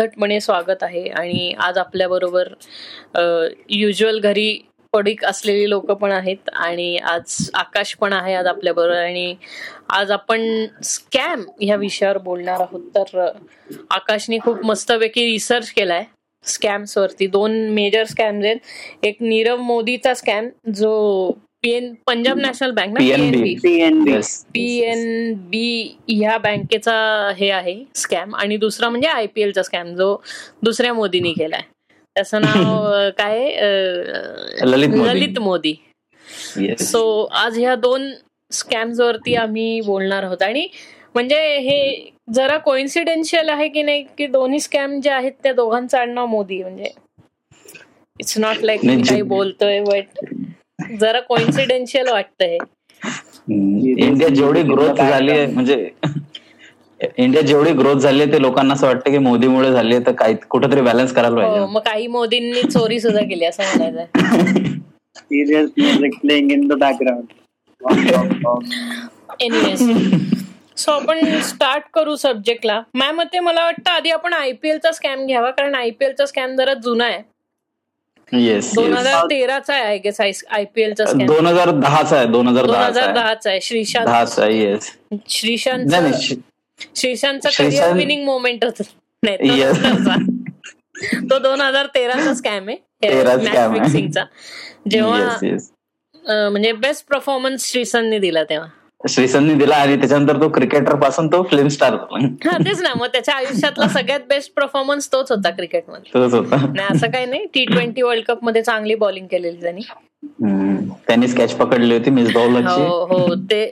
उद्धटपणे स्वागत आहे आणि आज आपल्याबरोबर युजल घरी पडीक असलेली लोक पण आहेत आणि आज आकाश पण आहे आज आपल्याबरोबर आणि आज आपण स्कॅम ह्या विषयावर बोलणार आहोत. तर आकाशने खूप मस्तपैकी रिसर्च केलाय स्कॅम्स वरती. दोन मेजर स्कॅम्स आहेत. एक नीरव मोदीचा स्कॅम जो पीएन पंजाब नॅशनल बँक ना. पीएनबी पीएनबी ह्या बँकेचा हे आहे स्कॅम आणि दुसरा म्हणजे आयपीएलचा स्कॅम जो दुसऱ्या मोदींनी केलाय. त्याचं नाव काय ललित मोदी. ललित मोदी. येस सो आज ह्या दोन स्कॅम्स वरती आम्ही बोलणार आहोत. आणि म्हणजे हे जरा कोइन्सिडेन्शियल आहे की नाही की दोन्ही स्कॅम जे आहेत त्या दोघांचं आडनाव मोदी. म्हणजे इट्स नॉट लाईक काही बोलतोय बट जरा कोइन्सिडेन्शियल वाटतं हे इंडिया जेवढी ग्रोथ झाली आहे म्हणजे इंडिया जेवढी ग्रोथ झाली आहे ते लोकांना असं वाटतं की मोदीमुळे झाली आहे तर काही कुठेतरी बॅलन्स करायला हो, पाहिजे. मग काही मोदींनी चोरी सुद्धा केली असं म्हणायचं the background. एनिवेज सो आपण स्टार्ट करू सब्जेक्टला माझ्या मते मला वाटतं आधी आपण आयपीएलचा स्कॅम घ्यावा कारण आयपीएलचा स्कॅम जरा जुना आहे. येस दोन हजार तेराचा आहे आय गेस आयपीएलचा स्कॅम दोन हजार दहाचा आहे दोन हजार दोन हजार आहे दहाचा आहे श्रीशांत. दहाचा आहे येस श्रीशांत श्रीशांतचा श्रीशांत- करिअर विनिंग मोमेंट होत. नाही तो दोन हजार तेराचा स्कॅम आहे. जेव्हा म्हणजे बेस्ट परफॉर्मन्स श्रीशांतने दिला तेव्हा. श्रीसननी दिला आणि त्याच्यानंतर तो क्रिकेटरपासून तो फिल्म स्टार हा तेच ना. मग त्याच्या आयुष्यातला सगळ्यात बेस्ट परफॉर्मन्स तोच होता क्रिकेटमध्ये तोच होता. नाही असं काही नाही. टी ट्वेंटी वर्ल्ड कपमध्ये चांगली बॉलिंग केलेली त्यांनी. हम्म. त्यांनीच कॅच पकडली होती मिस बॉलरची हो हो. ते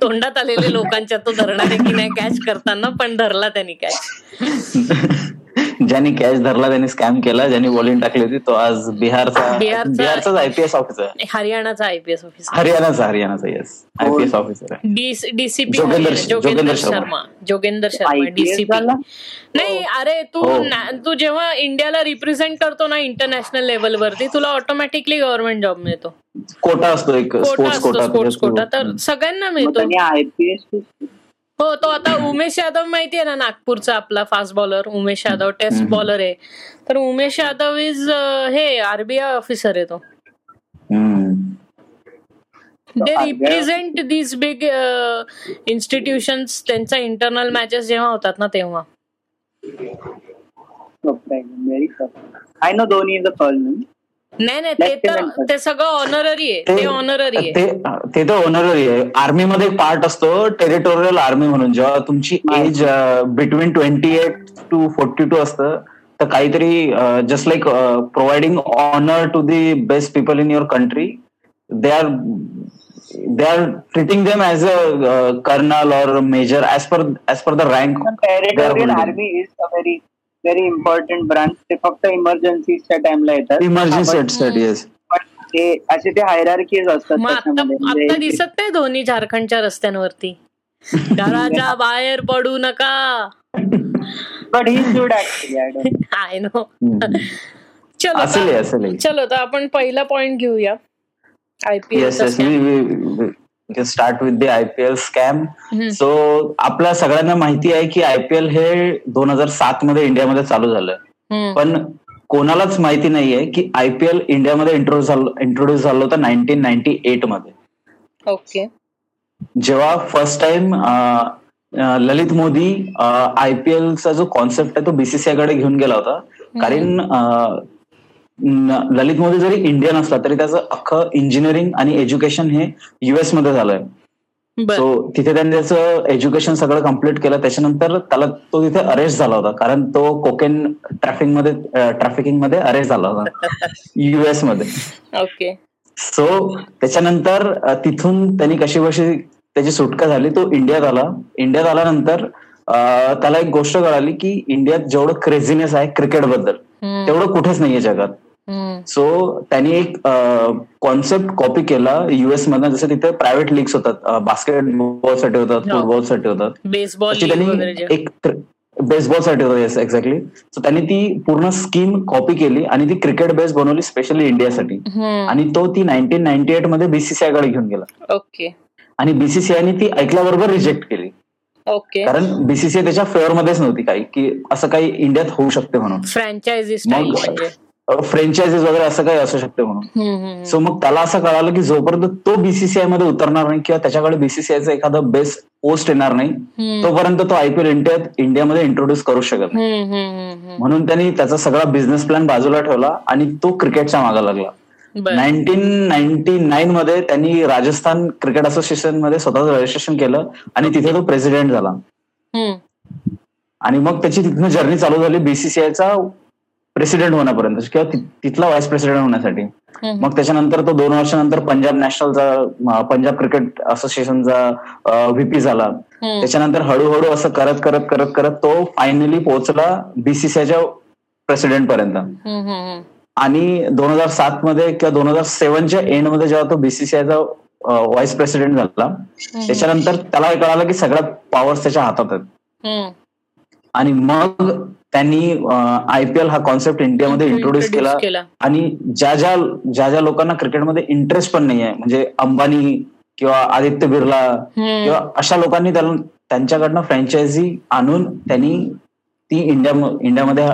तोंडात आलेले लोकांच्या तो धरणार आहे की नाही कॅच करताना पण धरला त्यांनी कॅच ज्यांनी कॅच धरला त्यांनी स्कॅम केला ज्यांनी बॉलिंग टाकली होती तो आज बिहारचा बिहारचा- बिहारचाच आयपीएस ऑफिसर हरियाणाचा आयपीएस ऑफिसर हरियाणाचा हरियाणाचा येस आयपीएस ऑफिसर आहे. DCP Joginder- Sharma. Joginder Sharma IPS DCP? नाही अरे तू हो. तू जेव्हा इंडियाला रिप्रेझेंट करतो ना इंटरनॅशनल लेवलवरती तुला ऑटोमॅटिकली गव्हर्नमेंट जॉब मिळतो. कोटा असतो एक कोटा स्पोर्ट्स असतो कोटा स्पोर्ट्स कोटा. तर सगळ्यांना मिळतो. आयपीएस हो तो आता उमेश यादव माहितीये ना नागपूरचा आपला fast bowler Umesh Yadav test. Bowler आहे. तर उमेश यादव इज हे आरबीआय ऑफिसर आहे तो. They represent these big institutions त्यांच्या इंटरनल मॅचेस जेव्हा होतात ना तेव्हा. I know Dhoni is a नाही नाही ते तर. ते सगळं ऑनररी आहे. ते ऑनररी आहे. ते ते तर ऑनररी आहे. आर्मी मध्ये एक पार्ट असतो टेरिटोरियल आर्मी म्हणून. जेव्हा तुमची age between twenty eight to forty two असतं तर काहीतरी just like providing honour to the best people in your country they are they are treating them as a colonel or major as per as per the rank territorial army is a very very important branch ते फक्त इमर्जन्सीच्या टाइमला येतात. Emergency yes ते असे ते hierarchies असतात म्हणजे दिसत नाही धोनी झारखंडच्या रस्त्यांवरती. घराच्या बाहेर पडू नका. But he should actually I know चलो चलो तर आपण पहिला पॉइंट घेऊया. IPL we start with the IPL scam. So आपल्या सगळ्यांना माहिती आहे की आयपीएल हे दोन हजार सात मध्ये इंडियामध्ये चालू झालं. पण कोणालाच माहिती नाहीये की आयपीएल इंडियामध्ये इंट्रोड्यूस झालं इंट्रोड्यूस झालं होतं नाईन्टीन नाईन्टी एटमध्ये. ओके जेव्हा फर्स्ट टाइम ललित मोदी आयपीएलचा जो कॉन्सेप्ट आहे तो बीसीसीआयकडे घेऊन गेला होता. कारण ललित मोदी जरी इंडियन असला तरी त्याचं अख्खं इंजिनिअरिंग आणि एज्युकेशन हे युएसमध्ये झालंय. सो तिथे त्यांनी त्याचं एज्युकेशन सगळं कंप्लीट केलं. त्याच्यानंतर त्याला तो तिथे अरेस्ट झाला होता. कारण तो कोकेन ट्रॅफिकमध्ये ट्रॅफिकिंगमध्ये अरेस्ट झाला होता. युएसमध्ये. ओके सो त्याच्यानंतर तिथून त्यांनी कशी कशी त्याची सुटका झाली तो इंडियात आला इंडियात आल्यानंतर त्याला एक गोष्ट कळाली की इंडियात जेवढं क्रेझिनेस आहे क्रिकेटबद्दल तेवढं कुठेच नाहीये जगात. सो त्यांनी एक कॉन्सेप्ट कॉपी केला युएस मधनं. जसं तिथे प्रायव्हेट लीग्स होतात. बास्केटबॉलसाठी होतात हो. फुटबॉलसाठी होतात. बेसबॉल त्यांनी एक बेसबॉलसाठी होतं येस एक्झॅक्टली सो त्यांनी ती पूर्ण स्कीम कॉपी केली आणि ती क्रिकेट बेस बनवली स्पेशली इंडियासाठी आणि तो ती नाईन्टीन नाईन्टी एटमध्ये बीसीसीआयकडे घेऊन गेला. ओके. आणि बीसीसीआयने ती ऐकल्याबरोबर रिजेक्ट केली. ओके. कारण बीसीसीआय त्याच्या फेअर मध्येच नव्हती काही की असं काही इंडियात होऊ शकते म्हणून. फ्रँचायझी फ्रेंचायझीज वगैरे असं काही असू शकते म्हणून. सो मग त्याला असं कळालं की जोपर्यंत तो बीसीसीआयमध्ये उतरणार नाही किंवा त्याच्याकडे बीसीसीआयचं एखादं बेस्ट पोस्ट येणार नाही. तोपर्यंत तो आयपीएल इंडियात इंडियामध्ये इंट्रोड्यूस करू शकत नाही. म्हणून त्यांनी त्याचा सगळा बिझनेस प्लॅन बाजूला ठेवला आणि तो क्रिकेटच्या मागा लागला. नाईन्टीन नाईन्टी नाईन मध्ये त्यांनी राजस्थान क्रिकेट असोसिएशनमध्ये स्वतःचं रजिस्ट्रेशन केलं आणि तिथे तो प्रेसिडेंट झाला. आणि मग त्याची तिथनं जर्नी चालू झाली बीसीसीआयचा प्रेसिडेंट होण्यापर्यंत किंवा तिथला व्हाईस प्रेसिडेंट होण्यासाठी. मग त्याच्यानंतर तो दोन वर्षानंतर पंजाब नॅशनलचा पंजाब क्रिकेट असोसिएशनचा व्हीपी झाला. त्याच्यानंतर हळूहळू असं करत करत करत करत तो फायनली पोहोचला बीसीसीआयच्या प्रेसिडेंट पर्यंत. आणि दोन हजार सात मध्ये किंवा दोन हजार सेव्हनच्या एंडमध्ये जेव्हा तो बीसीसीआयचा व्हाईस प्रेसिडेंट झाला त्याच्यानंतर त्याला कळालं की सगळ्या पॉवर्स त्याच्या हातात आहेत. आणि मग त्यांनी आयपीएल हा कॉन्सेप्ट इंडियामध्ये इंट्रोड्यूस केला. आणि ज्या ज्या ज्या ज्या लोकांना क्रिकेटमध्ये इंटरेस्ट पण नाही आहे म्हणजे अंबानी किंवा आदित्य बिर्ला हम्म. किंवा अशा लोकांनी त्यांच्याकडनं फ्रँचायझी आणून त्यांनी ती इंडिया इंडियामध्ये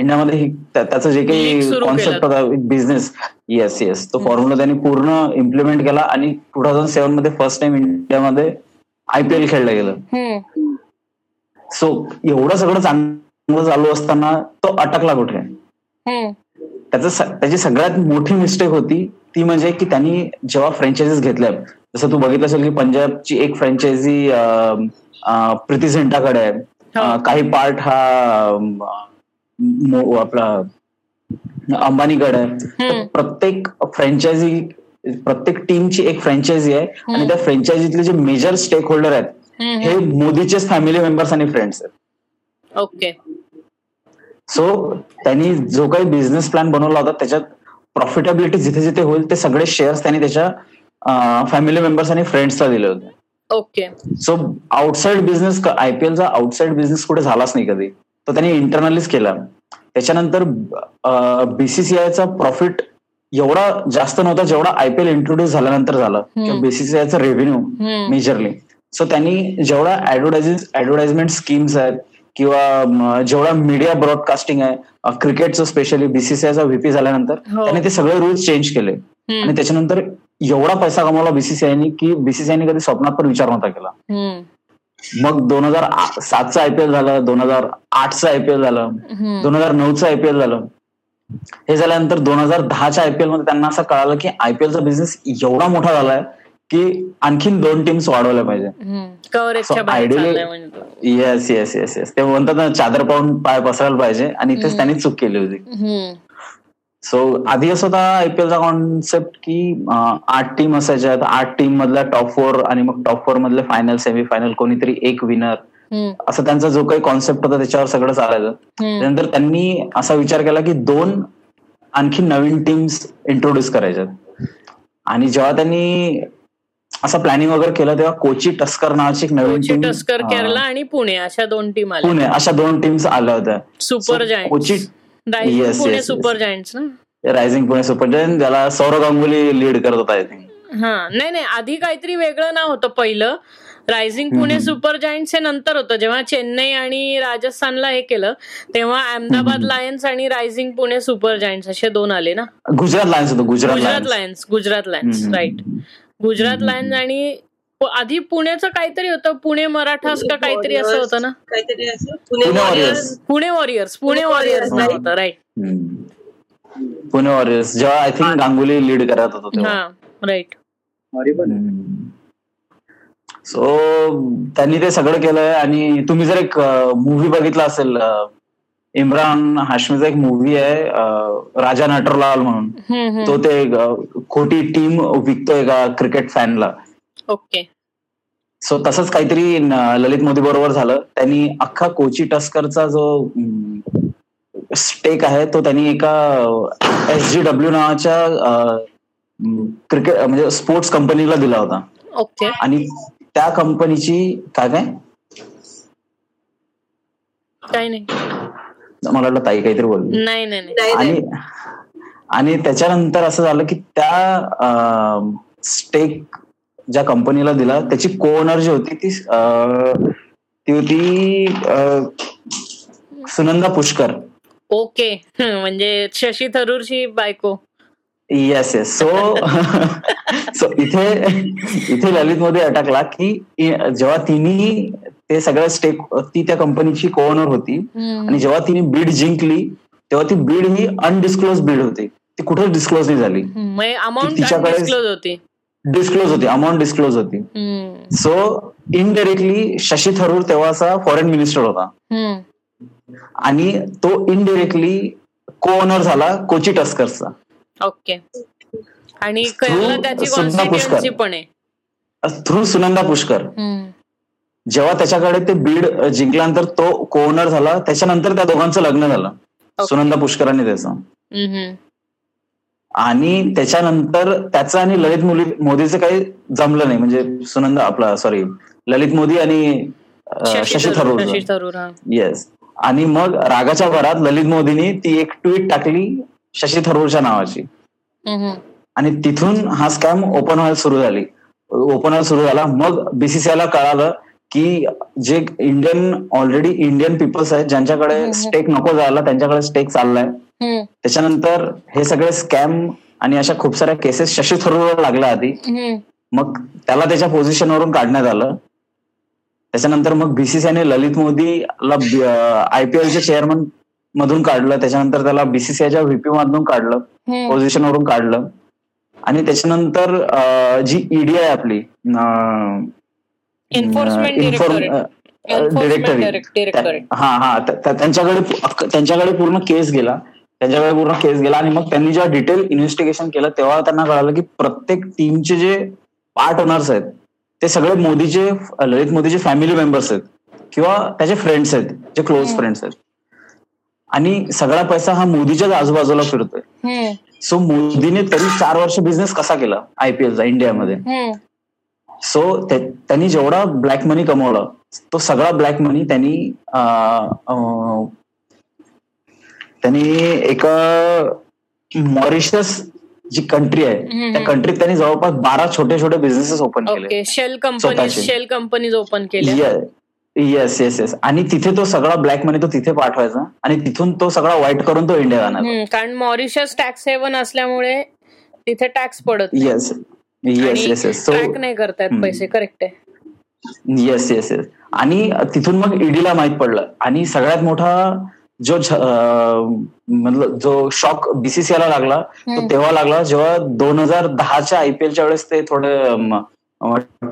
इंडियामध्ये ही- त्या- त्याचं जे काही कॉन्सेप्ट. होता बिझनेस येस येस तो फॉर्म्युला त्यांनी पूर्ण इम्प्लिमेंट केला आणि टू थाउजंड सेव्हनमध्ये फर्स्ट टाइम इंडियामध्ये आयपीएल खेळलं गेलं. सो एवढं सगळं चांगलं चालू असताना तो अटकला कुठे. त्याचं त्याची सगळ्यात मोठी मिस्टेक होती ती म्हणजे की त्यांनी जेव्हा फ्रँचायझीज घेतल्या जसं तू बघितलं असेल की पंजाबची एक फ्रँचायझी प्रीती झिंटाकडे आहे हो. काही पार्ट हा आपला अंबानीकडे आहे. प्रत्येक फ्रँचायझी प्रत्येक टीमची एक फ्रँचायझी आहे आणि त्या फ्रँचायझीतले जे मेजर स्टेक होल्डर आहेत. हे मोदीचेच फॅमिली मेंबर्स आणि फ्रेंड्स आहेत ओके सो त्यांनी जो काही बिझनेस प्लॅन बनवला होता त्याच्यात प्रॉफिटेबिलिटी जिथे जिथे होईल ते सगळे शेअर्स त्यांनी त्याच्या फॅमिली मेंबर्स आणि फ्रेंड्सला दिले होते. ओके सो आउटसाइड बिझनेस आयपीएलचा आउटसाइड बिझनेस कुठे झालाच नाही कधी. तो त्यांनी इंटरनलीच केला. त्याच्यानंतर बीसीसीआयचा प्रॉफिट एवढा जास्त नव्हता जेवढा आयपीएल इंट्रोड्यूस झाल्यानंतर झाला. किंवा बीसीसीआयचा रेव्हेन्यू. मेजरली सो त्यांनी जेवढा ऍडव्हर्टायझिंग ऍडव्हर्टायझमेंट स्कीम्स आहेत किंवा जेवढा मीडिया ब्रॉडकास्टिंग आहे क्रिकेटचं स्पेशली बीसीसीआयचा व्हीपी झाल्यानंतर हो. त्यांनी ते सगळे रूल्स चेंज केले. आणि त्याच्यानंतर एवढा पैसा कमावला बीसीसीआयनी की बीसीसीआयनी कधी स्वप्नात पण विचार नव्हता केला. मग दोन हजार सातचं आयपीएल झालं दोन हजार आठचं आयपीएल झालं. दोन हजार नऊचं आयपीएल झालं हे झाल्यानंतर दोन हजार दहाच्या आयपीएलमध्ये त्यांना असं कळालं की आयपीएलचा बिझनेस एवढा मोठा झालाय की आणखीन दोन टीम्स वाढवल्या पाहिजे. येस येस येस येस ते म्हणतात ना चादर पाहून पाय पसरायला पाहिजे आणि इथेच त्यांनी चूक केली होती. सो आधी असं होता आयपीएलचा कॉन्सेप्ट की आठ टीम असायच्या आठ टीम मधल्या टॉप फोर आणि मग टॉप फोर मधले फायनल सेमीफायनल कोणीतरी एक विनर. असं त्यांचा जो काही कॉन्सेप्ट होता त्याच्यावर सगळं चालायचं. त्यानंतर त्यांनी असा विचार केला की दोन आणखी नवीन टीम्स इंट्रोड्यूस करायच्यात. आणि जेव्हा त्यांनी असं प्लॅनिंग वगैरे केलं तेव्हा कोची टस्कर नावाची एक नवीन कोची टीम टस्कर केरला आणि पुणे अशा दोन टीम आल्या. पुणे अशा दोन टीम्स आल्या होत्या. Super Kochi giant Yes, Pune super. Giants ना? रायझिंग पुणे सुपर जायंट ज्याला सौरव गांगुली लीड करत होता आय थिंक हा. नाही नाही आधी काहीतरी वेगळं नाव होतं पहिलं. रायझिंग पुणे सुपर जायंट्स हे नंतर होतं. जेव्हा चेन्नई आणि राजस्थानला हे केलं तेव्हा अहमदाबाद लायन्स आणि रायझिंग पुणे सुपर जायंट्स असे दोन आले ना? गुजरात लायन्स होतं Gujarat lions Gujarat lions. Right Gujarat lions आणि आधी पुण्याचं काहीतरी होतं. पुणे मराठास का काहीतरी असं होतं ना? काहीतरी असं. Pune Pune warriors Pune warriors Pune warriors होतं राईट पुणे वॉरियर्स जेव्हा आय थिंक गांगुली लीड करत होतो तेव्हा. हा राईट सो त्यांनी ते सगळं केलंय आणि तुम्ही जर एक मूवी बघितला असेल इम्रान हाशमीचा एक मूवी आहे राजा नटरलाल म्हणून. तो ते खोटी टीम विकतोय का क्रिकेट फॅनला ओके. सो तसंच काहीतरी ललित मोदी बरोबर झालं. त्यांनी अख्खा कोची टस्करचा जो स्टेक आहे तो त्यांनी एका एस जी डब्ल्यू नावाच्या क्रिकेट म्हणजे स्पोर्ट्स कंपनीला दिला होता. ओके. आणि त्या कंपनीची काय? काय नाही. मला वाटलं ताई काहीतरी बोलली. नाही नाही आणि आणि त्याच्यानंतर असं झालं की त्या स्टेक ज्या कंपनीला दिला त्याची को ओनर जी होती ती ती होती सुनंदा पुष्कर. ओके. म्हणजे शशी थरूरची बायको. येस येस सो सो इथे इथे ललित मोदी अटकला की जेव्हा तिने ते सगळं स्टेक ती त्या कंपनीची कोओनर होती. आणि जेव्हा तिने बीड जिंकली तेव्हा ती बीड ही अनडिस्क्लोज बीड होती. ती कुठेच डिस्क्लोज नाही झाली. अमाऊंट तिच्याकडे- डिस्क्लोज होती. अमाऊंट डिस्क्लोज होती. सो इनडायरेक्टली शशी थरूर तेव्हाचा फॉरेन मिनिस्टर होता. आणि तो इनडायरेक्टली को ओनर झाला कोची टस्करचा. ओके आणि त्याची सुनंदा पुष्कर. कॉन्स्टिट्युएन्सी पण आहे. थ्रू सुनंदा पुष्कर. जेव्हा त्याच्याकडे ते बीड जिंकल्यानंतर तो को ओनर झाला त्याच्यानंतर त्या दोघांचं लग्न झालं. ओके. सुनंदा पुष्कर आणि त्याचं. हम्म. आणि त्याच्यानंतर त्याचं आणि ललित मोदी मोदीचं काही जमलं नाही. म्हणजे सुनंदा आपला सॉरी ललित मोदी आणि शशी थरूर येस आणि मग रागाच्या भरात ललित मोदींनी ती एक ट्विट टाकली शशी थरूरच्या नावाची. आणि तिथून हा स्कॅम ओपन व्हायला सुरू झाली. ओपन व्हायला सुरू झाला. मग बीसीसीआयला कळालं की जे इंडियन ऑलरेडी इंडियन पीपल्स आहेत ज्यांच्याकडे. स्टेक नको जायला त्यांच्याकडे स्टेक चाललाय. त्याच्यानंतर हे सगळे स्कॅम आणि अशा खूप साऱ्या केसेस शशी थरूरवर लागल्या आधी. मग त्याला त्याच्या पोझिशनवरून काढण्यात आलं त्याच्यानंतर मग बीसीसीआयने ललित मोदीला आयपीएलच्या चेअरमन मधून काढलं त्याच्यानंतर त्याला बीसीसीआयच्या व्हीपी मधून काढलं. पोझिशनवरून काढलं आणि त्याच्यानंतर जी ईडी आहे आपली Enforcement Direct- Directorate. हा हा त्या- त्या- त्यांच्याकडे त्यांच्याकडे पूर्ण केस गेला त्यांच्याकडे पूर्ण केस गेला आणि मग त्यांनी जेव्हा डिटेल इन्व्हेस्टिगेशन केलं तेव्हा त्यांना कळालं की प्रत्येक टीमचे जे पार्ट ओनर्स आहेत ते सगळे मोदीचे ललित मोदीचे फॅमिली मेंबर्स आहेत किंवा त्याचे फ्रेंड्स आहेत जे क्लोज. फ्रेंड्स आहेत आणि सगळा पैसा हा मोदीच्याच आजूबाजूला फिरतोय. सो मोदीने तरी चार वर्ष बिझनेस कसा केला आयपीएलचा इंडियामध्ये. सो त्यांनी जेवढा ब्लॅक मनी कमवला तो सगळा ब्लॅक मनी त्यांनी त्यांनी एका मॉरिशस जी कंट्री आहे. त्या कंट्रीत त्यांनी जवळपास बारा छोटे छोटे बिझनेसेस ओपन केले shell company. Shell companies open केल्या येस येस येस आणि तिथे तो सगळा ब्लॅक मनी तो तिथे पाठवायचा आणि तिथून तो सगळा वाईट करून तो इंडिया जाणार कारण मॉरिशस टॅक्स हेवन असल्यामुळे तिथे टॅक्स पडत. Yes yes yes yes so नाही करतायत. पैसे करेक्ट आहे येस येस येस आणि तिथून मग ईडीला माहीत पडलं आणि सगळ्यात मोठा जो मतलब जो शॉक बीसीसीआयला लागला तो. तेव्हा लागला जेव्हा दोन हजार दहाच्या आयपीएलच्या वेळेस ते थोडे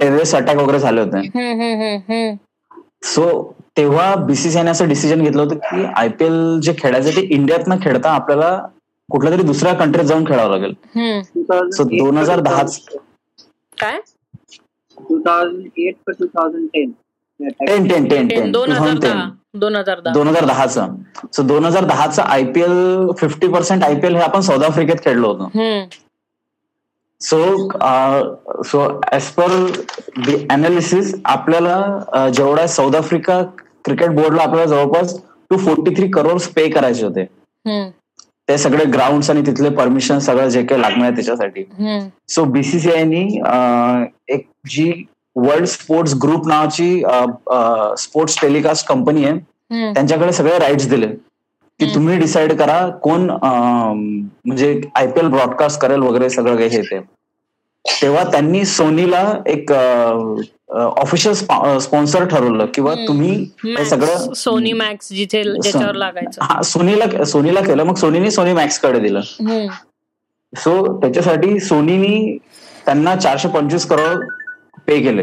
टेररिस्ट अटॅक वगैरे झाले होते. सो तेव्हा बीसीसीआयने असं डिसिजन घेतलं होतं की आयपीएल जे खेळायचं ते इंडियात न खेळता आपल्याला कुठल्या तरी दुसऱ्या कंट्रीत जाऊन खेळावं लागेल. हम्म. सो दोन हजार दहा काय? Two thousand eight two thousand ten ten ten ten ten दोन हजार दोन हजार दहा. दोन हजार दहाचं. सो दोन हजार दहाचं आयपीएल फिफ्टी पर्सेंट आयपीएल हे आपण साऊथ आफ्रिकेत खेळलो होतो. So so as per the analysis आपल्याला जेवढा साऊथ आफ्रिका क्रिकेट बोर्डला आपल्याला जवळपास two forty three crore pay करायचे होते. ते सगळे ग्राउंड आणि तिथले परमिशन सगळं जे काही लागणार आहे त्याच्यासाठी. सो बीसीसीआयनी एक जी वर्ल्ड स्पोर्ट्स ग्रुप नावाची स्पोर्ट्स टेलिकास्ट कंपनी आहे. त्यांच्याकडे सगळे राईट्स दिले की. तुम्ही डिसाईड करा कोण म्हणजे आयपीएल ब्रॉडकास्ट करेल वगैरे सगळं काही हे ते तेव्हा त्यांनी सोनीला एक ऑफिशियल स्पॉन्सर ठरवलं किंवा. तुम्ही हे सगळं सोनी मॅक्स जिथे लागायचं हा सोनीला सोनीला केलं मग सोनीने सोनी मॅक्सकडे दिलं. सो त्याच्यासाठी सोनीनी त्यांना चारशे पंचवीस करोड पे केले.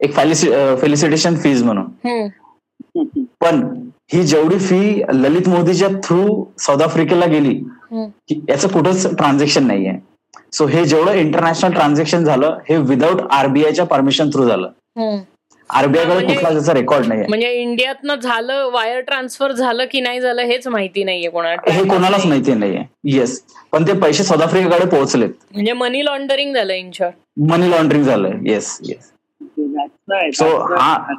एक फेलिसिटेशन फीज म्हणून. पण ही जेवढी फी ललित मोदीच्या थ्रू साऊथ आफ्रिकेला गेली याचं कुठंच ट्रान्झॅक्शन नाहीये सो हे जेवढं इंटरनॅशनल ट्रान्झॅक्शन झालं हे विदाऊट आरबीआयच्या परमिशन थ्रू झालं. आरबीआयकडे म्हणजे- कुठला त्याचा रेकॉर्ड नाहीये. म्हणजे इंडियातनं झालं वायर ट्रान्सफर झालं की नाही झालं हेच माहिती नाहीये कोणाला. हे कोणालाच माहिती नाहीये. येस पण ते पैसे साऊथ आफ्रिकेकडे पोहोचलेत. म्हणजे मनी लॉन्डरिंग झालं इन शॉर्ट मनी लॉन्ड्रिंग झालंय. येस येस So, हा-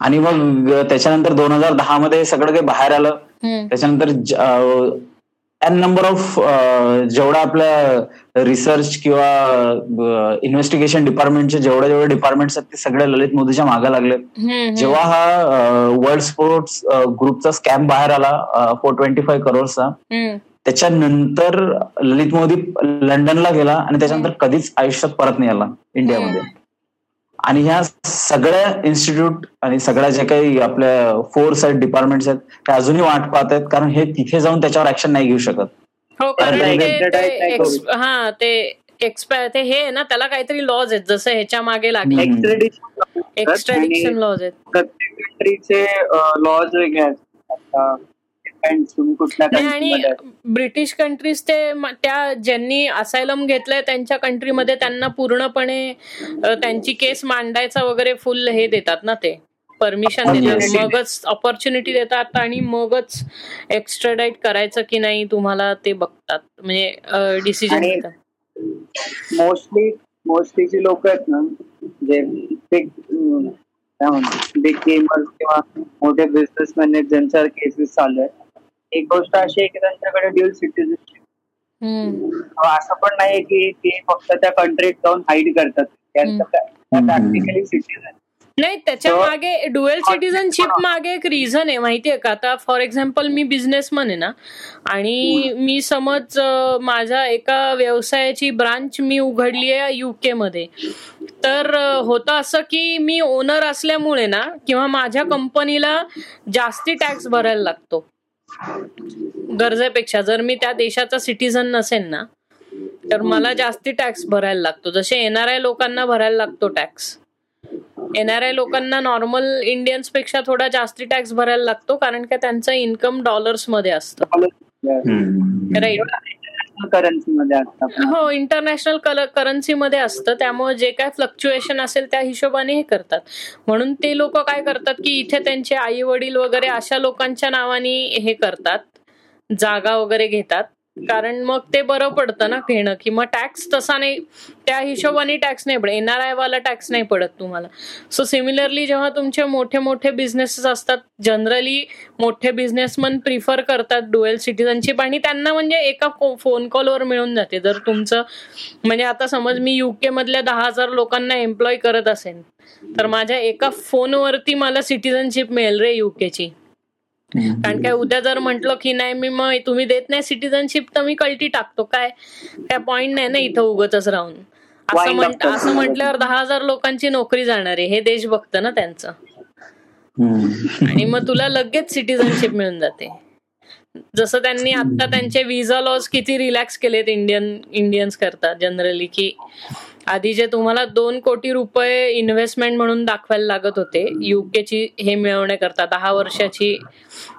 आणि मग त्याच्यानंतर दोन हजार दहा मध्ये सगळं काही बाहेर आलं. त्याच्यानंतर एन नंबर ऑफ जेवढा आपल्या रिसर्च किंवा इन्व्हेस्टिगेशन डिपार्टमेंटचे जेवढे जेवढे डिपार्टमेंट्स आहेत ते सगळे ललित मोदीच्या मागे लागले. जेव्हा हा वर्ल्ड स्पोर्ट्स ग्रुपचा स्कॅम बाहेर आला फोर ट्वेंटी फाईव्ह करोडचा त्याच्यानंतर ललित मोदी लंडनला गेला आणि त्याच्यानंतर कधीच आयुष्यात परत नाही आला इंडियामध्ये. आणि ह्या सगळ्या इन्स्टिट्यूट आणि सगळ्या ज्या काही आपल्या फोर्स आहेत डिपार्टमेंट्स आहेत ते अजूनही वाट पाहत आहेत कारण हे तिथे जाऊन त्याच्यावर ऍक्शन नाही घेऊ शकत. हो कारण हा ते एक्सपायर ते हे ना त्याला काहीतरी लॉज आहेत जसं ह्याच्या मागे लागले. एक्स्ट्रॅडिक्शन लॉज आहेत. प्रत्येक कंट्रीचे लॉज वेगळे आहेत. आणि ब्रिटिश कंट्रीज ते त्या ज्यांनी असायलम घेतलंय त्यांच्या कंट्रीमध्ये त्यांना पूर्णपणे त्यांची केस मांडायचा वगैरे फुल हे देतात ना ते. परमिशन देतात. मगच ऑपॉर्च्युनिटी देतात आणि मगच एक्स्ट्राडाईट करायचं की नाही तुम्हाला ते बघतात. म्हणजे डिसिजन घेतात. मोस्टली मोस्टली जी लोक आहेत ना जे बिग बिग गेमर्स किंवा मोठे बिझनेसमॅन आहेत ज्यांच्यावर केसेस चालू आहेत एक गोष्ट अशी आहे की त्यांच्याकडे ड्युअल सिटीजनशिप असं पण नाही की ते फक्त त्या कंट्रीत जाऊन हाईड करतात. प्रॅक्टिकली सिटीजन नाही त्याच्यामागे डुएल सिटीजनशिप मागे एक रिझन आहे माहितीये का? आता फॉर एक्झाम्पल मी बिझनेसमन आहे ना आणि मी समज माझ्या एका व्यवसायाची ब्रांच मी उघडली आहे युके मध्ये. तर होतं असं की मी ओनर असल्यामुळे ना किंवा माझ्या कंपनीला जास्ती टॅक्स भरायला लागतो. गरजेपेक्षा जर मी त्या देशाचा सिटीझन नसेल ना तर मला जास्ती टॅक्स भरायला लागतो. जसे एनआरआय लोकांना भरायला लागतो टॅक्स एनआरआय लोकांना नॉर्मल इंडियन्सपेक्षा थोडा जास्ती टॅक्स भरायला लागतो कारण का त्यांचं इन्कम डॉलर्समध्ये असतं. राईट करन्सीमध्ये हो इंटरनॅशनल करन्सीमध्ये असतं. त्यामुळे जे काय फ्लक्च्युएशन असेल त्या हिशोबाने हे करतात. म्हणून ते लोक काय करतात की इथे त्यांचे आई वडील वगैरे अशा लोकांच्या नावाने हे करतात. जागा वगैरे घेतात. कारण मग ते बरं पडतं ना घेणं की मग टॅक्स तसा नाही त्या हिशोबाने टॅक्स नाही पडत. एनआरआय वाला टॅक्स नाही पडत तुम्हाला. सो सिमिलरली जेव्हा तुमचे मोठे मोठे बिझनेसेस असतात जनरली मोठे बिझनेसमन प्रिफर करतात डुएल सिटीजनशिप आणि त्यांना म्हणजे एका फोन कॉलवर मिळून जाते. जर तुमचं म्हणजे आता समज मी युके मधल्या दहा हजार लोकांना एम्प्लॉय करत असेल तर माझ्या एका फोनवरती मला सिटीजनशिप मिळेल रे युकेची कारण काय उद्या जर म्हंटल की नाही मी मग तुम्ही देत नाही सिटीजनशिप तर मी कल्टी टाकतो. काय? काय पॉइंट नाही ना इथं उगतच राहून. असं म्हण असं म्हटल्यावर दहा हजार लोकांची नोकरी जाणार आहे. हे देश बघतं ना त्यांचं. आणि मग तुला लगेच सिटीजनशिप मिळून जाते. जसं त्यांनी आता त्यांचे विजा लॉज किती रिलॅक्स केलेत इंडियन इंडियन्स करतात जनरली की आधी जे तुम्हाला दोन कोटी रुपये इन्व्हेस्टमेंट म्हणून दाखवायला लागत होते युकेची हे मिळवण्याकरता दहा वर्षाची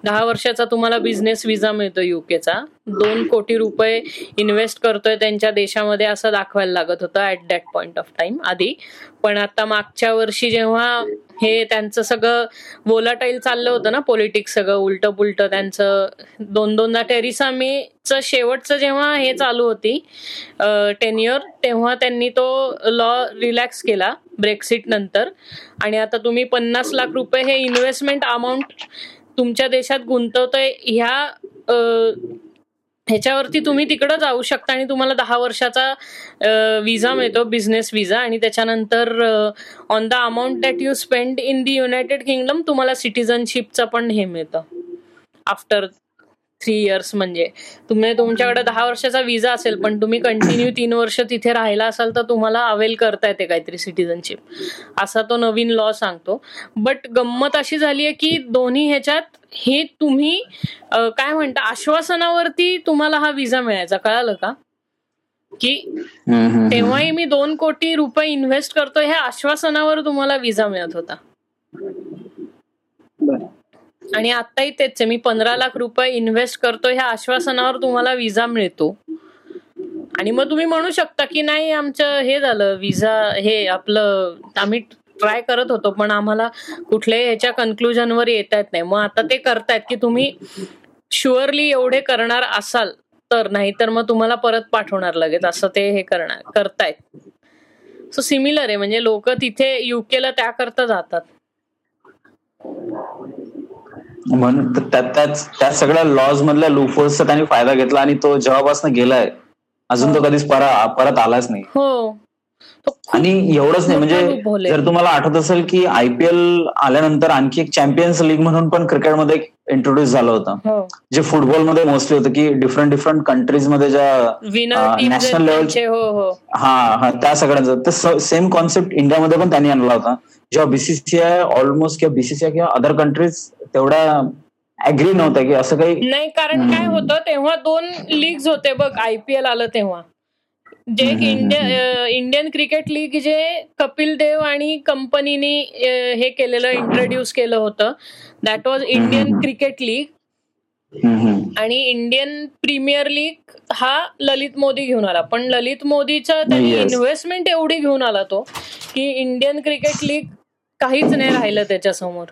दहा वर्षाचा तुम्हाला बिझनेस विजा मिळतो युकेचा दोन कोटी रुपये इन्व्हेस्ट करतोय त्यांच्या देशामध्ये असं दाखवायला लागत होतं at that point of time आधी पण आता मागच्या वर्षी जेव्हा हे त्यांचं सगळं वोलाटाईल चाललं होतं ना पॉलिटिक्स सगळं उलट पुलट त्यांचं दोन दोनदा टेरिसा मेचं शेवटचं जेव्हा हे चालू होती टेन्युअर तेव्हा त्यांनी तो लॉ रिलॅक्स केला ब्रेक्सिट नंतर. आणि आता तुम्ही पन्नास लाख रुपये हे इन्व्हेस्टमेंट अमाऊंट तुमच्या देशात गुंतवतोय ह्या ह्याच्यावरती तुम्ही तिकडं जाऊ शकता आणि तुम्हाला दहा वर्षाचा विजा मिळतो बिझनेस विजा आणि त्याच्यानंतर on the amount that you spend in the United Kingdom तुम्हाला सिटीजनशिपचं पण हे मिळतं. आफ्टर थ्री इयर्स म्हणजे. तुम्ही तुमच्याकडे दहा वर्षाचा विजा असेल पण तुम्ही कंटिन्यू तीन वर्ष तिथे राहिला असाल तर तुम्हाला अवेल करता येते काहीतरी सिटीजनशिप असा तो नवीन लॉ सांगतो. बट गंमत अशी झाली आहे की दोन्ही ह्याच्यात हे तुम्ही काय म्हणता आश्वासनावरती तुम्हाला हा विजा मिळायचा कळालं का? की तेव्हाही मी दोन कोटी रुपये इन्व्हेस्ट करतो ह्या आश्वासनावर तुम्हाला विजा मिळत होता. आणि आताही तेच मी पंधरा लाख रुपये इन्व्हेस्ट करतो ह्या आश्वासनावर तुम्हाला विजा मिळतो. आणि मग तुम्ही म्हणू शकता की नाही आमचं हे झालं विजा हे आपलं आम्ही ट्राय करत होतो पण आम्हाला कुठल्याही ह्याच्या कन्क्लुजनवर येता येत नाही. मग आता ते करतायत की तुम्ही शुअरली एवढे करणार असाल तर नाही तर मग तुम्हाला परत पाठवणार लगेच. असं ते हे करणार करतायत. सो सिमिलर आहे म्हणजे लोक तिथे युकेला त्या करता जातात. म्हणून त्या त्याच त्या सगळ्या लॉज मधल्या लूफोल्सचा त्यांनी फायदा घेतला आणि तो जेव्हापासून गेलाय अजून तो कधीच परत आलाच नाही. हो. आणि एवढंच नाही म्हणजे. जर तुम्हाला आठवत असेल की आयपीएल आल्यानंतर आणखी एक चॅम्पियन्स लीग म्हणून पण क्रिकेटमध्ये इंट्रोड्यूस झालं होतं. हो. जे फुटबॉलमध्ये मोस्टली होतं की डिफरंट डिफरंट कंट्रीजमध्ये ज्या national level- हो हो. हा हा त्या सगळ्यांचं. तर सेम कॉन्सेप्ट इंडियामध्ये पण त्यांनी आणला होता. जेव्हा बीसीसीआय ऑलमोस्ट किंवा बीसीसीआय किंवा अदर कंट्रीज तेवढ्या अग्री नव्हत्या की असं काही नाही कारण काय होतं तेव्हा दोन लीग्स होते बघ आयपीएल आलं तेव्हा. जे इंडियन क्रिकेट लीग जे कपिल देव आणि कंपनीने हे केलेलं इंट्रोड्यूस केलं होतं that was Indian. Cricket league. आणि इंडियन प्रीमियर लीग हा ललित मोदी घेऊन आला पण ललित मोदीचं त्यांनी. इन्व्हेस्टमेंट एवढी घेऊन आला तो की इंडियन क्रिकेट लीग काहीच नाही राहिलं त्याच्यासमोर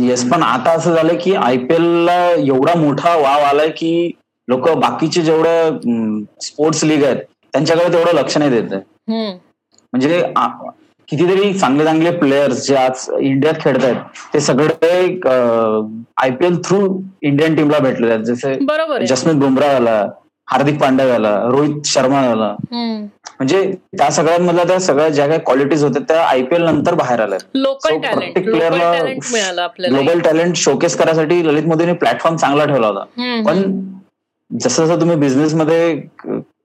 येस पण आता असं झालं की आयपीएल ला एवढा मोठा वाव आलाय की लोक बाकीचे जेवढे स्पोर्ट्स लीग आहेत त्यांच्याकडे तेवढं लक्ष नाही देत. म्हणजे कितीतरी चांगले चांगले प्लेयर्स जे आज इंडियात खेळत आहेत ते सगळे आयपीएल थ्रू इंडियन टीमला भेटले आहेत. जसे जसमीत बुमराह झाला हार्दिक पांड्या झाला रोहित शर्मा झाला. म्हणजे त्या सगळ्यांमधल्या त्या सगळ्या ज्या काही क्वालिटीज होत्या त्या आयपीएल नंतर बाहेर आल्या. लोकल प्रत्येक लोकल player ला टॅलेंट मिळालं आपल्याला. ग्लोबल टॅलेंट शोकेस करायसाठी ललित मोदीने प्लॅटफॉर्म चांगला ठेवला होता. पण जसं जसं तुम्ही बिझनेस मध्ये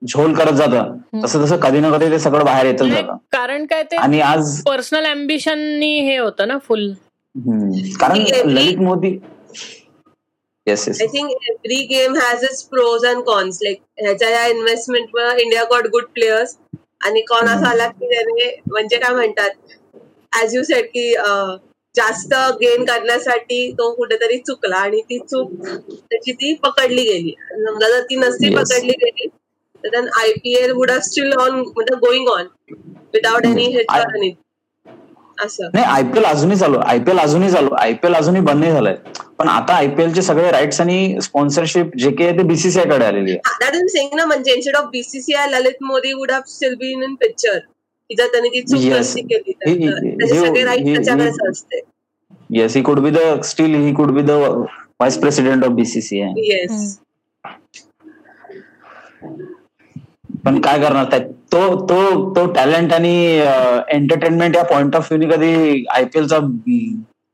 झोल करत जाता. तसं तसं कधी ना कधी ते सगळं बाहेर येतच नाही, जातं. कारण काय ते आणि आज पर्सनल अम्बिशननी हे होतं ना फुल. कारण Every- Lalit Modi yes yes I think every game has its pros and cons like ह्याच्या या investment India got good players आणि कॉन असा आला की त्याने म्हणजे काय म्हणतात? ऍज यू सेड की जास्त गेन करण्यासाठी तो कुठेतरी चुकला आणि ती चूक त्याची ती पकडली गेली. समजा जर ती नसती. पकडली गेली then IPL would have still on म्हणजे going on without any hit I- any असं नाही आयपीएल अजूनही चालू आयपीएल अजूनही चालू आयपीएल अजूनही बंद नाही झालंय. पण आता आयपीएल चे सगळे राईट्स आणि स्पॉन्सरशिप जे काही आहे ते बीसीसीआयकडे आलेली आहे. दॅट इज सेंग ना म्हणजे instead of BCCI Lalit Modi would have still been in picture की जर त्याने ती चूक. नसती केली तर सगळे राईट he- त्याच्याकडेच असते yes he could B the still he could be the vice president of BCCI yes पण काय करणार त्या तो तो तो टॅलेंट आणि एंटरटेनमेंट या पॉइंट ऑफ व्ह्यूनी कधी आयपीएलचा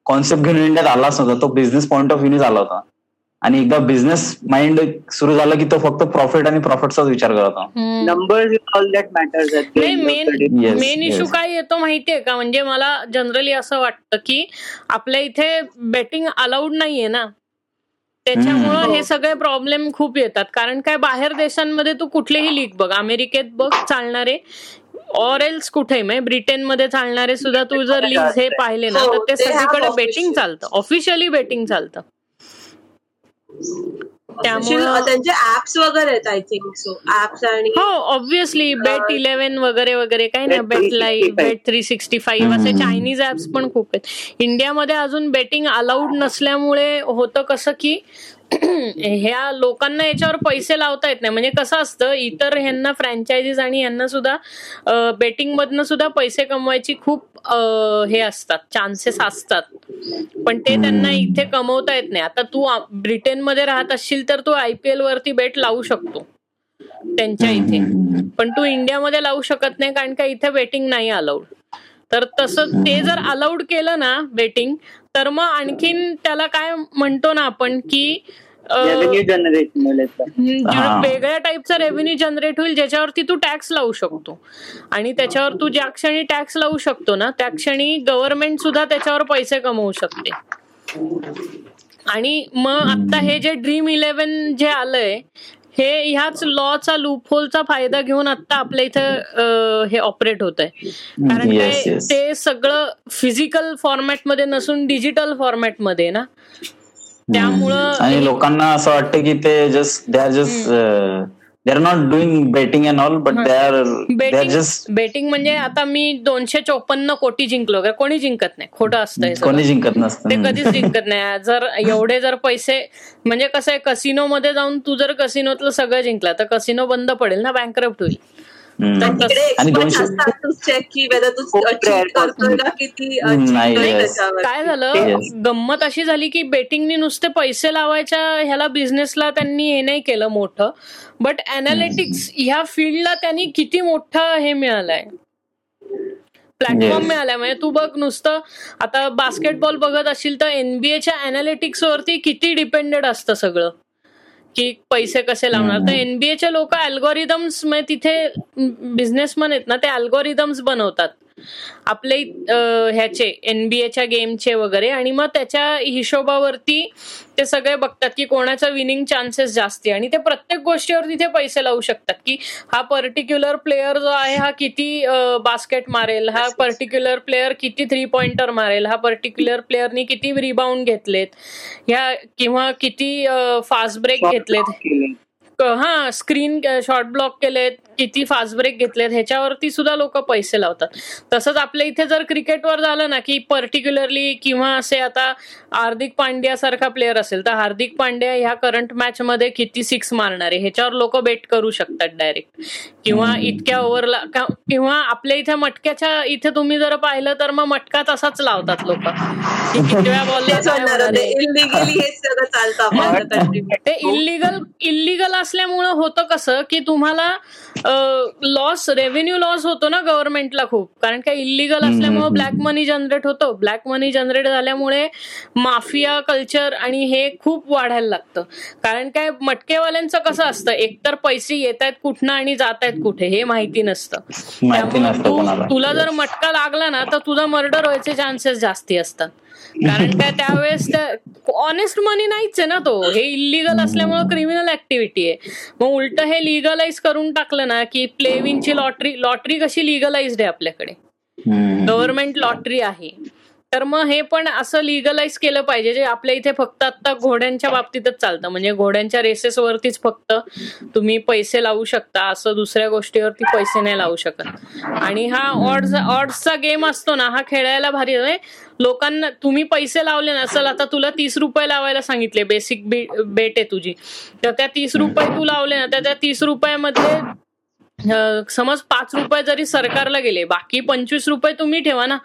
कॉन्सेप्ट घेऊन इंडियात आलाच नव्हता. तो बिझनेस पॉइंट ऑफ व्ह्यूनीच आला होता. आणि एकदा बिझनेस माइंड सुरू झाला की तो फक्त प्रॉफिट आणि प्रॉफिटचाच विचार करत of मेन इश्यू. काय येतो माहितीये का? म्हणजे मला जनरली असं वाटतं की आपल्या इथे बेटिंग अलाउड नाहीये ना. त्याच्यामुळं हम्म. हे सगळे प्रॉब्लेम खूप येतात. कारण काय बाहेर देशांमध्ये तू कुठलेही लीग बघ अमेरिकेत बघ चालणारे ऑर एल्स कुठे म्हणजे ब्रिटनमध्ये चालणारे सुद्धा तू जर लीग हे पाहिले ना हो, तर ते सगळीकडे. बेटिंग चालतं. ऑफिशियली बेटिंग चालतं. त्यांचे ऍप्स वगैरे आहेत आय थिंक सो ऍप्स आणि हो ऑब्विसली बेट इलेव्हन वगैरे वगैरे काही ना Bet bet live 365. Bet three sixty five असे. चायनीज ऍप्स पण खूप आहेत इंडियामध्ये अजून बेटिंग अलाउड नसल्यामुळे होतं कसं की ह्या लोकांना याच्यावर पैसे लावता येत नाही. म्हणजे कसं असतं इतर ह्यांना फ्रँचायझीज आणि यांना सुद्धा बेटिंग मधनं सुद्धा पैसे कमवायची खूप हे असतात चान्सेस असतात. पण ते त्यांना इथे कमवता येत नाही. आता तू ब्रिटनमध्ये राहत असशील तर तू आयपीएल वरती बेट लावू शकतो. त्यांच्या इथे. पण तू इंडियामध्ये लावू शकत नाही कारण का इथे बेटिंग नाही अलाउड तर तसं ते जर अलाउड केलं ना बेटिंग तर मग आणखीन त्याला काय म्हणतो ना आपण की. वेगळ्या टाईपचा रेव्हेन्यू जनरेट होईल ज्याच्यावरती तू टॅक्स लावू शकतो. आणि त्याच्यावर तू ज्या क्षणी टॅक्स लावू शकतो ना त्या क्षणी गव्हर्नमेंट सुद्धा त्याच्यावर पैसे कमवू शकते. आणि मग आता हे जे ड्रीम इलेव्हन जे आलंय हे ह्याच लॉचा लूपहोलचा फायदा घेऊन आता आपल्या इथं हे ऑपरेट होत आहे कारण काय. ते सगळं फिजिकल फॉर्मॅटमध्ये नसून डिजिटल फॉर्मॅटमध्ये ना. त्यामुळं आणि लोकांना असं वाटतं की ते just they are just they are not doing betting and all but they are they are betting just betting म्हणजे आता मी दोनशे चोपन्न कोटी जिंकलो का कोणी जिंकत नाही. खोटं असतं. कोणी जिंकत नसतं. ते कधीच जिंकत नाही. जर एवढे जर पैसे म्हणजे कसं आहे कसिनो मध्ये जाऊन तू जर कसिनोतलं सगळं जिंकला तर कसिनो बंद पडेल ना बँकरप्ट होईल. आणि काय झालं. गंमत अशी झाली की बेटिंगनी नुसते पैसे लावायच्या ह्याला बिझनेसला त्यांनी हे नाही केलं मोठं. बट अनालिटिक्स ह्या फील्डला त्यांनी किती मोठं हे मिळालंय? प्लॅटफॉर्म. मिळालाय. म्हणजे तू बघ नुसतं आता बास्केटबॉल बघत असशील तर एनबीएच्या अनालिटिक्स वरती किती डिपेंडेड असतं सगळं? की पैसे कसे लावणार? तर एनबीएचे लोक अल्गोरिदम्स तिथे बिझनेसमन आहेत ना ते अल्गोरिदम्स बनवतात. आपले ह्याचे एनबीएच्या गेमचे वगैरे आणि मग त्याच्या हिशोबावरती ते सगळे बघतात की कोणाचा विनिंग चान्सेस जास्ती आणि ते प्रत्येक गोष्टीवर तिथे पैसे लावू शकतात की हा पर्टिक्युलर प्लेअर जो आहे हा किती बास्केट मारेल हा पर्टिक्युलर प्लेअर किती थ्री पॉइंटर मारेल हा पर्टिक्युलर प्लेअरनी किती रिबाउंड घेतलेत ह्या किंवा किती फास्ट ब्रेक घेतलेत. हा स्क्रीन शॉर्ट ब्लॉक केलेत किती फास्ट ब्रेक घेतलेत ह्याच्यावरती सुद्धा लोक पैसे लावतात. तसंच आपल्या इथे जर क्रिकेटवर झालं ना की पर्टिक्युलरली किंवा असे आता हार्दिक पांड्या सारखा प्लेअर असेल तर हार्दिक पांड्या ह्या करंट मॅच मध्ये किती सिक्स मारणार आहे? ह्याच्यावर लोक बेट करू शकतात डायरेक्ट किंवा इतक्या ओव्हरला किंवा आपल्या इथे मटक्याच्या इथे तुम्ही जर पाहिलं तर मग मटका तसाच लावतात लोक. कितव्या बॉलला ते इलिगल इलिगल असल्यामुळं होतं कसं की तुम्हाला लॉस रेव्हेन्यू लॉस होतो ना गव्हर्नमेंटला खूप. कारण काय इलिगल असल्यामुळं ब्लॅक मनी जनरेट होतो. ब्लॅक मनी जनरेट झाल्यामुळे माफिया कल्चर आणि हे खूप वाढायला लागतं. कारण काय मटकेवाल्यांचं कसं असतं एकतर पैसे येत आहेत कुठनं आणि जात आहेत कुठे हे माहिती नसतं. त्यामुळे. तुला जर मटका लागला ना तर तुझा मर्डर व्हायचे चान्सेस जास्ती असतात. कारण त्यावेळेस ऑनेस्ट मनी नाहीच आहे ना तो. हे इलिगल असल्यामुळे क्रिमिनल ऍक्टिव्हिटी आहे. मग उलट हे लिगलाइज करून टाकलं ना की प्ले विनची लॉटरी लॉटरी कशी लिगलाइज्ड आहे आपल्याकडे. गव्हर्नमेंट लॉटरी आहे. तर मग हे पण असं लिगलाइज केलं पाहिजे जे आपल्या इथे फक्त आता घोड्यांच्या बाबतीतच चालतं. म्हणजे घोड्यांच्या रेसेसवरतीच फक्त तुम्ही पैसे लावू शकता असं दुसऱ्या गोष्टीवरती पैसे नाही लावू शकत. आणि हा ऑड्स ऑड्सचा गेम असतो ना हा खेळायला भारी लोकांना तुम्ही पैसे लावले नसल आता तुला तीस रुपये लावायला सांगितले बेसिक बेट आहे तुझी. तर त्या तीस रुपये तू लावले ना तर त्या तीस रुपयामध्ये समज पाच रुपये जरी सरकारला गेले बाकी पंचवीस रुपये तुम्ही ठेवा ना.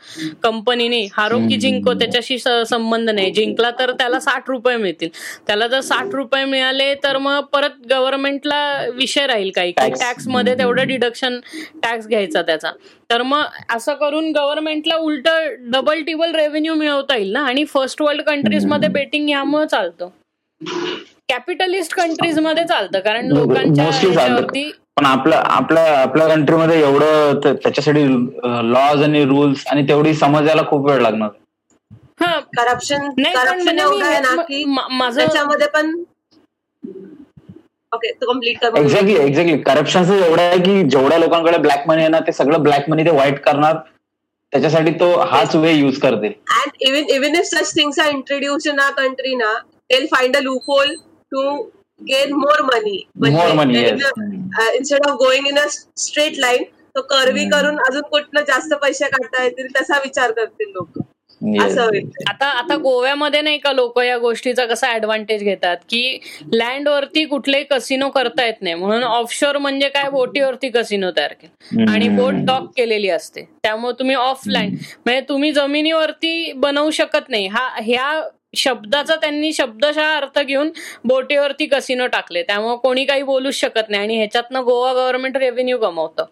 कंपनीने हारो की जिंको त्याच्याशी संबंध नाही. जिंकला तर त्याला साठ रुपये मिळतील. त्याला जर साठ रुपये मिळाले तर मग परत गव्हर्नमेंटला विषय राहील काही. की Tax. टॅक्समध्ये तेवढं डिडक्शन टॅक्स घ्यायचा त्याचा. तर मग असं करून गव्हर्नमेंटला उलट डबल टिबल रेव्हेन्यू मिळवता येईल ना? आणि फर्स्ट वर्ल्ड कंट्रीजमध्ये बेटिंग यामुळे चालतं. कॅपिटलिस्ट कंट्रीजमध्ये चालतं कारण लोकांच्या मोस्टली चालतं. ह्याच्यावरती पण आपल्या आपल्या आपल्या कंट्रीमध्ये एवढं त- त्याच्यासाठी लॉज आणि रूल्स आणि तेवढी समजायला खूप वेळ लागणार. हा. करप्शन करप्शन म्हणजे एवढं आहे ना मी- की मा- माझं त्याच्यामध्ये पण ओके. एक्झॅक्टली एक्झॅक्टली करप्शन एवढं आहे की जेवढ्या लोकांकडे ब्लॅक मनी आहे ना ते सगळं ब्लॅक मनी ते व्हाईट करणार. त्याच्यासाठी तो हाच वे युज करते. And even even if such things are introduced in our country now, they'll find a loophole to gain more money. More money, in yes. a- uh, instead of going in a straight line, तो curvy Hmm. करून अजून कुठनं जास्त पैसे काढता येतील तसा विचार करतील लोक. असं होईल. आता आता गोव्यामध्ये नाही का लोक या गोष्टीचा कसा ऍडव्हान्टेज घेतात? की लँड वरती कुठलेही कसिनो करता येत नाही. म्हणून ऑफशोर म्हणजे काय? बोटीवरती कसिनो तयार केला. आणि बोट डॉक केलेली असते. त्यामुळे तुम्ही ऑफ लँड म्हणजे तुम्ही जमिनीवरती बनवू शकत नाही. हा ह्या शब्दाचा त्यांनी शब्दशः अर्थ घेऊन बोटीवरती कसिनो टाकले. त्यामुळे कोणी काही बोलूच शकत नाही आणि ह्याच्यातनं गोवा गव्हर्नमेंट रेव्हेन्यू कमवतं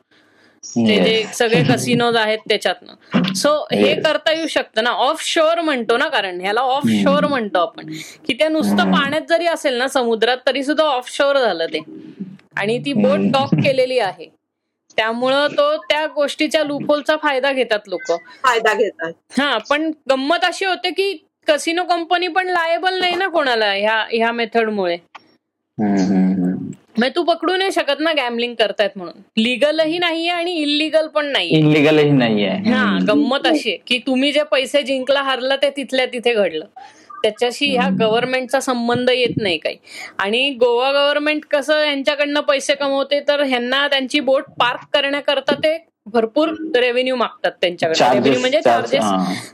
ते जे सगळे कसिनोज आहेत त्याच्यातनं. सो हे. करता येऊ शकतं ना. ऑफ शोअर म्हणतो ना कारण ह्याला ऑफ शोअर म्हणतो आपण. की ते नुसतं पाण्यात जरी असेल ना समुद्रात तरी सुद्धा ऑफ शोअर झालं ते. आणि ती बोट. डॉक केलेली आहे. त्यामुळं तो त्या गोष्टीच्या लूपहोलचा फायदा घेतात लोक. फायदा घेतात. हा पण गंमत अशी होते की कसिनो कंपनी पण लायबल नाही ना कोणाला ह्या ह्या मेथडमुळे मग तू पकडू नाही शकत ना गॅमलिंग करतायत म्हणून. लिगलही नाहीये आणि इलिगल पण नाहीये. इनलिगलही नाहीये. हा गंमत अशी आहे की तुम्ही जे पैसे जिंकला हारलं ते तिथल्या तिथे घडलं. त्याच्याशी ह्या गव्हर्नमेंटचा संबंध येत नाही काही. आणि गोवा गव्हर्नमेंट कसं यांच्याकडनं पैसे कमवते तर ह्यांना त्यांची बोट पार्क करण्याकरता ते भरपूर रेव्हेन्यू मागतात त्यांच्याकडे. रेव्हेन्यू म्हणजे चार्जेस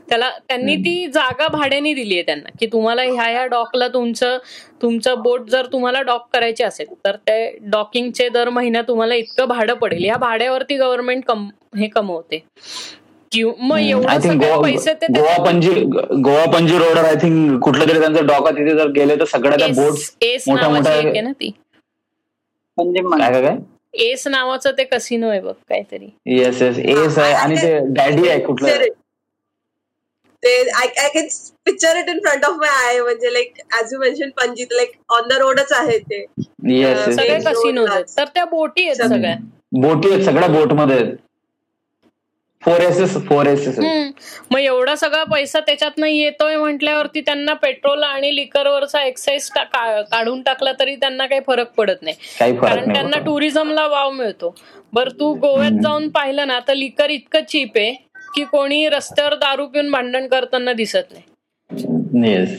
त्याला त्यांनी ती जागा भाड्याने दिली आहे त्यांना की तुम्हाला ह्या ह्या डॉकला तुमचं तुमचं बोट जर तुम्हाला डॉक करायचे असेल तर ते डॉकिंगचे दर महिना तुम्हाला इतकं भाडं पडेल. या भाड्यावरती गव्हर्नमेंट कम हे कमवते. मग एवढं पैसे ते गोवा पणजी गोवा पणजी रोडवर आय थिंक कुठलं तरी त्यांचं डॉक तिथे जर गेले तर सगळ्या त्या बोट ना ती. काय काय? एस नावाचं ते कसिनो आहे बघ काहीतरी. येस येस एस आहे आणि ते डॅडी आहे कुठलं? ते I I can picture it in front of my eye म्हणजे लाईक ऍज यू मेन्शन पणजीत लाईक ऑन द रोडच आहे ते. सगळे कसिनो आहेत. तर त्या बोटी आहेत सगळ्या. बोटी आहेत सगळ्या बोटमध्ये आहेत. फोर एसेस फोर एसेस मग एवढा सगळा पैसा त्याच्यातनं येतोय म्हटल्यावरती त्यांना पेट्रोल आणि लिकरवरचा एक्साईज काढून टाकला तरी त्यांना काही फरक पडत नाही. कारण त्यांना टुरिझमला वाव मिळतो. बर तू गोव्यात जाऊन पाहिलं ना तर लिकर इतकं चीप आहे की कोणी रस्त्यावर दारू पिऊन भांडण करताना दिसत नाही.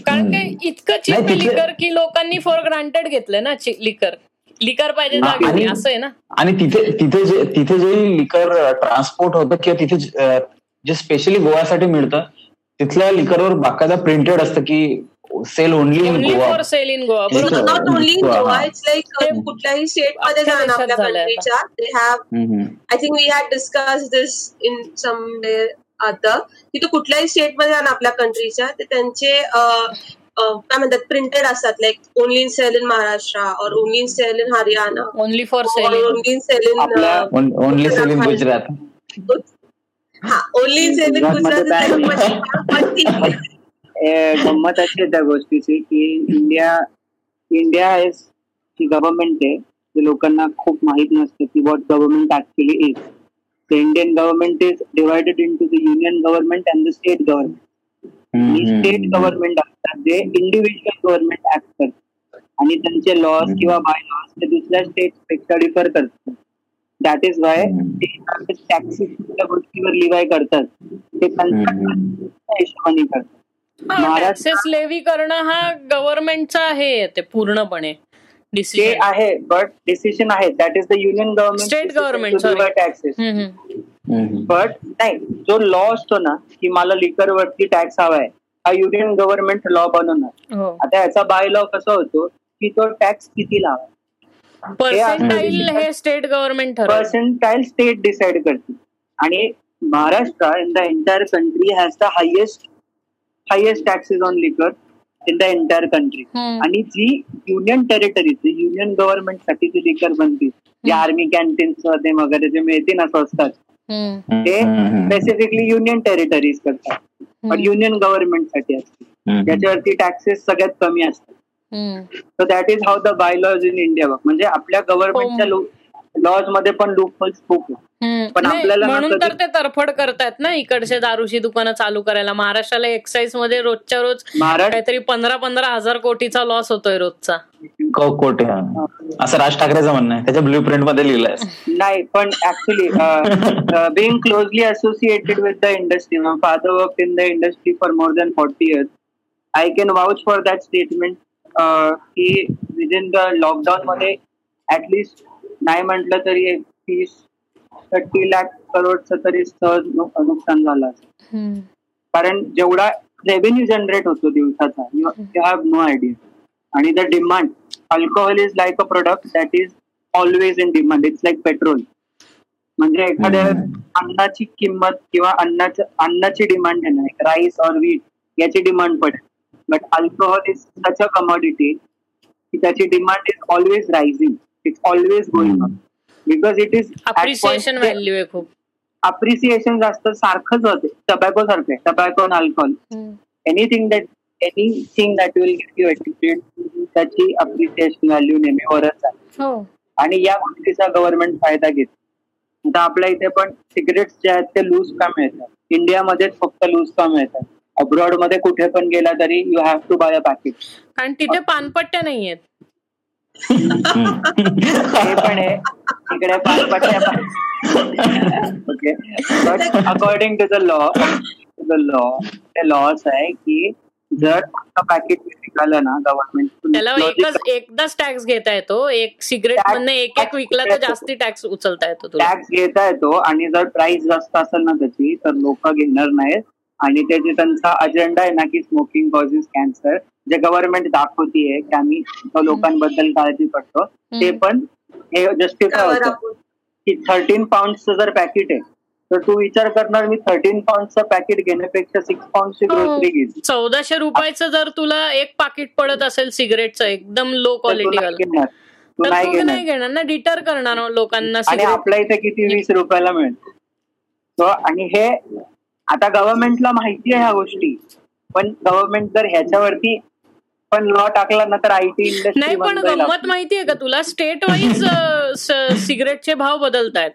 कारण ते इतकं चीप आहे लिकर की लोकांनी फॉर ग्रांटेड घेतलं ना लिकर. लिकर पाहिजे असं आहे ना. आणि तिथे तिथे जे तिथे जे लिकर ट्रान्सपोर्ट होतं किंवा तिथे जे स्पेशली गोव्यासाठी मिळतं तिथल्या लिकरवर बाकायदा प्रिंटेड असतं की sale only in Goa. For sale in Goa not only in Goa it's like कुठल्याही स्टेटमध्ये जाणं आपल्या कंट्रीच्या they have I think we had discuss this in some आता. की तू कुठल्याही स्टेटमध्ये जाणं आपल्या कंट्रीच्या ते त्यांचे काय म्हणतात प्रिंटेड असतात like only in sale in Maharashtra और only in sale in Haryana only for sale only in sale in only sale in Gujarat हा only in sale in Gujarat गंमत अशी त्या गोष्टीची की इंडिया इंडिया इज जी government आहे ते लोकांना खूप माहीत नसतं की what government actually is the Indian government is divided into the union government and the state government state government असतात जे इंडिव्हिज्युअल गव्हर्नमेंट ऍक्ट करतात. आणि त्यांचे लॉज किंवा बाय लॉज ते दुसऱ्या स्टेटपेक्षा डिफर करतात. दॅट इज वाय ते कुठल्या गोष्टीवर लिवाय करतात. ते त्यांच्या हिशोबाने करतात. टॅक्सेस लेव्ही करणं हा गव्हर्नमेंटचा आहे ते पूर्णपणे. ते आहे बट डिसिजन आहे that is the union government state government taxes but नाही जो लॉ असतो ना की मला लिकर वरती टॅक्स हवाय हा युनियन गव्हर्नमेंट लॉ बनवणार. आता याचा बाय लॉ कसा होतो की तो टॅक्स किती लावा? पर्सेंटाईल हे state government percentile state decide करते. आणि Maharashtra in the entire country has the highest highest taxes on liquor in the entire country आणि जी युनियन टेरिटरीज युनियन गव्हर्नमेंटसाठी जी लिकर बनते जे आर्मी कॅन्टीन्समध्ये वगैरे जे मिळते ना स्वस्तात ते स्पेसिफिकली युनियन टेरिटरीज करतात. पण युनियन गव्हर्नमेंटसाठी असते त्याच्यावरती टॅक्सेस सगळ्यात कमी असतात. So that is how the bylaws in India म्हणजे आपल्या गव्हर्नमेंटच्या लॉजमध्ये पण लूप पण आपल्याला म्हणून तर ते. तरफड करतात ना इकडचे दारूची दुकानं चालू करायला. महाराष्ट्राला एक्साईजमध्ये रोजच्या रोज काहीतरी पंधरा पंधरा हजार कोटीचा लॉस होतोय रोजचा. कोटी असं राज ठाकरेचं म्हणणं आहे. त्याच्या ब्ल्यू प्रिंटमध्ये लिहिलंय नाही पण actually being closely associated with the industry father work in the industry for more than forty years I can vouch for that statement की विदिन द लॉकडाऊन मध्ये ऍटलिस्ट नाही म्हटलं तरी तीस थर्टी लाख करोडचं तरी सहज नुकसान झालं असेल कारण जेवढा रेव्हेन्यू जनरेट होतो दिवसाचा यू हॅव नो आयडिया आणि the demand alcohol is like a product that is always in demand it's like petrol म्हणजे एखाद्या अन्नाची किंमत किंवा अन्नाचं अन्नाची डिमांड आहे ना राईस ऑर वीट याची डिमांड पडेल. But alcohol is such a commodity की त्याची demand is always rising it's always going on because it is appreciation value आहे खूप. अप्रिसिएशन जास्त सारखंच होते. टबॅको सारखे tobacco and alcohol anything that anything that will get you attitude त्याची appreciation value नेहमी वरच आहे. आणि या गोष्टीचा गव्हर्नमेंट फायदा घेतो. आता आपल्या इथे पण सिगरेट्स जे आहेत ते लूज का मिळतात? इंडियामध्येच फक्त लूज का मिळतात? अब्रॉडमध्ये कुठे पण गेला तरी you have to buy a packet कारण तिथे पानपट्ट्या नाहीयेत. ते पण आहे but according to the law the law ते लॉस आहे की जर पॅकेट निघालं ना त्याला एकच गव्हर्नमेंट एकदाच टॅक्स घेता येतो. एक सिगरेट मधनं एक एक विकला तर जास्ती टॅक्स उचलता येतो टॅक्स घेता येतो आणि जर प्राइस जास्त असेल ना त्याची तर लोक घेणार नाहीत. आणि त्याचे त्यांचा अजेंडा आहे ना की स्मोकिंग कॉजेस कॅन्सर जे गव्हर्नमेंट दाखवतीये की आम्ही लोकांबद्दल काळजी करतो ते. पण हे जस्टिफाय होतं. की थर्टीन पाऊंडचं जर पॅकेट आहे तर तू विचार करणार मी थर्टीन पाऊंडचं पॅकेट घेण्यापेक्षा सिक्स पाऊंडची. ग्रोसरी घेईन. चौदाशे रुपयाचं जर तुला एक पाकिट पडत असेल सिगरेटचं एकदम लो क्वालिटी नाही वाला. घेणार. तू नाही ना डिटर करणार लोकांना आणि आपल्या इथे किती वीस रुपयाला मिळतं So, आणि हे आता गव्हर्नमेंटला माहिती आहे ह्या गोष्टी. पण गव्हर्नमेंट जर ह्याच्यावरती पण लॉ टाकला ना तर आयटी इंडस्ट्री नाही पण गंमत माहितीये का तुला? स्टेट वाईज सिगरेटचे भाव बदलतायत.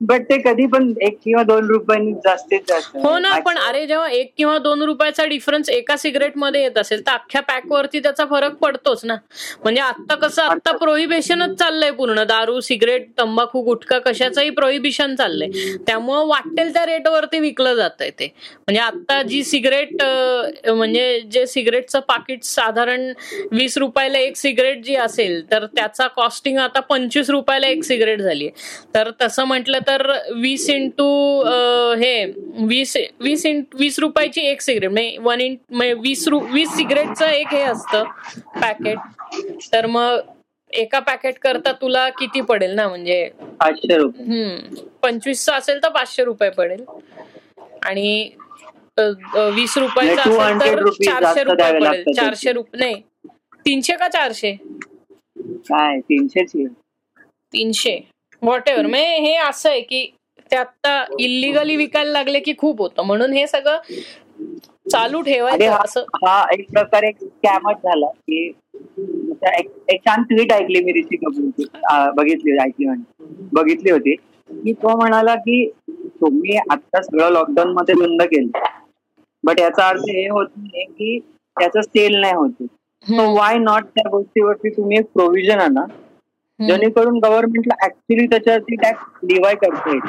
बट ते कधी पण एक किंवा दोन रुपयांनी जास्तीत जास्त. हो ना पण अरे जेव्हा एक किंवा दोन रुपयाचा डिफरन्स एका सिगरेटमध्ये येत असेल तर अख्ख्या पॅक वरती त्याचा फरक पडतोच ना. म्हणजे आता कसं आता प्रोहिबिशनच चाललंय पूर्ण. दारू सिगरेट तंबाखू गुटखा कशाचंही प्रोहिबिशन चाललंय. त्यामुळं वाटेल त्या रेटवरती विकलं जातंय ते. म्हणजे आता जी सिगरेट म्हणजे जे सिगरेटचं पाकिट साधारण वीस रुपयाला एक सिगरेट जी असेल तर त्याचा कॉस्टिंग आता पंचवीस रुपयाला एक सिगरेट झाली तर तसं म्हटलं तर वीस इंटू हे वीस वीस वीस रुपयाची एक सिगरेट म्हणजे वन इंट म्हणजे वीस रु वीस सिगरेटचं एक हे असतं पॅकेट तर मग एका पॅकेट करता तुला किती पडेल ना? म्हणजे पाचशे रुपये. पंचवीसचं असेल तर पाचशे रुपये पडेल. आणि वीस रुपयाचं म्हणजे असेल 200 तर चारशे रुपये पडेल. चारशे रुपये नाही तीनशे का चारशे? काय तीनशेची? तीनशे. व्हॉट एव्हर म्हणजे हे असं आहे की ते आता इलिगली विकायला लागले की खूप होतं. म्हणून हे सगळं चालू ठेवायचं असं. हा एक प्रकारे स्कॅमच झाला की एक छान ट्विट ऐकली मी ऋषी कपूरची. आ, बघितली ऐकली म्हणजे बघितली होती. की तो म्हणाला की तुम्ही आता सगळं लॉकडाऊन मध्ये बंद केलं. बट याचा अर्थ हे होत नाही की त्याचं सेल नाही होते. वाय नॉट त्या गोष्टीवरती तुम्ही एक प्रोव्हिजन आणा. जेणेकरून गव्हर्नमेंटला ऍक्च्युली त्याच्यावरती टॅक्स डिवाय करता येईल.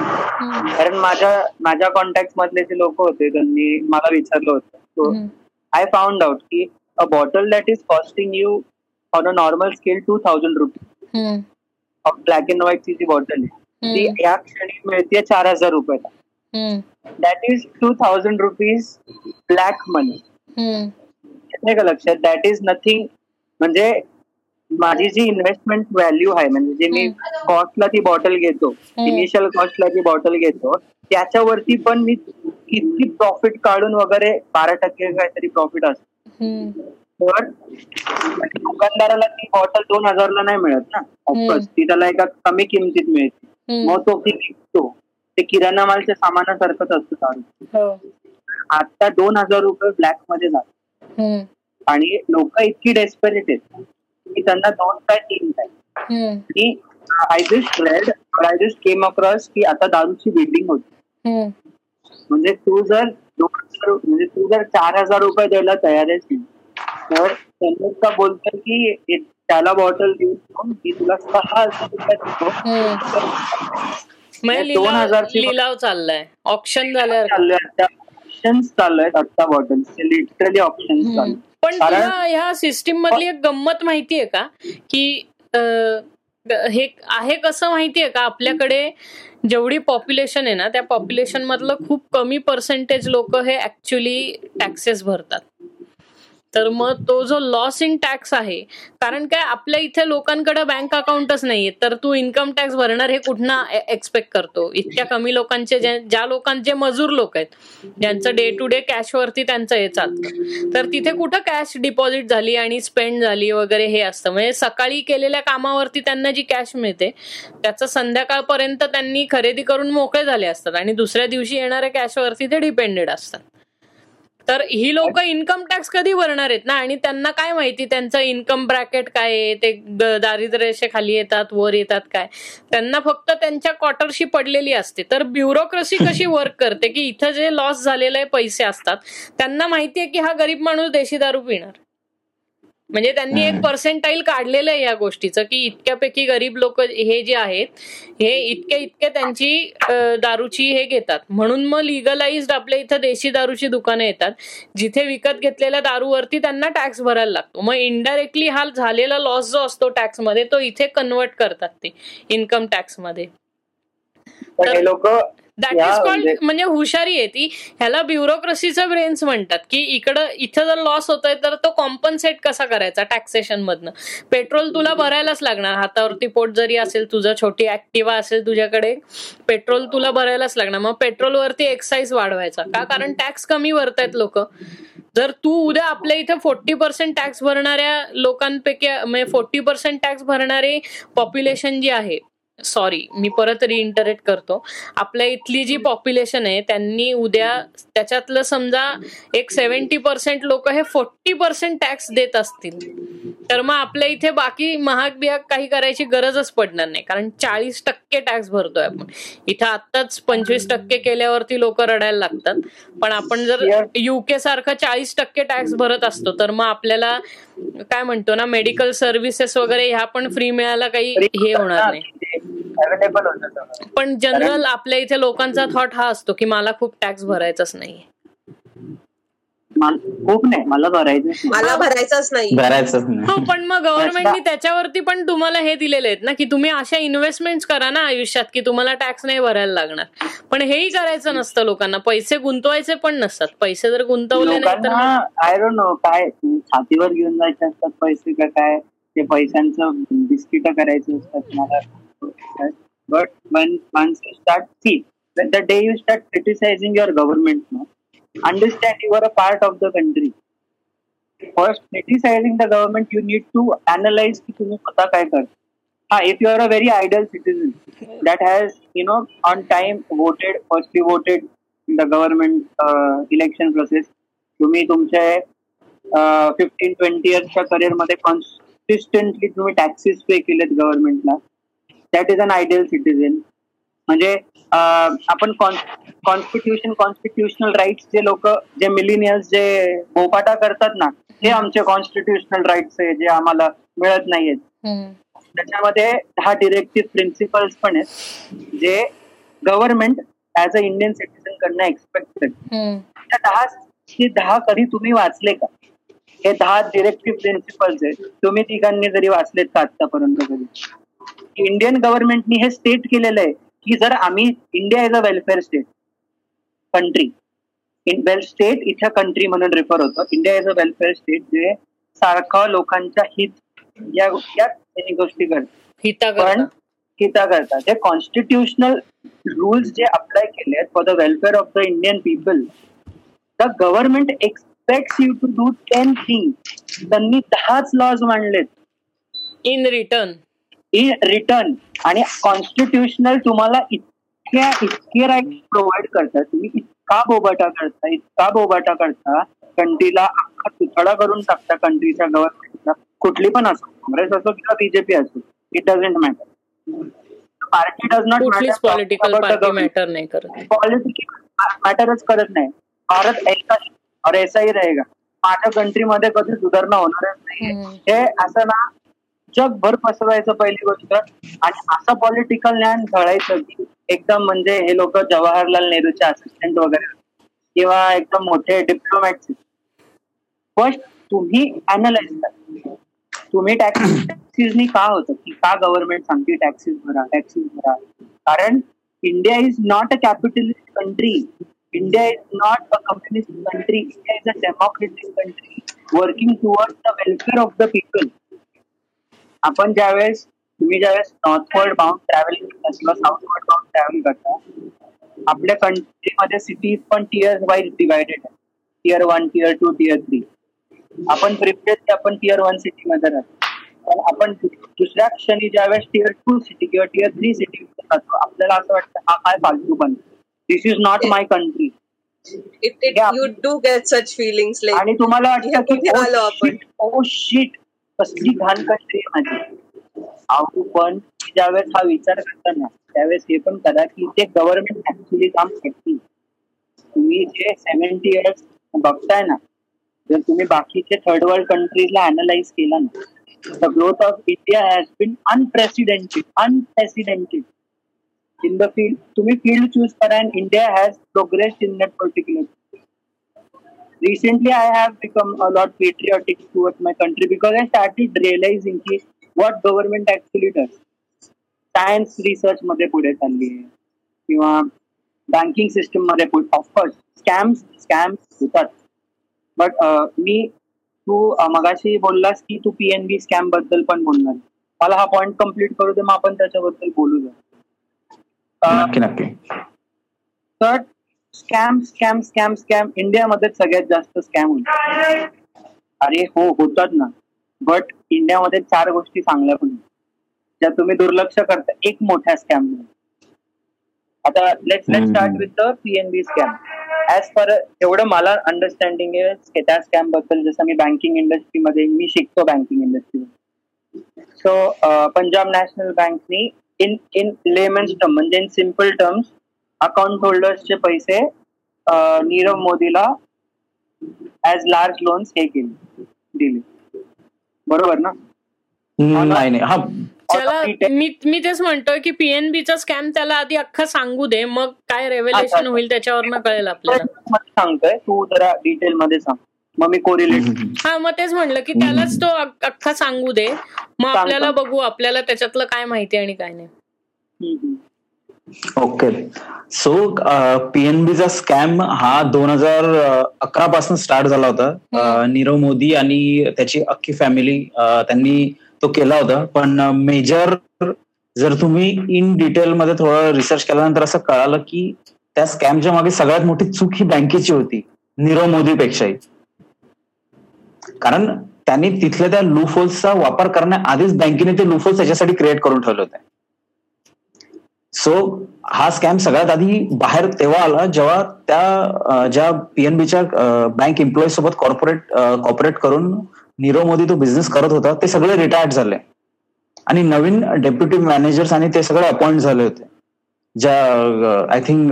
कारण माझ्या माझ्या कॉन्टॅक्ट मधले जे लोक होते त्यांनी मला विचारलं होतं I found out की a bottle that is costing you on a normal scale two thousand rupees. of black and white ची जी बॉटल आहे ती या क्षणी मिळते चार हजार रुपयाला. That is two thousand rupees black money नाही का लक्षात? दॅट इज नथिंग म्हणजे माझी जी इन्व्हेस्टमेंट व्हॅल्यू आहे म्हणजे जे मी कॉस्टला ती बॉटल घेतो इनिशियल कॉस्टला ती बॉटल घेतो त्याच्यावरती पण मी किती प्रॉफिट काढून वगैरे बारा टक्के काहीतरी प्रॉफिट असतं. तर दुकानदाराला ती बॉटल दोन हजारला नाही मिळत ना ऑफकोर्स ती त्याला एका कमी किमतीत मिळते. मग तो ती विकतो. ते किराणा मालच्या सामानासारखंच असतं दारू. हो. आता दोन हजार रुपये ब्लॅकमध्ये जातात आणि लोक इतकी डेस्परेट आहेत. की त्यांना दोन काय तीन काय की I just read I just came across की आता दारूची बिल्डिंग होती. म्हणजे तू जर दोन हज़ार म्हणजे तू जर चार हज़ार रुपये द्यायला तयार आहेस तर त्यांनी का बोलतो की त्याला बॉटल देऊन मी तुला सहा हज़ार रुपयात देतो. दोन लिलाव हजारची- लिलाव चाललाय. ऑप्शन झाल्यावर. चालू आहे आता ऑप्शन्स चालू आहेत आता बॉटल्स लिटरली ऑप्शन्स चालू. पण ह्या सिस्टीम मधली एक गंमत माहितीये का? की हे आहे कसं माहितीये का? आपल्याकडे जेवढी पॉप्युलेशन आहे ना त्या पॉप्युलेशन मधलं खूप कमी पर्सेंटेज लोक हे ऍक्च्युली टॅक्सेस भरतात. तर मग तो जो लॉस इन टॅक्स आहे कारण काय आपल्या इथे लोकांकडे बँक अकाउंटच नाहीये तर तू इन्कम टॅक्स भरणार हे कुठनं एक्सपेक्ट करतो? इतक्या कमी लोकांचे ज्या लोकांचे मजूर लोक आहेत ज्यांचं डे टू डे कॅशवरती त्यांचं हे चालतं. तर तिथे कुठं कॅश डिपॉझिट झाली आणि स्पेंड झाली वगैरे हे असतं. म्हणजे सकाळी केलेल्या कामावरती त्यांना जी कॅश मिळते त्याचं संध्याकाळपर्यंत त्यांनी खरेदी करून मोकळे झाले असतात आणि दुसऱ्या दिवशी येणाऱ्या कॅशवरती ते डिपेंडेड असतात. तर ही लोक इन्कम टॅक्स कधी भरणार आहेत ना? आणि त्यांना काय माहिती? त्यांचं इन्कम ब्रॅकेट काय आहे? ते दारिद्र्य खाली येतात वर येतात काय? त्यांना फक्त त्यांच्या क्वार्टरशी पडलेली असते. तर ब्युरोक्रेसी कशी वर्क करते? की इथं जे लॉस झालेले पैसे असतात त्यांना माहितीये की हा गरीब माणूस देशी दारू पिणार. म्हणजे त्यांनी एक. पर्सेंटाईल काढलेलं आहे या गोष्टीचं की इतक्यापैकी गरीब लोक हे जे आहेत हे इतके इतके त्यांची दारूची हे घेतात. म्हणून मग लिगलाइज्ड आपल्या इथं देशी दारूची दुकानं येतात. जिथे विकत घेतलेल्या दारूवरती त्यांना टॅक्स भरायला लागतो. मग इनडायरेक्टली हा झालेला लॉस जो असतो टॅक्समध्ये तो इथे कन्वर्ट करतात ते इन्कम टॅक्समध्ये हे लोक दॅट इज कॉल्ड म्हणजे- हुशारी आहे ती. ह्याला ब्युरोक्रेसीचं ब्रेन्स म्हणतात की इकडं इथं जर लॉस होतोय तर तो कॉम्पन्सेट कसा करायचा टॅक्सेशन मधनं? पेट्रोल तुला भरायलाच लागणार. हातावरती पोट जरी असेल तुझं छोटी ऍक्टिवा असेल तुझ्याकडे पेट्रोल तुला भरायलाच लागणार. मग पेट्रोलवरती एक्साईज वाढवायचा. का? कारण टॅक्स कमी भरतायत लोक. जर तू उद्या आपल्या इथे फोर्टी पर्सेंट टॅक्स भरणाऱ्या लोकांपैकी म्हणजे फोर्टी पर्सेंट टॅक्स भरणारे पॉप्युलेशन जी आहे सॉरी मी परत रिइंटरेट करतो. आपल्या इथली जी पॉप्युलेशन आहे त्यांनी उद्या त्याच्यातलं समजा एक सेव्हन्टी पर्सेंट लोक हे फोर्टी पर्सेंट टॅक्स देत असतील. तर मग आपल्या इथे बाकी महाग बिहाग काही करायची गरजच पडणार नाही. कारण चाळीस टक्के टॅक्स भरतोय आपण. इथं आत्ताच पंचवीस टक्के केल्यावरती लोक रडायला लागतात. पण आपण जर. युके सारखं चाळीस टक्के टॅक्स भरत असतो तर मग आपल्याला काय म्हणतो ना मेडिकल सर्व्हिसेस वगैरे ह्या पण फ्री मिळायला काही हे होणार नाही. अवेलेबल होतं. पण जनरल आपल्या इथे लोकांचा थॉट हा असतो की मला खूप टॅक्स भरायचाच नाही खूप नाही मला भरायचं मला भरायचंच नाही. भरायचंच नाही. हो पण मग गव्हर्नमेंटनी त्याच्यावरती पण तुम्हाला हे दिलेले आहेत ना की तुम्ही अशा इन्व्हेस्टमेंट करा ना आयुष्यात की तुम्हाला टॅक्स नाही भरायला लागणार. पण हेही करायचं नसतं लोकांना. पैसे गुंतवायचे पण नसतात. पैसे जर गुंतवले नाही तर आय डोंट नो काय छातीवर घेऊन जायचे असतात पैसे का काय? ते पैशांचं बिस्किट करायचे असतात. मला but one once you start see the day you start criticising your government no understand you are a part of the country first criticising the government you need to analyse की तुम्ही स्वतः काय करता हा if you are a very idle citizen that has you know on time voted firstly voted in the government uh, election process तुम्ही तुमचे fifteen twenty इयर्सच्या career मध्ये कॉन्सिस्टंटली तुम्ही टॅक्सेस पे केलेत गव्हर्नमेंटला that is an ideal citizen म्हणजे आपण constitution constitutional rights जे लोक जे मिलिनियल्स जे बोपाटा करतात ना हे आमचे कॉन्स्टिट्युशनल राईट्स आहे जे आम्हाला मिळत नाहीयेत. त्याच्यामध्ये दहा डिरेक्टिव्ह प्रिन्सिपल्स पण आहेत जे government as a Indian citizen कडनं एक्सपेक्ट करते. हम्म. त्या दहा दहा कधी तुम्ही वाचले का? हे दहा डिरेक्टिव्ह प्रिन्सिपल्स आहेत. तुम्ही तिघांनी जरी वाचलेत का आतापर्यंत कधी इंडियन गव्हर्नमेंटनी हे स्टेट केलेलं आहे की जर आम्ही India is a welfare state country in well state इथं कंट्री म्हणून रेफर होतं. India is a welfare state जे सारखं लोकांच्या हित या गोष्टी करतात हिता पण करता हिता करतात जे कॉन्स्टिट्युशनल रूल्स जे अप्लाय केले आहेत for the welfare of the Indian people the government expects you to do ten thing त्यांनी दहाच लॉज मांडलेत. इन रिटर्न इन रिटर्न आणि कॉन्स्टिट्युशनल तुम्हाला इतक्या इतके राईट प्रोव्हाइड करतात. तुम्ही इतका बोबाटा करता इतका बोबाटा करता कंट्रीला अख्खा तुथडा करून टाकता कंट्रीच्या गव्हर्नमेंटला कुठली पण असो काँग्रेस असो किंवा बीजेपी असो it doesn't matter party does not political party matter नाही करत. पॉलिटिक्स मॅटरच करत नाही. भारत ऐसा और ऐसा ही रहेगा. माझ्या कंट्रीमध्ये कधी सुधारणा होणारच नाही. हे असं ना जगभर पसरवायचं पहिली गोष्ट. आणि असं पॉलिटिकल ज्ञान घडायचं की एकदम म्हणजे हे लोक जवाहरलाल नेहरूचे असिस्टंट वगैरे. किंवा एकदम मोठे डिप्लोमॅट फर्स्ट तुम्ही अनालाइज करा. तुम्ही टॅक्सीजनी का होतं? की का गव्हर्नमेंट सांगते टॅक्सेस भरा टॅक्सेस भरा? कारण India is not a capitalist country India is not a communist country India is a democratic country working toward the welfare of the people आपण ज्यावेळेस तुम्ही ज्यावेळेस नॉर्थवर्ड बाउंड ट्रॅव्हलिंग किंवा साऊथवर्ड बाउंड ट्रॅव्हल करता आपल्या कंट्रीमध्ये सिटीज पण टिअर वाईज डिवायडेड आहे tier one tier two tier three आपण प्रिप्रेस आपण टिअर वन सिटी मध्ये राहतो. पण आपण दुसऱ्या क्षणी ज्यावेळेस टिअर टू सिटी किंवा टिअर थ्री सिटी जातो आपल्याला असं वाटतं हा काय फालतू पण this is not my country आणि तुम्हाला वाटतं? की ओ शिट कसली घाण कशी माझी? अहो पण ज्यावेळेस हा विचार करताना त्यावेळेस हे पण करा की ते गव्हर्नमेंट ऍक्च्युली काम करते तुम्ही जे सेव्हन्टी इयर्स बघताय ना जर तुम्ही बाकीचे थर्ड वर्ल्ड कंट्रीजला अनालाइज केला ना the growth of India has been unprecedented unprecedented in the field तुम्ही फील्ड चूज करा and India has progress in that particular recently i have become a lot patriotic towards my country because i started realizing ki what government actually does. Science research मध्ये पुढे चालली आहे. किंवा banking सिस्टममध्ये of course scams scams होतात. But मी तू मगाशी बोललास की तू पीएनबी स्कॅमबद्दल पण बोलणार. मला हा पॉइंट कंप्लीट करू दे मग आपण त्याच्याबद्दल बोलू नक्की. तर स्कॅम स्कॅम स्कॅम स्कॅम इंडियामध्ये सगळ्यात जास्त स्कॅम होतात अरे हो होतात ना. बट इंडियामध्ये चार गोष्टी चांगल्या पण ज्या तुम्ही दुर्लक्ष करता. एक मोठा स्कॅम आता let's let. Start with the PNB scam as per एवढं मला अंडरस्टँडिंग आहे की त्या स्कॅमबद्दल जसं मी बँकिंग इंडस्ट्रीमध्ये मी शिकतो बँकिंग इंडस्ट्रीमध्ये सो पंजाब नॅशनल बँकनी इन इन लेमन्स टर्म म्हणजे इन सिंपल टर्म्स अकाउंट होल्डर्सचे पैसे अं, नीरव मोदीला ऍज लार्ज लोन्स हे केले दिले. बरोबर ना? नाही नाही. हा. त्याला. मी मी तेच म्हणतोय की पीएनबीचा स्कॅम त्याला आधी अख्खा सांगू दे मग काय रेव्हलेशन अच्छा. होईल त्याच्यावरनं कळेल आपल्याला. सांगतोय तू जरा डिटेल मध्ये सांग. मग मी कोरिलेट. हा मग तेच म्हणलं की त्यालाच तो अख्खा सांगू दे. मग आपल्याला बघू आपल्याला त्याच्यातलं काय माहिती आणि काय नाही. ओके सो पीएनबीचा स्कॅम हा दोन हजार अकरा पासून स्टार्ट झाला होता. अ, नीरव मोदी आणि त्याची अख्खी फॅमिली त्यांनी तो केला होता. पण मेजर जर तुम्ही इन डिटेल मध्ये थोडं रिसर्च केल्यानंतर असं कळालं की त्या स्कॅमच्या मागे सगळ्यात मोठी चूक ही बँकेची होती नीरव मोदीपेक्षाही. कारण त्यांनी तिथल्या त्या लूफोल्सचा वापर करण्याआधीच बँकेने ते लूफोल्स त्याच्यासाठी क्रिएट करून ठेवले होते. सो हा स्कॅम सगळ्यात आधी बाहेर तेव्हा आला जेव्हा त्या ज्या पीएनबीच्या बँक एम्प्लॉई सोबत कॉर्पोरेट कॉर्पोरेट करून नीरव मोदी तो बिझनेस करत होता ते सगळे रिटायर्ड झाले. आणि नवीन डेप्युटी मॅनेजर्स आणि ते सगळे अपॉइंट झाले होते. ज्या I think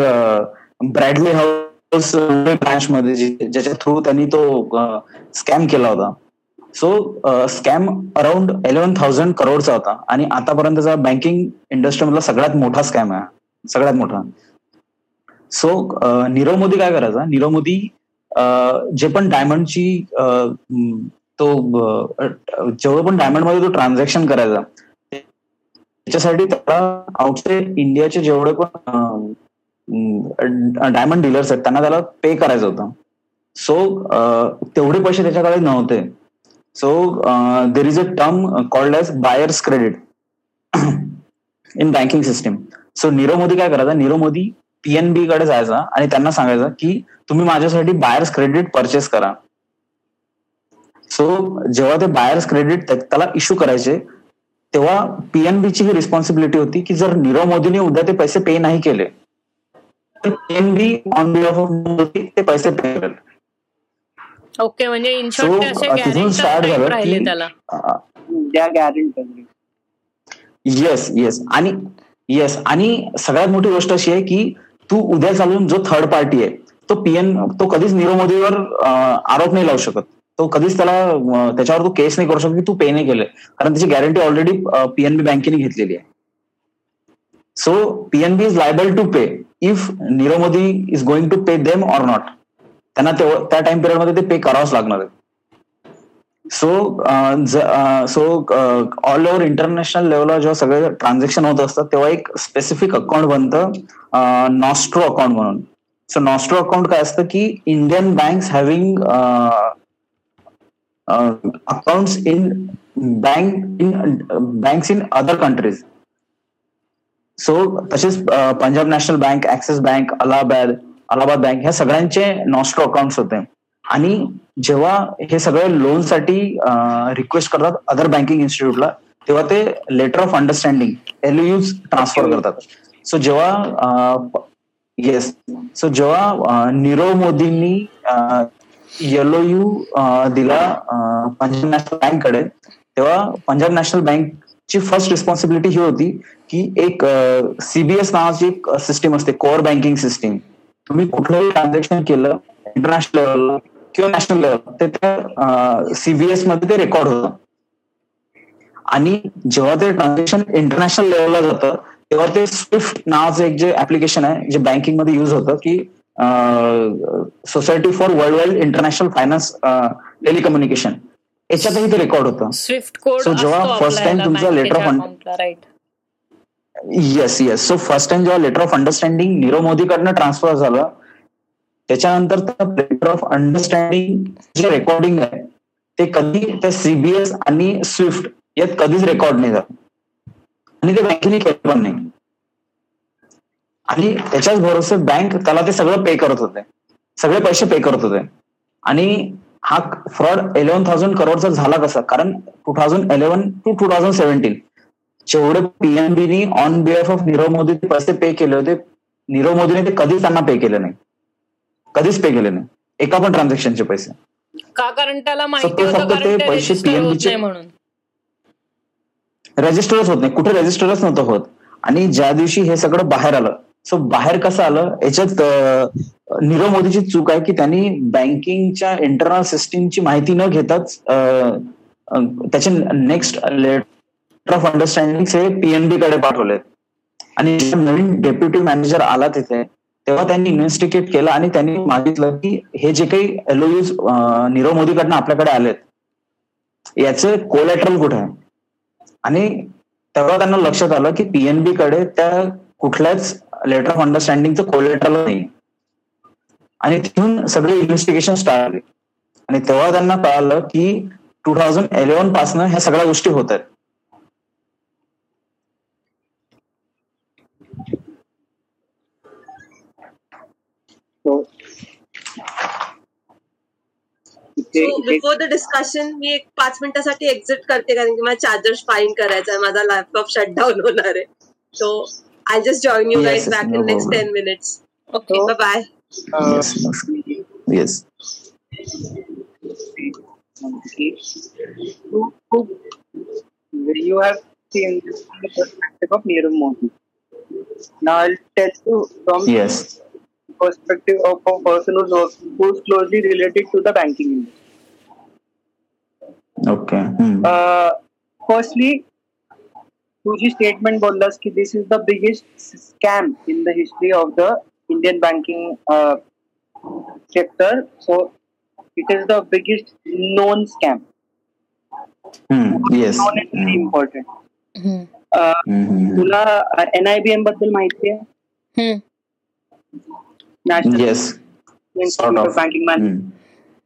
Bradley House branch मध्ये ज्याच्या थ्रू त्यांनी तो स्कॅम केला होता. So scam around eleven thousand करोडचा होता. आणि आतापर्यंतचा बँकिंग इंडस्ट्रीमधला सगळ्यात मोठा स्कॅम आहे. सगळ्यात मोठा. सो uh, नीरव मोदी काय करायचा? नीरव मोदी uh, जे पण डायमंडची uh, तो जेवढं पण डायमंडमध्ये तो ट्रान्झॅक्शन करायचा त्याच्यासाठी त्याला आउटसाइड इंडियाचे जेवढे पण डायमंड डीलर्स आहेत त्यांना त्याला पे करायचं होतं. सो तेवढे पैसे त्याच्याकडे नव्हते. So there is a term called as buyer's credit in banking system so Nirav Modi काय करायचा? नीरव मोदी पीएनबी कडे जायचा आणि त्यांना सांगायचं की तुम्ही माझ्यासाठी बायर्स क्रेडिट परचेस करा. सो जेव्हा ते बायर्स क्रेडिट त्याला इश्यू करायचे तेव्हा पीएनबीची ही रिस्पॉन्सिबिलिटी होती की जर नीरव मोदीने उद्या ते पैसे पे नाही केले तर PNB on behalf of Modi ते पैसे पे करेल. ओके म्हणजे इन शॉर्ट असे गॅरेंटर राहिले त्याला. येस येस आणि येस आणि सगळ्यात मोठी गोष्ट अशी आहे की तू उद्या चालून जो थर्ड पार्टी आहे तो पीएन तो कधीच नीरव मोदीवर आरोप नाही लावू शकत. तो कधीच त्याला त्याच्यावर तू केस नाही करू शकत की तू पे नाही केलंय कारण त्याची गॅरंटी ऑलरेडी पीएनबी बँकेने घेतलेली आहे. So PNB is liable to pay if Nirav Modi is going to pay them or not त्यांना त्या टाइम पिरियडमध्ये ते पे करावंच लागणार आहे so so all over international लेवलला जेव्हा सगळे ट्रान्झॅक्शन होत असतात तेव्हा एक स्पेसिफिक अकाउंट बनतं नॉस्ट्रो अकाउंट म्हणून. सो नॉस्ट्रो अकाउंट काय असतं की Indian banks having accounts in bank in banks in other countries so तसेच Punjab national bank Axis bank Allahabad Allahabad bank ह्या सगळ्यांचे नॉस्ट्रो अकाउंट्स होते. आणि जेव्हा हे सगळे लोनसाठी रिक्वेस्ट करतात अदर बँकिंग इन्स्टिट्यूटला तेव्हा ते letter of understanding LUs transfer करतात. सो जेव्हा येस सो जेव्हा नीरव मोदींनी येलो यू दिला पंजाब नॅशनल बँककडे तेव्हा पंजाब नॅशनल बँकची फर्स्ट रिस्पॉन्सिबिलिटी ही होती की एक सीबीएस नावाची एक सिस्टीम असते कोअर बँकिंग सिस्टीम तुम्ही कुठलंही ट्रान्झॅक्शन केलं इंटरनॅशनल लेवलला किंवा नॅशनल लेवल ते त्या सीबीएसमध्ये ते रेकॉर्ड होतं. आणि जेव्हा ते ट्रान्झॅक्शन इंटरनॅशनल लेवलला जातं तेव्हा ते स्विफ्ट नावाचं एक जे ऍप्लिकेशन आहे जे बँकिंगमध्ये युज होतं की society for world wide international finance telecommunication याच्यातही ते रेकॉर्ड होतं. स्विफ्ट कोड So, जेव्हा first time तुमचा of un- right yes yes so first time जेव्हा लेटर ऑफ अंडरस्टँडिंग नीरव मोदीकडनं ट्रान्सफर झालं त्याच्यानंतर लेटर ऑफ अंडरस्टँडिंग जे रेकॉर्डिंग आहे ते कधी त्या सीबीएस आणि स्विफ्ट यात कधीच रेकॉर्ड नाही झालं. आणि ते बँकेने केलं पण नाही. आणि त्याच्याच भरोसे बँक त्याला ते सगळं पे करत होते. सगळे पैसे पे करत होते. आणि हा फ्रॉड इलेव्हन थाउजंड करोडचा झाला कसा? कारण two thousand eleven to two thousand seventeen जेवढे पीएनबीनी on behalf of Nirav Modi पैसे पे केले होते नीरव मोदीने ते कधीच त्यांना पे केले नाही. कधीच पे केले नाही. एका पण ट्रान्झॅक्शनचे पैसे. का? कारण त्याला माहिती फक्त ते पैसे म्हणून. रजिस्टरच होत नाही. कुठे रजिस्टरच नव्हतं होत. आणि ज्या दिवशी हे सगळं बाहेर आलं सो बाहेर कसं आलं? याच्यात नीरव मोदीची चूक आहे की त्यांनी बँकिंगच्या इंटरनल सिस्टीमची माहिती न घेताच त्याचे नेक्स्ट लेटर ऑफ अंडरस्टँडिंग हे पीएनबी कडे पाठवले. आणि नवीन डेप्युटी मॅनेजर आला तिथे तेव्हा त्यांनी इन्व्हेस्टिगेट केलं आणि त्यांनी मागितलं की हे जे काही एलओयूज नीरव मोदीकडनं आपल्याकडे आलेत याचे कोलॅटरल कुठे आहे? आणि तेव्हा त्यांना लक्षात आलं की पीएनबी कडे त्या कुठल्याच लेटर ऑफ अंडरस्टँडिंगचं कोलेटरल नाही. आणि तिथून सगळे इन्व्हेस्टिगेशन स्टार्ट झाले आणि तेव्हा त्यांना कळालं की टू थाउजंड इलेव्हन पासनं ह्या सगळ्या गोष्टी होत आहेत So, इथे सो इथे बिफोर द डिस्कशन मी एक पाच मिनिटासाठी एक्झिट करते कारण की मला चार्जर फाईन करायचा आहे. माझा लॅपटॉप शटडाऊन होणार आहे. So I just join you Yes, guys yes, back in next. Ten minutes okay bye uh, yes you, have seen this from the perspective of Nirav Modi. Now I'll tell you from yes perspective of a person who's, who's closely related to the banking industry. Okay Uh, firstly, तू जी statement बोललास की this is the biggest scam in the history of the Indian banking sector so it is the biggest known scam yes known is very important hmm. तुला एनआयबीएमबद्दल माहिती आहे? हम्म. National yes institute of banking management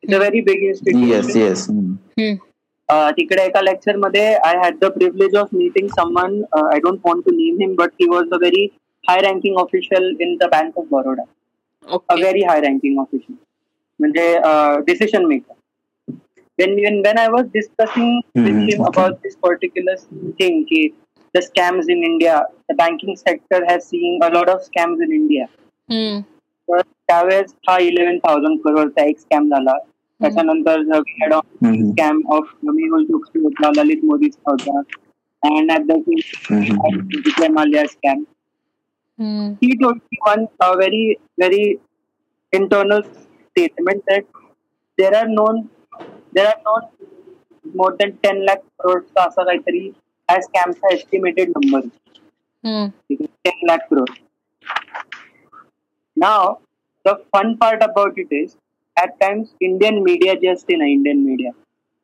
it's a very big yes institute yes hmm. तिकडे एका लेक्चरमध्ये I had the privilege of meeting someone I don't want to name him but he was a very high ranking official in the bank of Baroda a very high ranking official म्हणजे decision maker when when when I was discussing with Mhm, him okay. about this particular thing, ki the scams in India, the banking sector has seen a lot of scams in India. हम्म. तर त्यावेळेस हा eleven thousand करोडचा एक scam झाला त्याच्यानंतर Mhm. Scam of Mehul Choksi होता ललित मोदीचा होता and at the Mallya scam hmm. he told me one uh, very very internal statement that there are known there are known more than 10 lakh crores चा असा काहीतरी हा स्कॅमचा estimated number hmm. Ten lakh crores now the fun part about it is at times indian media जे असते ना Indian media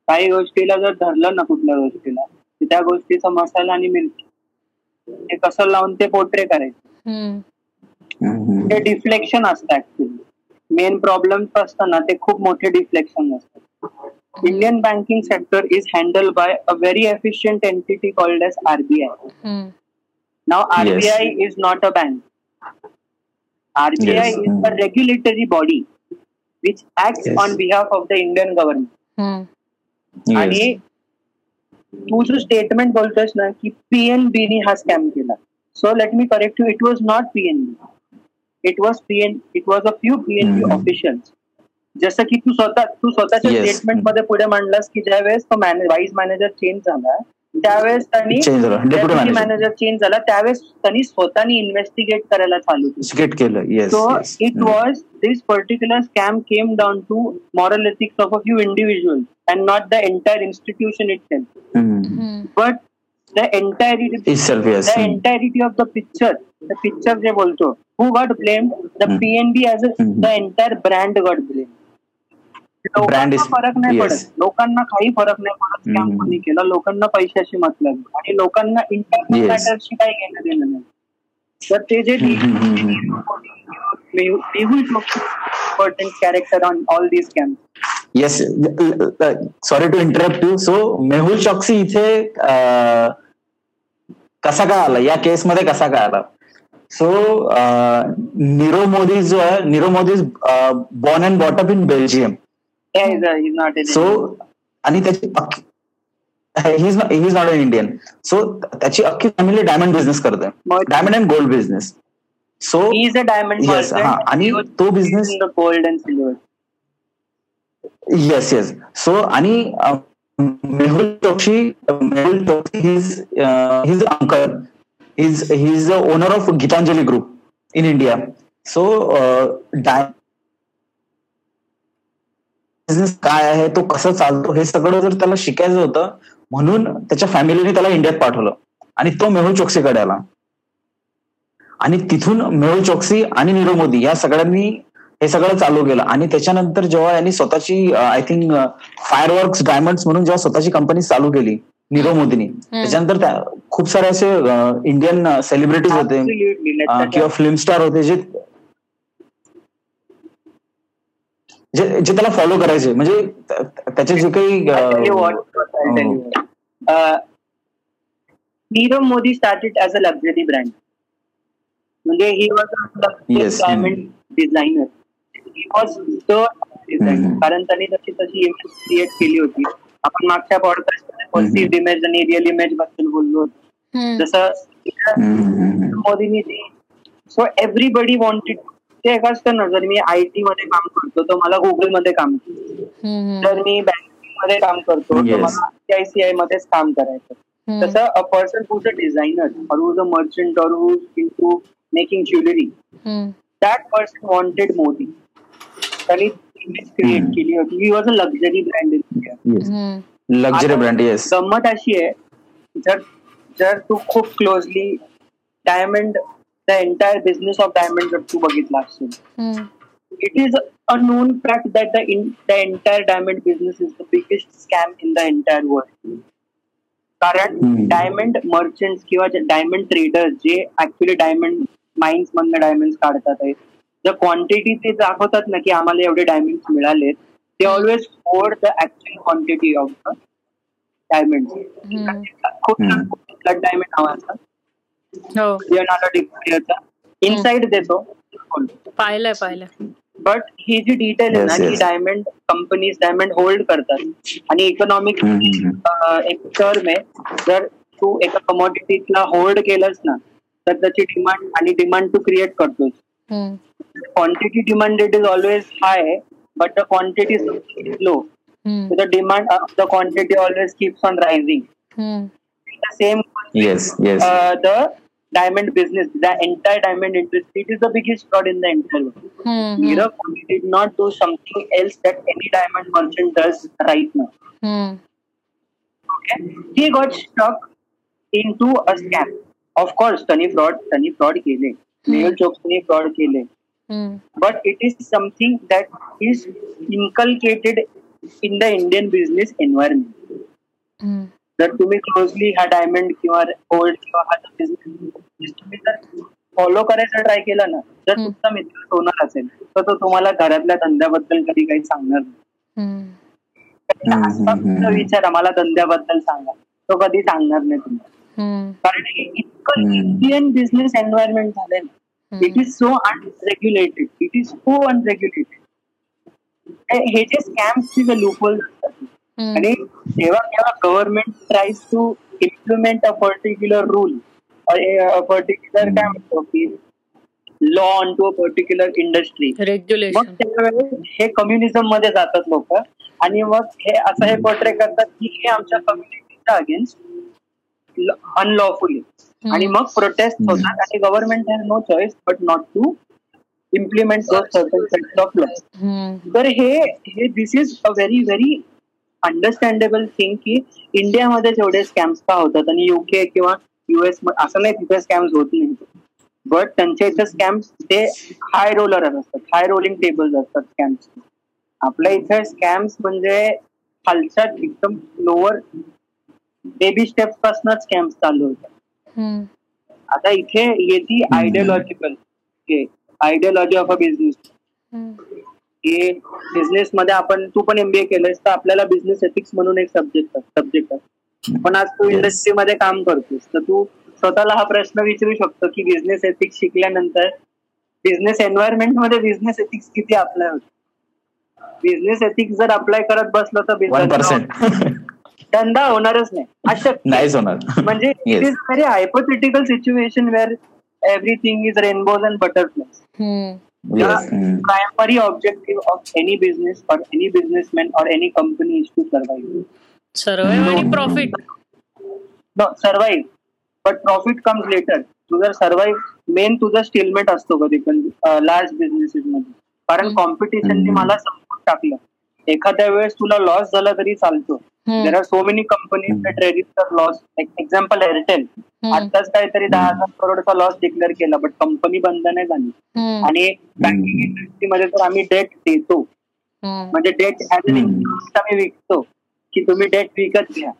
काही गोष्टीला जर धरलं ना कुठल्या गोष्टीला तर त्या गोष्टीचा मसाला आणि मिरची ते कसं लावून ते पोर्ट्रे करायचं. ते डिफ्लेक्शन असतं ऍक्च्युली मेन प्रॉब्लेम असतं ना ते खूप मोठे डिफ्लेक्शन असतात Indian banking sector is handle by a very efficient entity called S RBI. Now. RBI is not a bank RBI Yes. Is a regulatory body which act Yes. On behalf of the Indian government hmm. आणि तू जो statement बोलतोस ना की PNB ने हा scam केला so let me correct you it was not PNB it was PN it was a few PNB. Officials जसं की तू स्वतः तू स्वतःच्या. स्टेटमेंट मध्ये पुढे मांडलास की ज्या वेळेस तो व्हाईस मॅनेजर चेंज झाला त्यावेळेस त्यांनी मॅनेजर चेंज झाला. त्यावेळेस त्यांनी स्वतःनी इन्व्हेस्टिगेट करायला चालू केलं. So it was this particular scam came down to moral ethics of a few individual and not the entire institution itself but the entirety the entirety of the picture picture जे बोलतो who got blame the P N B as the entire brand got blame फरक नाही. पडत. लोकांना काही फरक नाही पडत. कोणी केला. लोकांना पैशाशी मतलब आणि लोकांना इंटरनल Yes. मॅटरशी काही घेणं देणं नाही. तर ते जे character on all these scams yes sorry to interrupt you so Mehul Choksi इथे अं, कसा काय आला? या केसमध्ये कसा काय आला? सो नीरव मोदी जो आहे Nirav Modi born and brought up in Belgium is not so आणि त्याची ही is not an Indian so त्याची अख्खी फॅमिली डायमंड बिझनेस करते diamond and gold business so is a diamond Yes, हा, आणि तो business- in the gold and silver yes yes so आणि अ, Mehul Choksi Mehul Choksi his his uncle his his the owner of Gitanjali group in India so business काय आहे तो कसं चालतो हे सगळं जर त्याला शिकायचं होतं म्हणून त्याच्या फॅमिलीने त्याला इंडियात पाठवलं. आणि तो मेहुल चोक्सीकडे आला. आणि तिथून मेहुल चोक्सी आणि नीरव मोदी या सगळ्यांनी हे सगळं चालू केलं. आणि त्याच्यानंतर जेव्हा यांनी स्वतःची आय थिंक फायरवर्क्स डायमंड्स म्हणून जेव्हा स्वतःची कंपनी चालू केली नीरव मोदीनी त्याच्यानंतर त्या खूप सारे असे इंडियन सेलिब्रिटीज होते किंवा फिल्म स्टार होते जे जे जे त्याला फॉलो करायचे म्हणजे त्या- त्याचे जे काही Nirav Modi started as a luxury brand म्हणजे he was. Diamond designer he was the. कारण त्यांनी तशी तशी इमेज क्रिएट केली होती. आपण मागच्या पॉडकास्ट पर्सिव्ड इमेज आणि रिअल इमेजबद्दल बोललो. जसं. मोदींनी सो एव्हरीबडी वॉन्टेड ते एक असतं ना जर मी आय टी मध्ये काम करतो तर मला गुगलमध्ये काम करायचं. जर मी बँकिंगमध्ये काम करतो तर. मला आयसीआय मध्येच काम करायचं. तसं a person who's a designer or who's a merchant or who's in to making jewellery that person wanted Modi त्यांनी इमेज क्रिएट. केली होती. He was a luxury brand in India yes luxury brand गंमत अशी आहे जर जर तू खूप closely diamond the entire business of diamond जर तू बघितला असेल. it is a known fact that the in, the entire diamond business is the biggest scam in the entire world. कारण. डायमंड मर्चंट किंवा डायमंड ट्रेडर्स जे actually diamond mines मधनं diamond काढतात आहे जर क्वांटिटी ते दाखवतात ना की आम्हाला एवढे डायमंड मिळाले ते always for the actual quantity of the diamond खूप. ब्लड डायमंड नावाचा हो. लिओनार्डो डिकॅप्रियोचा इनसाइड देतो. पाहिलंय पाहिलंय. बट ही जी डिटेल आहे ना yes. Diamond companies diamond hold करतात. आणि इकॉनॉमिक. एक टर्म आहे. जर तू एका कमॉडिटीला होल्ड केलंस ना तर त्याची डिमांड आणि डिमांड तू क्रिएट करतोस. Quantity demanded is always high but the quantity is low the demand the quantity always keeps on rising the same yes yes the diamond business, the entire diamond industry, it is the biggest fraud in the entire world. Mm-hmm. Europe did not do something else that any diamond merchant does right now. Mm. Okay. He got stuck into a scam. Of course, Tani fraud, Tani fraud kele. Nail mm-hmm. chok fraud kele. Mm-hmm. But it is something that is inculcated in the Indian business environment. Mm. जर तुम्ही closely हा diamond किंवा gold किंवा हा business तुम्ही जर follow करायचा try केला ना जर. तुमचा मित्र सोनार असेल तर तो तुम्हाला घरातल्या धंद्याबद्दल कधी काही सांगणार नाही. विचार मला धंद्याबद्दल सांगा. तो कधी सांगणार नाही तुम्हाला. कारण हे इतकं. इंडियन बिझनेस एन्व्हायरमेंट झालंय ना it is so unregulated it is so unregulated हे जे स्कॅम्सचे जे लूपहोल असतात आणि जेव्हा जेव्हा government tries to implement a particular rule particular काय म्हणतो की law on to a particular industry मग त्यावेळेस हे कम्युनिझममध्ये जातात लोक. आणि मग हे असं हे पोर्ट्रे करतात की हे आमच्या कम्युनिटीच्या अगेन्स्ट अनलॉफुली आणि मग प्रोटेस्ट. होतात. आणि government has no choice but not to implement of law. तर हे हे this is a very very understandable thing की इंडियामध्ये जेवढे स्कॅम्स का होतात आणि युके किंवा युएस असं नाही तिथे स्कॅम्स होत नाही. बट त्यांच्या इथे स्कॅम्स ते हाय रोलर असतात. हाय रोलिंग टेबल्स असतात स्कॅम्स आपल्या इथे स्कॅम्स म्हणजे खालच्या एकदम लोअर बेबी स्टेप्स पासूनच स्कॅम्स चालू होतात. आता इथे येते ideological ideology of a business. की बिझनेस मध्ये आपण तू पण एमबीए केलंयस तर आपल्याला बिझनेस एथिक्स म्हणून एक सब्जेक्ट सब्जेक्ट आहे. पण आज तू इंडस्ट्रीमध्ये काम करतोस तर तू स्वतःला हा प्रश्न विचारू शकतो की बिझनेस एथिक्स शिकल्यानंतर बिझनेस एन्व्हायरमेंटमध्ये बिझनेस एथिक्स किती अप्लाय होत? बिझनेस एथिक्स जर अप्लाय करत बसलो तर पर्सेंट धंदा होणारच नाही अशक्य नाहीच होणार. म्हणजे it. Is very hypothetical situation where everything is rainbows and butterfly hmm. primary objective of any business or any businessman or any company is to survive. Survive आणि profit No, survive. But profit comes later. तू जर survive main तुझा स्टेलमेंट असतो कधी पण large businesses मध्ये कारण. कॉम्पिटिशनने. मला संपून टाकलं एखाद्या वेळेस तुला लॉस झाला तरी चालतो there are so many companies hmm. That register loss example Airtel आताच काहीतरी दहा हजार करोडचा लॉस डिक्लेअर केला बट कंपनी बंद नाही झाली. आणि बँकिंग इंडस्ट्रीमध्ये तर आम्ही डेट देतो. म्हणजे डेट ऍज अन. आम्ही विकतो की तुम्ही डेट विकत घ्या.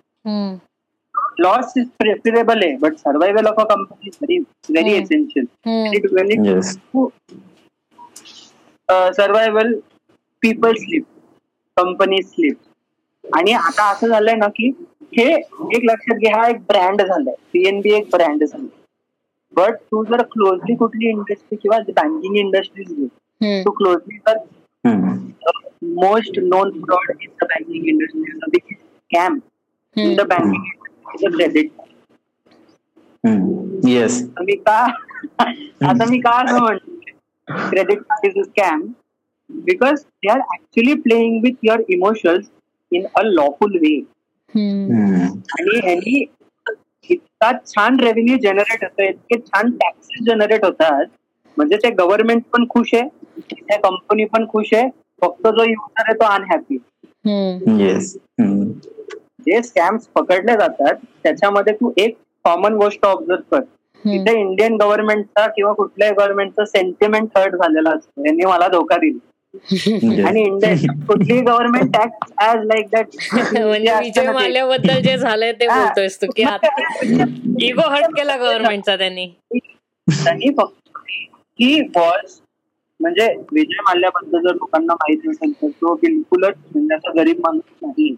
लॉस इज प्रेफरेबल आहे but survival of a company is very very. Essential. Survival people sleep company sleep आणि आता असं झालंय ना की हे एक लक्षात घ्या हा एक ब्रँड झालाय पीएनबी एक ब्रँड झालाय बट तू जर क्लोजली कुठली इंडस्ट्री किंवा बँकिंग इंडस्ट्रीज घे तू क्लोजली जर हम्म. most known fraud in the banking industry, the biggest scam in the banking industry is the credit. हम्म. Yes. आता मी का आता मी का असं म्हणतो credit card is a scam because they are actually playing with your emotions in a lawful way hmm. आणि ह्यांनी इतका छान रेव्हेन्यू जनरेट होतो इतके छान टॅक्सेस जनरेट होतात. म्हणजे ते गव्हर्नमेंट पण खुश आहे त्या कंपनी पण खुश आहे फक्त जो युजर आहे तो अनहॅपी. जे स्कॅम्स पकडले जातात त्याच्यामध्ये तू एक कॉमन गोष्ट ऑब्झर्व कर. तिथे इंडियन गव्हर्नमेंटचा किंवा कुठल्याही गव्हर्नमेंटचा सेंटिमेंट हर्ट झालेला असतो. यांनी मला धोका दिला. आणि इंडियन कुठलीही government tax as like that म्हणजे विजय माल्याबद्दल जे झालंय ते हा. बोलतोयस तू की इगो हर्ट केला गव्हर्नमेंटचा त्यांनी. त्यांनी फक्त ही वॉज म्हणजे विजय माल्याबद्दल जर लोकांना माहीत नसेल तर तो बिलकुलच म्हणजे असा गरीब माणूस नाही.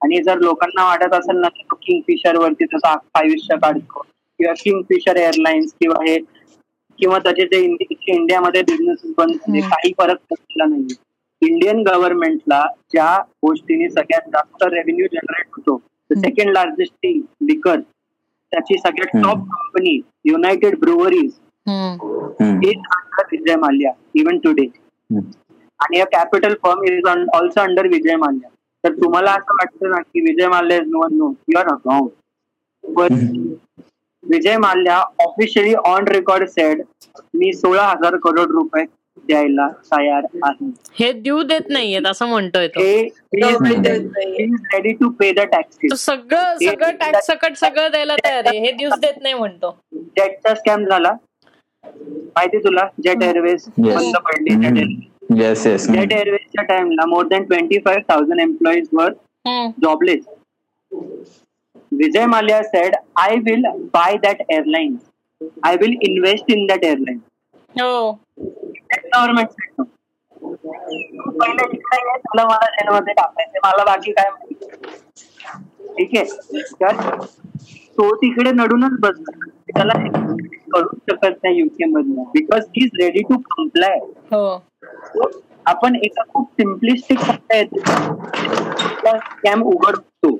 आणि जर लोकांना वाटत असेल ना की तो किंगफिशर वरती त्याचं अख्खं आयुष्य काढतो किंवा किंगफिशर एअरलाइन्स किंवा हे किंवा त्याचे जे इंडि- इंडियामध्ये बिझनेस बंद झाले हम्म. काही फरक पडलेला नाही इंडियन गव्हर्नमेंटला ज्या गोष्टीने सगळ्यात जास्त रेव्हेन्यू जनरेट होतो सेकंड लार्जेस्ट थिंग लिकर त्याची सगळ्यात. Top company United Breweries Mallya even today. Hmm. आणि a capital firm is also under Vijay Mallya तर तुम्हाला असं वाटतं ना की Vijay Mallya is no no wrong पण Vijay Mallya officially on record said मी सोळा हजार करोड रुपये द्यायला तयार आहे. हे देऊ देत नाहीयेत असं म्हणतोय रेडी टू पे द तो टॅक्सेस सगळं सगळं टॅक्स सकट सगळं द्यायला तयार आहे. हे देऊच देत नाही म्हणतो. जेटचा स्कॅम झाला. माहिती तुला? Jet Airways Yes. बंद पडली. जेट एअरवेजच्या टाइमला more than twenty five thousand employees वर jobless. Vijay Mallya said I will buy that airline I will invest in that airline government मला बाकी काय ठीक आहे तो तिकडे नडूनच बसणार त्याला करू शकत नाही युके मधनं. Because he is ready to comply आपण एका खूप सिम्पलिस्टिक स्कॅम उघडतो.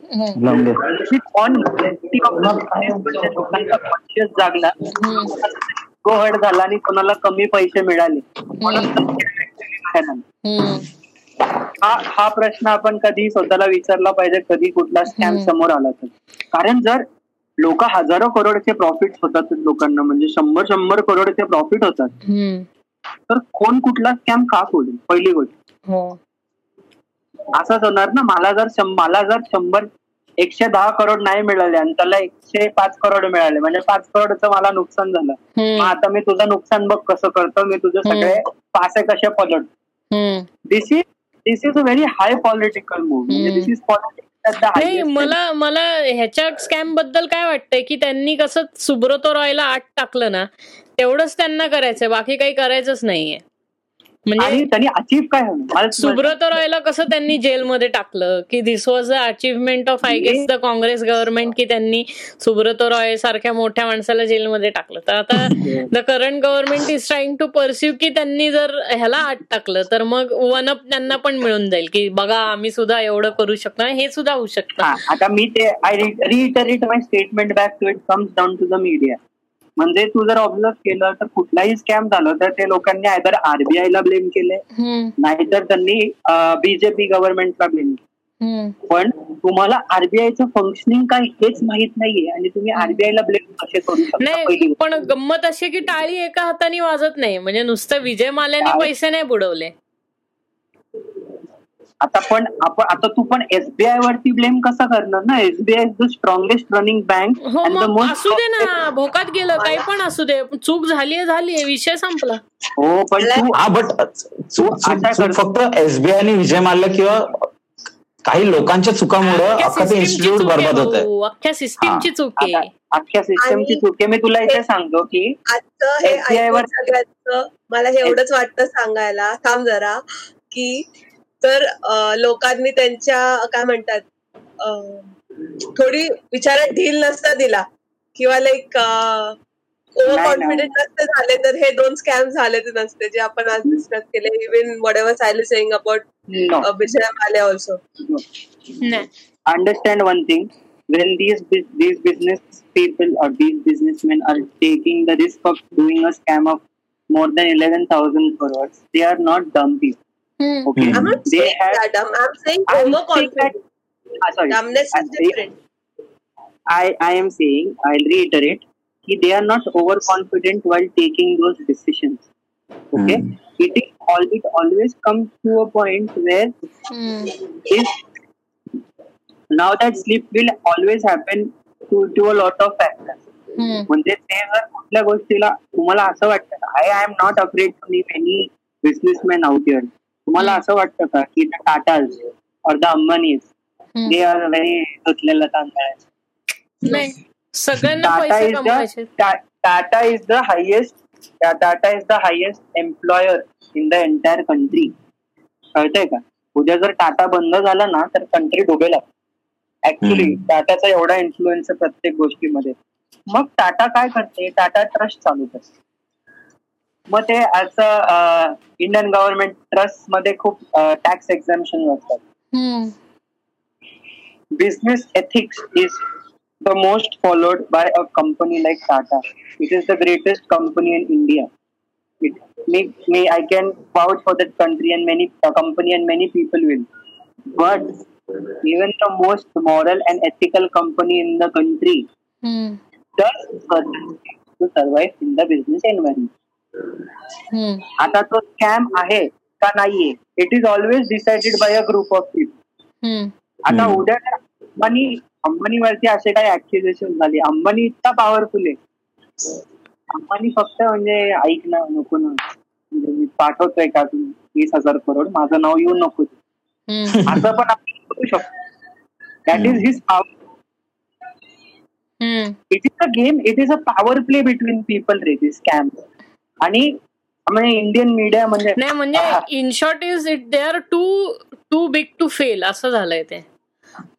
लोकांचा कॉन्शियस जागला. झाला आणि कोणाला कमी पैसे मिळाले. हा हा प्रश्न आपण कधी स्वतःला विचारला पाहिजे कधी कुठला स्कॅम. समोर आला तर. कारण जर लोक हजारो करोडचे प्रॉफिट होतात लोकांना म्हणजे शंभर शंभर करोडचे प्रॉफिट होतात. तर कोण कुठला स्कॅम का सोडेल? पहिली गोष्ट. हो. असंच होणार ना? मला जर मला जर शंभर एकशे दहा करोड नाही मिळाले आणि त्याला एकशे पाच करोड मिळाले म्हणजे पाच करोडचं मला नुकसान झालं. मग आता मी तुझं नुकसान बघ कसं करतो. मी तुझे सगळे पासे कसे पलट. This is this is a very high political move म्हणजे. दिस इज पॉलिटिक्स नाही मला मला ह्याच्या स्कॅमबद्दल काय वाटतंय की त्यांनी कसं सुब्रतो रॉयला आत टाकलं ना तेवढंच त्यांना करायचंय बाकी काही करायचंच नाहीये. म्हणजे त्यांनी अचीव काय सुब्रतो रॉयला कसं त्यांनी जेलमध्ये टाकलं? की this was a achievement of I guess the Congress government की त्यांनी सुब्रतो रॉय सारख्या मोठ्या माणसाला जेलमध्ये टाकलं. तर आता the current government is trying to pursue की त्यांनी जर ह्याला आत टाकलं तर मग वन अप त्यांना पण मिळून जाईल की बघा आम्ही सुद्धा एवढं करू शकतो हे सुद्धा होऊ शकतं. आता मी ते I reiterate my statement back to it comes down to the media म्हणजे तू जर ऑब्झर्व केलं तर कुठलाही स्कॅम झालं तर ते लोकांनी आयदर आरबीआयला ब्लेम केले नाहीतर त्यांनी बीजेपी गव्हर्नमेंटला ब्लेम हम्म. पण तुम्हाला आरबीआयचं फंक्शनिंग काय हेच माहीत नाहीये आणि तुम्ही आरबीआयला ब्लेम कसे करू शकता पण गंमत अशी की टाळी एका हाताने वाजत नाही. म्हणजे नुसतं विजय माल्याने पैसे नाही बुडवले. आता पण आपण आता तू पण एसबीआय वरती ब्लेम कसं करणार ना? SBI is the strongest running bank and the मग मोस्ट असू दे ना भोकात गेलं काही पण असू दे. चूक झालीये झालीये विषय संपला. हो पण तू हा बट. फक्त एसबीआय आणि विजय माल्य किंवा काही लोकांच्या चुकामुळं अख्ख्या अख्खं ते सिस्टीमची इन्स्टिट्यूट चूक आहे बर्बाद होत आहे भाऊ, अख्ख्या सिस्टीमची चूक आहे. अख्ख्या सिस्टमची चूक आहे. मी तुला इथे सांगतो की आजचं हे मला हे एवढंच वाटतं सांगायला. थांब जरा की तर लोकांनी त्यांच्या काय म्हणतात थोडी विचारात ढील नसता दिला किंवा लाईक ओव्हर कॉन्फिडंट नसते झाले तर हे दोन स्कॅम झालेच नसते जे आपण आज डिस्कस केले even whatever Sayali saying about. Vijay Mallya also नाही understand one thing when these these business people or these businessmen are taking the risk of doing a scam of more than 11000 crores they are not dumb people हम्म. okay Hmm. I'm not they saying have that. I'm, I'm saying I'm saying overconfident. that- ah, sorry Dumbness is I- different. I, I am saying i'll reiterate कि they are not overconfident while taking those decisions okay Hmm. it is all it always comes to a point where हम्म. is now that slip will always happen to to a lot of factors हम्म. म्हणजे ते जर कुठल्या गोष्टीला तुम्हाला असं वाटतं I I am not afraid to leave any businessman out here तुम्हाला असं वाटतं का की द टाटाज और the Ambanis. They are very धुतलेलं तांदळाचे टाटा पैसे इज कमवायचे. The Tata is the highest Tata is the highest employer in the entire country कळतंय का? उद्या जर टाटा बंद झाला ना तर कंट्री डुबेल ऍक्च्युली. टाटाचा एवढा इन्फ्लुएन्स आहे प्रत्येक गोष्टीमध्ये. मग टाटा काय करते? टाटा ट्रस्ट चालू करते. मग ते असं इंडियन गव्हर्नमेंट ट्रस्टमध्ये खूप टॅक्स एक्झाम्शन असतात हम्म. business ethics is the most followed by a company like Tata. It is the greatest company in India. It may, may I can vouch for that country and many uh, company and many people will. But even the most moral and ethical company in the country हम्म. does certain आता तो scam आहे का नाहीये? It is always decided by a group of people hmm. आता. उद्या जर अंबानी अंबानीवरती असे काही ऍक्युजेशन झाले. अंबानी इतका पॉवरफुल आहे. अंबानी फक्त म्हणजे ऐक ना नको ना. म्हणजे मी पाठवतोय का तुम्ही वीस हजार करोड. माझं नाव येऊ नको. हम्म. असं पण आपण करू शकतो. That is his power hmm. It is a game it is a power play between people ray this scam आणि म्हणजे इंडियन मीडिया म्हणजे नाही म्हणजे in short is it they are too too big to fail असं झालंय ते.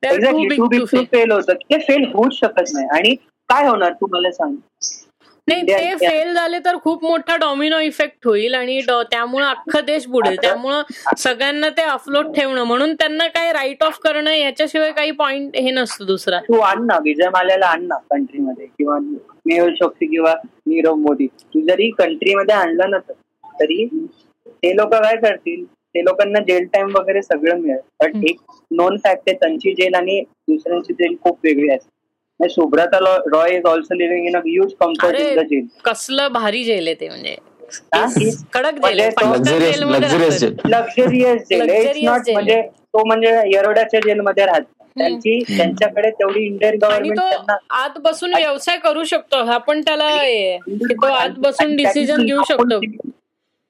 Too big to fail होतं. ते फेल होऊच शकत नाही. आणि काय होणार तू मला सांग? नाही ते फेल झाले तर खूप मोठा डॉमिनो इफेक्ट होईल आणि त्यामुळं अख्खं देश बुडेल. त्यामुळं सगळ्यांना ते अफलोट ठेवणं. म्हणून त्यांना काय राईट ऑफ करणं याच्याशिवाय काही पॉइंट हे नसतं दुसरा. तू आण ना विजय माल्याला आण ना कंट्रीमध्ये किंवा मेहुल चोक्सी किंवा नीरव मोदी. तू जरी कंट्रीमध्ये आणलं ना तर तरी ते लोक काय करतील? ते लोकांना जेल टाइम वगैरे सगळं मिळेल. पण हम्म. एक नॉन फॅक्ट आहे त्यांची जेल आणि दुसऱ्यांची जेल खूप वेगळी असते Subrata Roy is also living in a huge comfort in the अरे जेल कसलं भारी जेल आहे ते म्हणजे. कडक म्हणजे luxurious jail. It's Luxurious not jail. म्हणजे तो म्हणजे येरोड्याच्या जेलमध्ये राहतो. त्यांची त्यांच्याकडे तेवढी इंडियन गव्हर्नमेंट आत बसून व्यवसाय करू शकतो. आपण त्याला आत बसून डिसिजन घेऊ शकतो.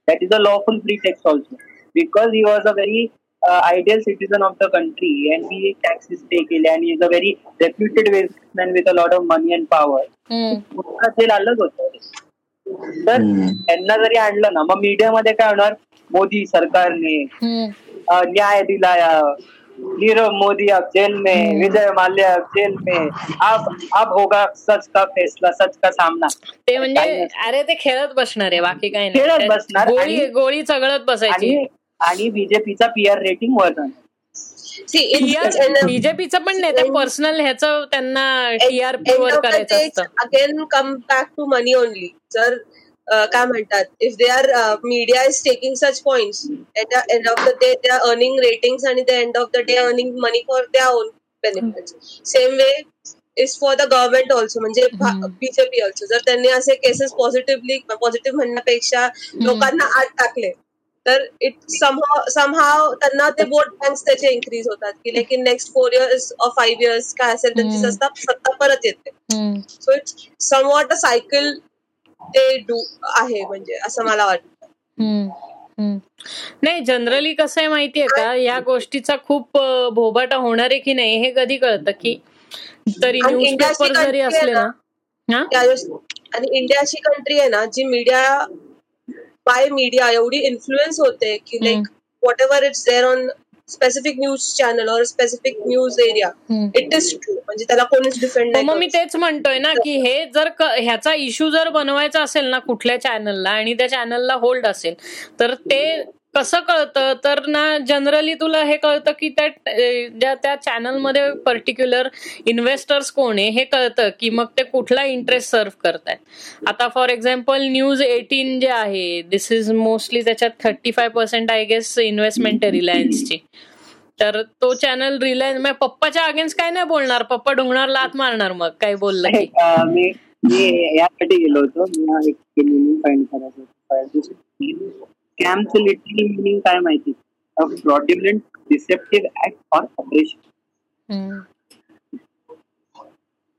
That is a lawful free tax also because he was a very ideal citizen of the country and he taxes pay केले आणि is a very reputed westman with a lot of money and power तेल लागलंच होत. तर त्यांना जरी आणलं ना मग मीडियामध्ये काय होणार? मोदी सरकारने न्याय दिला नीरव मोदी अब जेल में विजय माल्या अब जेल में। अब अब होगा सच का फैसला सच का सामना। ते म्हणजे अरे ते खेळत बसणार आहे बाकी काही खेळत नाही बसणार गोळी गोळी चगळत बसायची. आणि आणि बीजेपीचा पीआर रेटिंग वर जाणार See, it's just end of- बीजेपीचं पण नाही ते पर्सनल ह्याचं त्यांना टीआरपी वर करायचं again come back to money only जर काय म्हणतात? If they are media is taking such points at end of the day they are earning ratings आणि the end of the day earning money for their own benefits same way is for the government also म्हणजे. BJP also जर त्यांनी असे cases positively positive म्हणण्यापेक्षा लोकांना आत टाकले तर इट समहाव त्यांना ते वोट बँक्स त्याचे इन्क्रीज होतात. की लेकिन next four years or five years काय असेल त्यांची हम्म. सत्ता परत येते. So it's somewhat a cycle ते डू आहे म्हणजे असं मला वाटतं. नाही जनरली कसं आहे माहितीये का या गोष्टीचा खूप अ, बोबाटा होणार आहे की नाही हे कधी कळतं की तरी न्यूजपेपर जरी असले ना हा? आणि इंडिया अशी कंट्री आहे ना जी मीडिया बाय मीडिया एवढी इन्फ्लुएन्स होते की. Like whatever it's there on specific news channel और specific news area. It is true म्हणजे त्याला कोणीच डिफेंड हो, मग मी नाही तेच म्हणतोय ना की हे जर ह्याचा इश्यू जर बनवायचा असेल ना कुठल्या चॅनलला आणि त्या चॅनलला होल्ड असेल तर ते कसं कळतं? तर ना जनरली तुला हे कळतं की त्या ज्या त्या चॅनलमध्ये पर्टिक्युलर इन्व्हेस्टर्स कोण आहे हे कळतं की मग ते कुठला इंटरेस्ट सर्व्ह करतायत. आता फॉर एक्झाम्पल न्यूज एटीन जे आहे दिस इज मोस्टली त्याच्यात thirty five percent I guess investment आहे रिलायन्सची तर तो चॅनल रिलायन्स पप्पाच्या अगेन्स्ट काय नाही बोलणार? पप्पा डोंगणार लात मारणार मग काय बोललं की. मी यासाठी गेलो होतो. स्कॅमचं लिटरली मिनिंग काय माहिती? Fraudulent deceptive act for operation.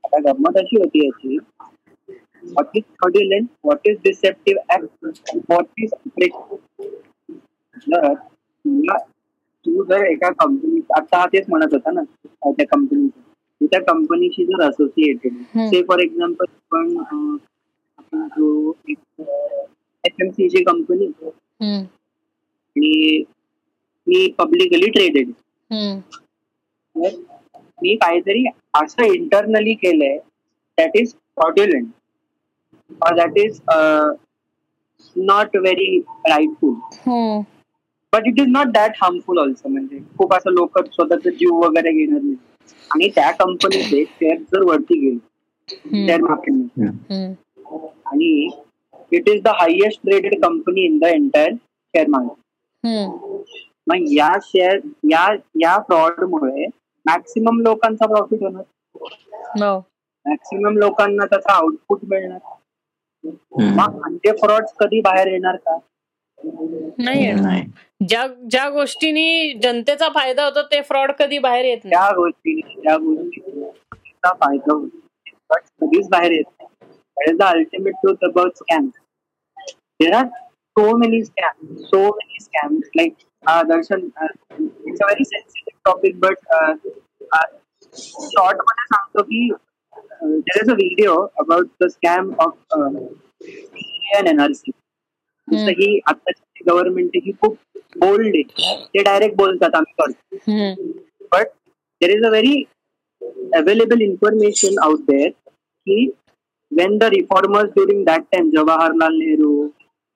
आता गंमत अशी होती याची. What is fraudulent what is deceptive act what is operation जर तू जर एका कंपनी आता हा तेच म्हणत होता ना त्या कंपनीचं तू त्या कंपनीशी जर असोसिएटेड. से फॉर एक्झाम्पल पण आपण जो एफ एम सी ची कंपनी हम्म. आणि मी पब्लिकली ट्रेडेड मी काहीतरी असं इंटरनली केलंय दॅट इज फ्रॉड्युलंट और that is not very rightful hmm. But it is not that harmful also म्हणजे खूप असं लोक स्वतःचा जीव वगैरे घेणार नाही. आणि त्या कंपनीचे शेअर जर वरती गेले शेअर हम्म. आणि it is the highest traded company in the entire share market. मग या शेअर या या फ्रॉडमुळे मॅक्सिमम लोकांचा प्रॉफिट होणार. हो. मॅक्सिमम लोकांना त्याचा आउटपुट मिळणार. मग अंडे फ्रॉड कधी बाहेर येणार का? नाही ज्या ज्या गोष्टींनी जनतेचा फायदा होतो ते फ्रॉड कधी बाहेर येत नाही. त्या गोष्टीने त्या गोष्टीचा फायदा होतो. कधीच बाहेर येत नाही. Is the ultimate truth about scam there are so many scam so many scam like Darshan it's a very sensitive topic but short मध्ये सांगतो की there is a video about the scam of an NRC जसं ही आताची government ही खूप bold आहे ते direct बोलतात आम्ही करतो हम्म. but there is a very available information out there ki when the reformers during that time jawaharlal nehru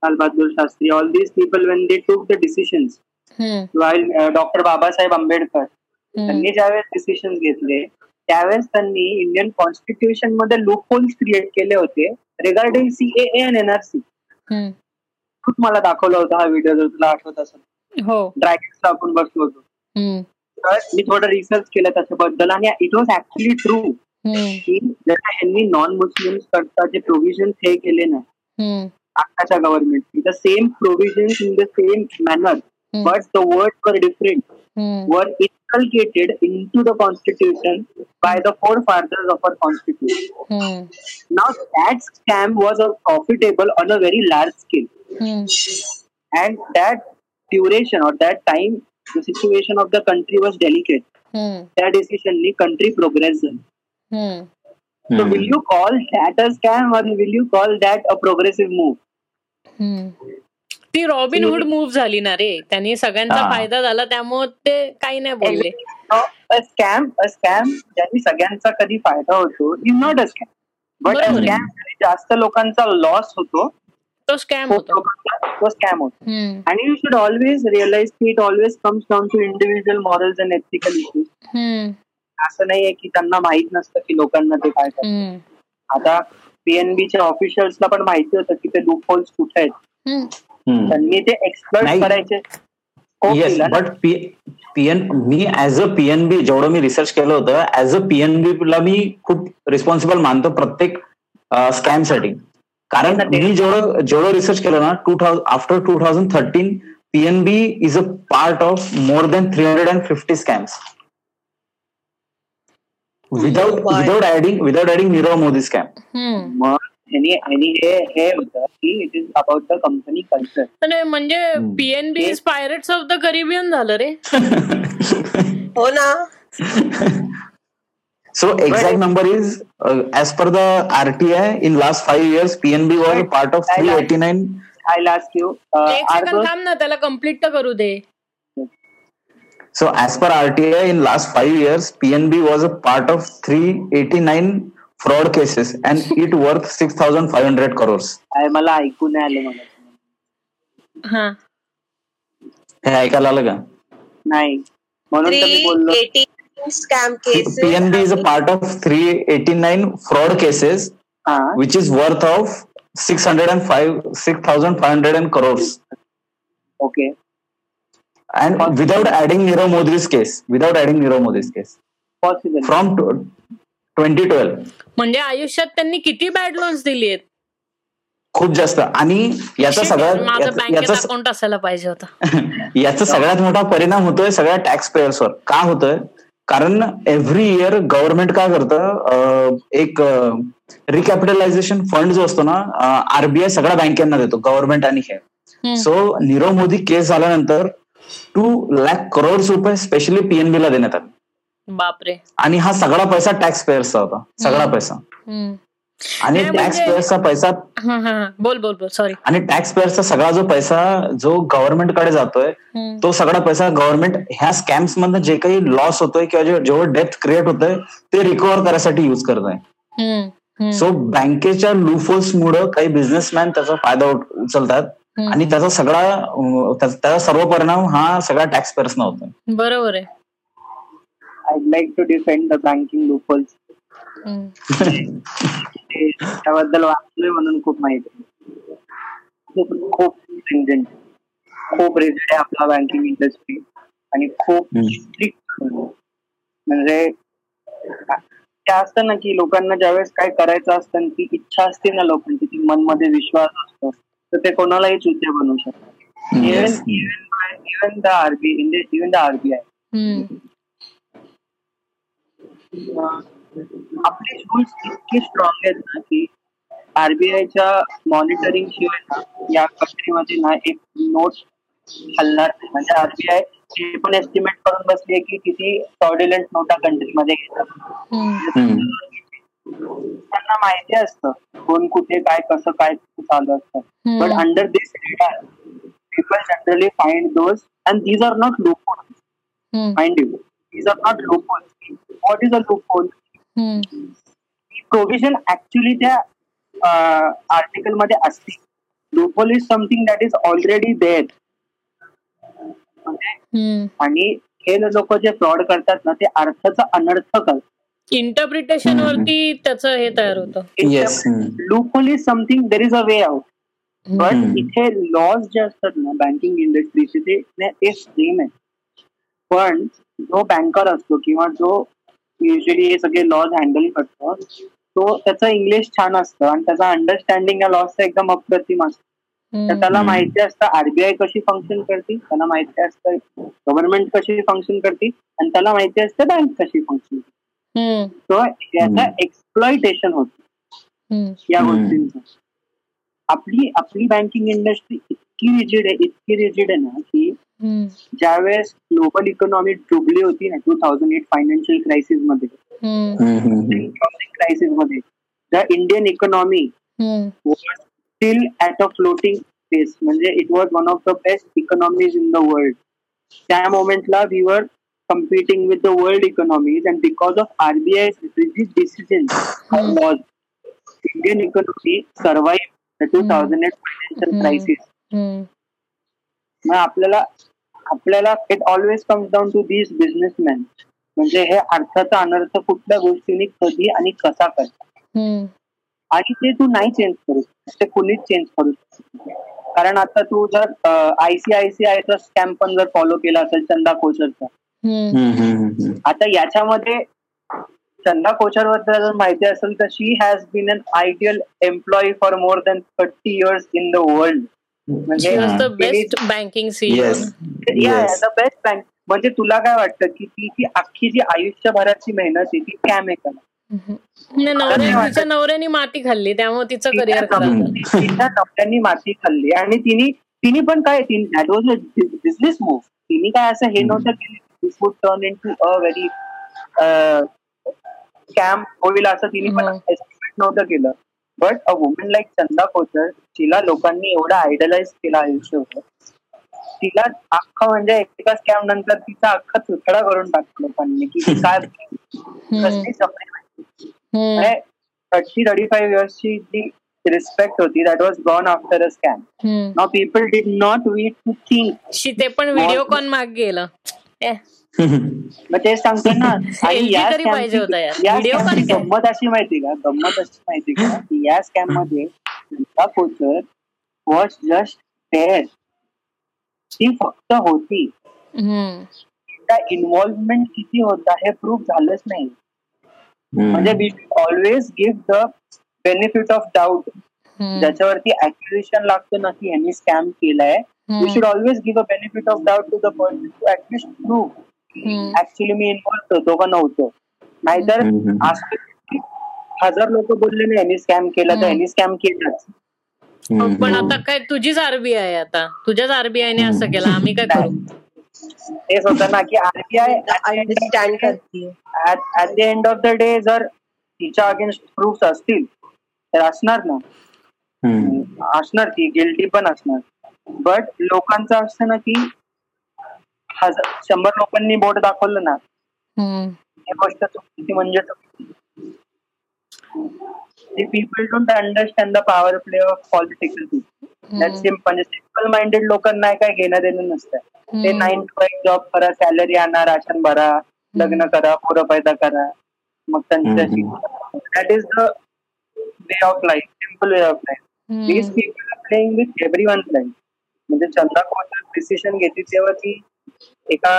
lal bahadur shastri all these people when they took the decisions hmm. while uh, dr Babasaheb Ambedkar हम्म. त्यांनी ज्यावेळेस decision घेतले त्यावेळेस त्यांनी Indian कॉन्स्टिट्यूशनमध्ये loopholes create केले होते regarding CAA and NRC हम्म. मला दाखवला होता हा व्हिडिओ जर तुला आठवत असेल हो ड्रॅगन्सला आपण बसलो होतो. तर मी थोडं रिसर्च केलं त्याच्याबद्दल आणि इट वॉज ऍक्च्युली ट्रू की यांनी नॉन मुस्लिम करता जे प्रोव्हिजन हे केले ना आत्ताच्या government the same provision in the same manner but the word for different were inculcated into the constitution by the forefathers of our constitution now that scam was a profitable on a very large scale and that duration or that time the situation of the country was delicate त्या डिसिशननी country progress झाली हम्म. So, will you call that a scam or will you call that a progressive move? हम्म. ती robin hood move झाली ना रे त्यांनी सगळ्यांचा. फायदा झाला त्यामुळे ते काही नाही बोलले scam, a scam ज्यांनी सगळ्यांचा कधी फायदा होतो is not a scam but a. Scam जास्त लोकांचा लॉस होतो तो स्कॅम होता तो स्कॅम होतो आणि यू शुड ऑलवेज रिअलाइज की it always comes down to individual morals and ethical issues hmm, असं नाहीये की त्यांना माहीत नसतं की लोकांना ते काय करतात. आता पीएनबीच्या ऑफिशियल्सला पण माहिती होतं की ते लूप होल्स कुठे आहेत. त्यांनी ते एक्सप्लोर. करायचे. बट पीएन मी ऍज अ पीएनबी जेवढं मी रिसर्च केलं होतं ऍज अ पीएनबी ला मी खूप रिस्पॉन्सिबल मानतो प्रत्येक स्कॅमसाठी कारण मी जेवढं जेवढं रिसर्च केलं ना two thousand after two thousand thirteen PNB is a part of more than three hundred and fifty scams without. Without adding without adding Nirav Modi scam. मग ह्यांनी हे हे होतं की it is about the company culture आणि म्हणजे. PNB is Pirates of the Caribbean झालं रे हो ना So exact number is uh, as per the RTI in last five years PNB was a Right. part of I like- 389. I last you एक second थांब ना त्याला complete तर करू दे So as per RTI in last five years PNB was a part of 389 fraud cases and it worth 6,500 crores. मला ऐकून नाही आलं मला हा हे ऐकायला आलं का नाही म्हणून तर मी थ्री बोललो eighty scam cases PNB is a part of 389 fraud cases हा which is worth of 605 6,500 crores. Okay And without adding Nirav Modi's case, without adding Nirav Modi's case. Possible from tw- 2012 म्हणजे आयुष्यात त्यांनी किती bad loans दिली आहेत? खूप जास्त. आणि याचा सगळ्यात याचा- अकाउंट असायला पाहिजे होता. याचा सगळ्यात मोठा परिणाम होतोय सगळ्या टॅक्स पेयर्सवर का होतोय? कारण एव्हरी इयर गव्हर्नमेंट काय करतं? एक रिकॅपिटलायझेशन फंड जो असतो ना आरबीआय सगळ्या बँकांना देतो गव्हर्नमेंट आणि हे. सो नीरव मोदी केस झाल्यानंतर टू लॅक करोड रुपये स्पेशली पीएनबी ला देण्यात आले. बापरे. आणि हा सगळा पैसा टॅक्स पेयर्सचा होता. सगळा. पैसा. हम्म. आणि टॅक्स म्हणजे- पेयर्सचा पैसा हा हा हा. बोल बोल बोल. सॉरी आणि टॅक्स पेयर्सचा सगळा जो पैसा जो गव्हर्नमेंटकडे जातोय तो सगळा पैसा गव्हर्नमेंट ह्या स्कॅम्स मधनं जे काही लॉस होतोय किंवा जेवढं डेप्थ क्रिएट होतंय ते रिकव्हर करायसाठी युज करत आहे. सो बँकेच्या लूफोल्स मुळे काही बिझनेसमॅन त्याचा फायदा उचलतात. आणि त्याचा सगळा त्याचा सर्व परिणाम हा सगळा टॅक्स पेयर्सना होतोय. बरोबर आहे. I like to defend the banking loopholes hmm. त्याबद्दल वाचलोय म्हणून खूप माहिती आहे. खूप खूप रिजिड आहे आपला बँकिंग इंडस्ट्री आणि खूप. स्ट्रिक्ट म्हणजे ते असतं ना की लोकांना ज्यावेळेस काय करायचं असतं ती इच्छा असते ना लोकांची ती मनमध्ये विश्वास असतो तर ते कोणालाही चुत्या बनवू शकतात. Even the RBI even the RBI hmm. आपले रूल्स इतके स्ट्रॉंग आहेत ना की आरबीआयच्या मॉनिटरिंग शिवाय ना या कंट्रीमध्ये ना एक नोट हलणार नाही. म्हणजे आरबीआय हे पण एस्टिमेट करून बसली की किती फ्रॉड्युलंट नोटा कंट्रीमध्ये घेतात. त्यांना माहिती असतं कोण कुठे काय कसं काय चालू असतं. But under this data people generally find those and these are not hmm. Mind you these are not loop what is a hmm. Provision actually त्या आर्टिकलमध्ये असते loophole is something that is already there hmm. आणि हे लोक जे fraud करतात ना ते अर्थाचा अनर्थ करतात इंटरप्रिटेशन वरती त्याचं हे तयार होतं. Loophole is something there is a way out but hmm. इथे लॉज जे असतात ना बँकिंग इंडस्ट्रीचे ते सेम आहे. पण जो बँकर असतो किंवा जो युजली हे सगळे लॉज हँडल करतो तो त्याचं इंग्लिश छान असतं आणि त्याचा अंडरस्टँडिंग या लॉजचा एकदम अप्रतिम असतं. तर त्याला. माहिती असतं आरबीआय कशी फंक्शन करते त्याला माहिती असतं गव्हर्नमेंट कशी फंक्शन करते आणि त्याला माहिती असतं बँक कशी फंक्शन करते. याचं. एक्सप्लॉइटेशन होतं. हम्म, या. गोष्टींचं. आपली आपली बँकिंग इंडस्ट्री इतकी रिजिड आहे इतकी रिजिड आहे ना की ज्यावेळेस ग्लोबल इकॉनॉमी डुबली होती ना टू थाउजंड एट फायनान्शियल क्रायसिसमध्ये क्रायसिसमध्ये the Indian economy still at a floating pace. म्हणजे it was one of the best economies in the world त्या मोमेंटला we were competing with the world economies and because of RBI decision laws Indian economy survive two thousand eight financial hmm. Crisis hmm, मग आपल्याला आपल्याला it always comes down to this businessman म्हणजे हे अर्थाचा अनर्थ कुठल्या गोष्टीने कधी आणि कसा करतात. हम्म, आणि ते तू नाही चेंज करू. ते कुणीच चेंज करू. कारण आता तू जर आयसीआयसीआयचा स्कॅम पण जर फॉलो केला असेल चंदा कोचरचा हम्म, हम्म, हम्म, हम्म. आता याच्यामध्ये चंदा कोचरबद्दल जर माहिती असेल तर she has been an ideal employee for more than thirty years in the world म्हणजे She was the best banking CEO. Yes. Yes. The best bank म्हणजे तुला काय वाटतं की ती ती अख्खी जी आयुष्यभराची मेहनत आहे ती स्कॅम आहे का? तिच्या नवऱ्याने माती खाल्ली त्यामुळे तिचं करिअर तिच्या नवऱ्यांनी माती खाल्ली. आणि तिने तिने पण काय that was a business move तिने काय असं हे नव्हतं केलं? This would turn into a very scam होईल असं तिने पण. एस्टिमेट नव्हतं केलं. But a woman like Chanda Kochhar तिला लोकांनी एवढं आयडलाइज केलं आयुष्यभर तिला अख्खं म्हणजे एका स्कॅम नंतर तिचा अख्खा चुथडा करून टाकलं लोकांनी की ती काय थर्टी थर्टी फाईव्ह इयर्सची जी रिस्पेक्ट होती that was gone after a scam hmm. Now people did not wait to think ते पण व्हिडिओ कॉन माग गेलं. मग तेच सांगतो ना? गंमत अशी माहिती का? गंमत अशी माहिती का की या स्कॅममध्ये कोचर वॉज जस्ट देअर ती फक्त होती. त्या इन्व्हॉल्वमेंट किती होता हे प्रूफ झालंच नाही. म्हणजे we always give the benefit of doubt ज्याच्यावरती ऍक्युरेशन लागतं ना की यांनी स्कॅम केलाय. हम्म. We should always give a benefit of doubt to the person to at least prove hmm. Actually me involve होतो का नव्हतो नाहीतर. असं हजार लोक बोलले नाही यांनी स्कॅम केला तर. यांनी स्कॅम केलाच. पण आता काय तुझीच आरबीआय आता तुझ्याच आरबीआयने असं केलं आम्ही काय करू तेच होतं ना की आरबीआय अंडरस्टँड करते at the end of the day जर तिच्या अगेन्स्ट प्रूफ असतील तर असणार ना. असणार ती गिल्टी पण असणार बट लोकांचं असतं ना की हजार शंभर लोकांनी बोट दाखवलं ना हम्म, ही गोष्ट चुकीची म्हणजे people don't understand the power play of political म्हणजे सिंपल माइंडेड लोकांना काय घेणं देणं नसतं. ते. नाईन टू फाईव्ह जॉब करा सॅलरी आणा राशन भरा लग्न करा पोरं पैदा करा मग त्यांच्याशी that is the way of life simple way of life. These people are playing with every one life म्हणजे चंदा कोचर डिसिशन घेतली तेव्हा ती एका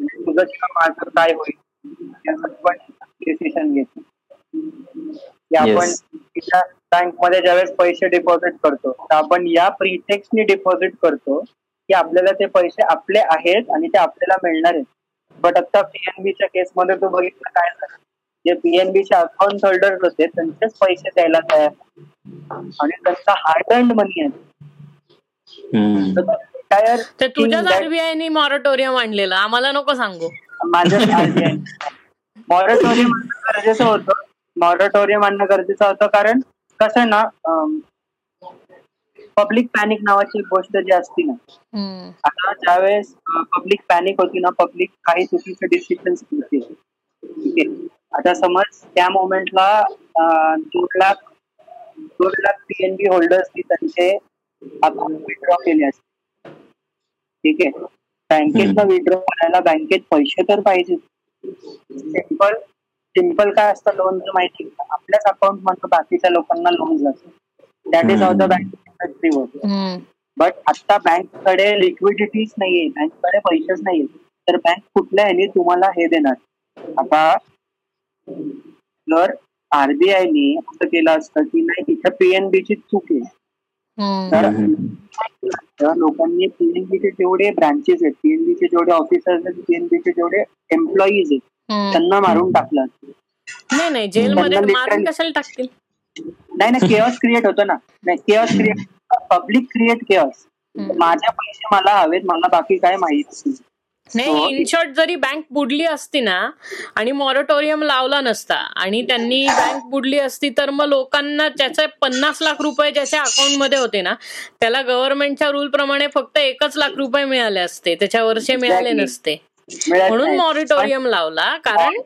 म्हणजे तुझं माझं काय होईल? पण डिसिशन घेतली की आपण. तिच्या बँकमध्ये ज्यावेळेस पैसे डिपॉझिट करतो तर आपण या प्रिटेक्सने डिपॉझिट करतो की आपल्याला ते पैसे आपले आहेत आणि ते आपल्याला मिळणार आहेत. बट आता पीएनबीच्या केसमध्ये तू बघितलं काय झालं? जे पीएनबीचे अकाउंट होल्डर्स होते त्यांचेच पैसे द्यायला तयार आणि त्यांचा हार्ड अर्न मनी आहे. ते तुझ्याच आरबीआयने मॉरेटोरियम आणलेलं. आम्हाला नको सांगू. माझं मॉरेटोरियम आणणं गरजेचं होतं. मॉरेटोरियम आणणं गरजेचं होतं कारण कसं आहे ना पब्लिक पॅनिक नावाची गोष्ट जी असती ना आता ज्यावेळेस पब्लिक पॅनिक होती ना पब्लिक काही चुकीचे डिसिजन घेते. ठीक आहे? आता समज त्या मोमेंटला दोन लाख दोन लाख पीएनबी होल्डर्सनी त्यांचे अकाउंट विड्रॉ केले असते ठीक आहे. बँकेतला विड्रॉ करायला बँकेत पैसे तर पाहिजे सिंपल सिंपल काय असतं लोनचं माहिती आहे का? आपल्याच अकाउंट मधून बाकीच्या लोकांना लोन जातं. That is how the bank industry work hmm, but आता बँककडे लिक्विडिटीच नाहीये बँककडे पैसेच नाहीये. तर बँक कुठल्या ह्याने तुम्हाला हे देणार? आता तर आरबीआयने असं केलं असतं की नाही इथं पीएनबी ची चूक आहे. तर लोकांनी पीएनबी चे जेवढे ब्रांचेस आहेत पीएनबी चे जेवढे ऑफिसर्स आहेत पीएनबी चे जेवढे एम्प्लॉईज आहेत. त्यांना मारून टाकलं. नाही नाही जेलमध्ये मारून कशाला टाकतील? नाही नाही केअर्स क्रिएट होतो ना. नाही cares create public create cares. माझ्या पैसे मला हवेत मला बाकी काय माहीत नाही शॉर्ट जरी बँक बुडली असती ना आणि मॉरेटोरियम लावला नसता आणि त्यांनी बँक बुडली असती तर मग लोकांना त्याचे पन्नास लाख रुपये ज्याच्या अकाउंटमध्ये होते ना त्याला गव्हर्नमेंटच्या रूल प्रमाणे फक्त एकच लाख रुपये मिळाले असते त्याच्यावरचे मिळाले Exactly. नसते म्हणून. मॉरिटोरियम लावला कारण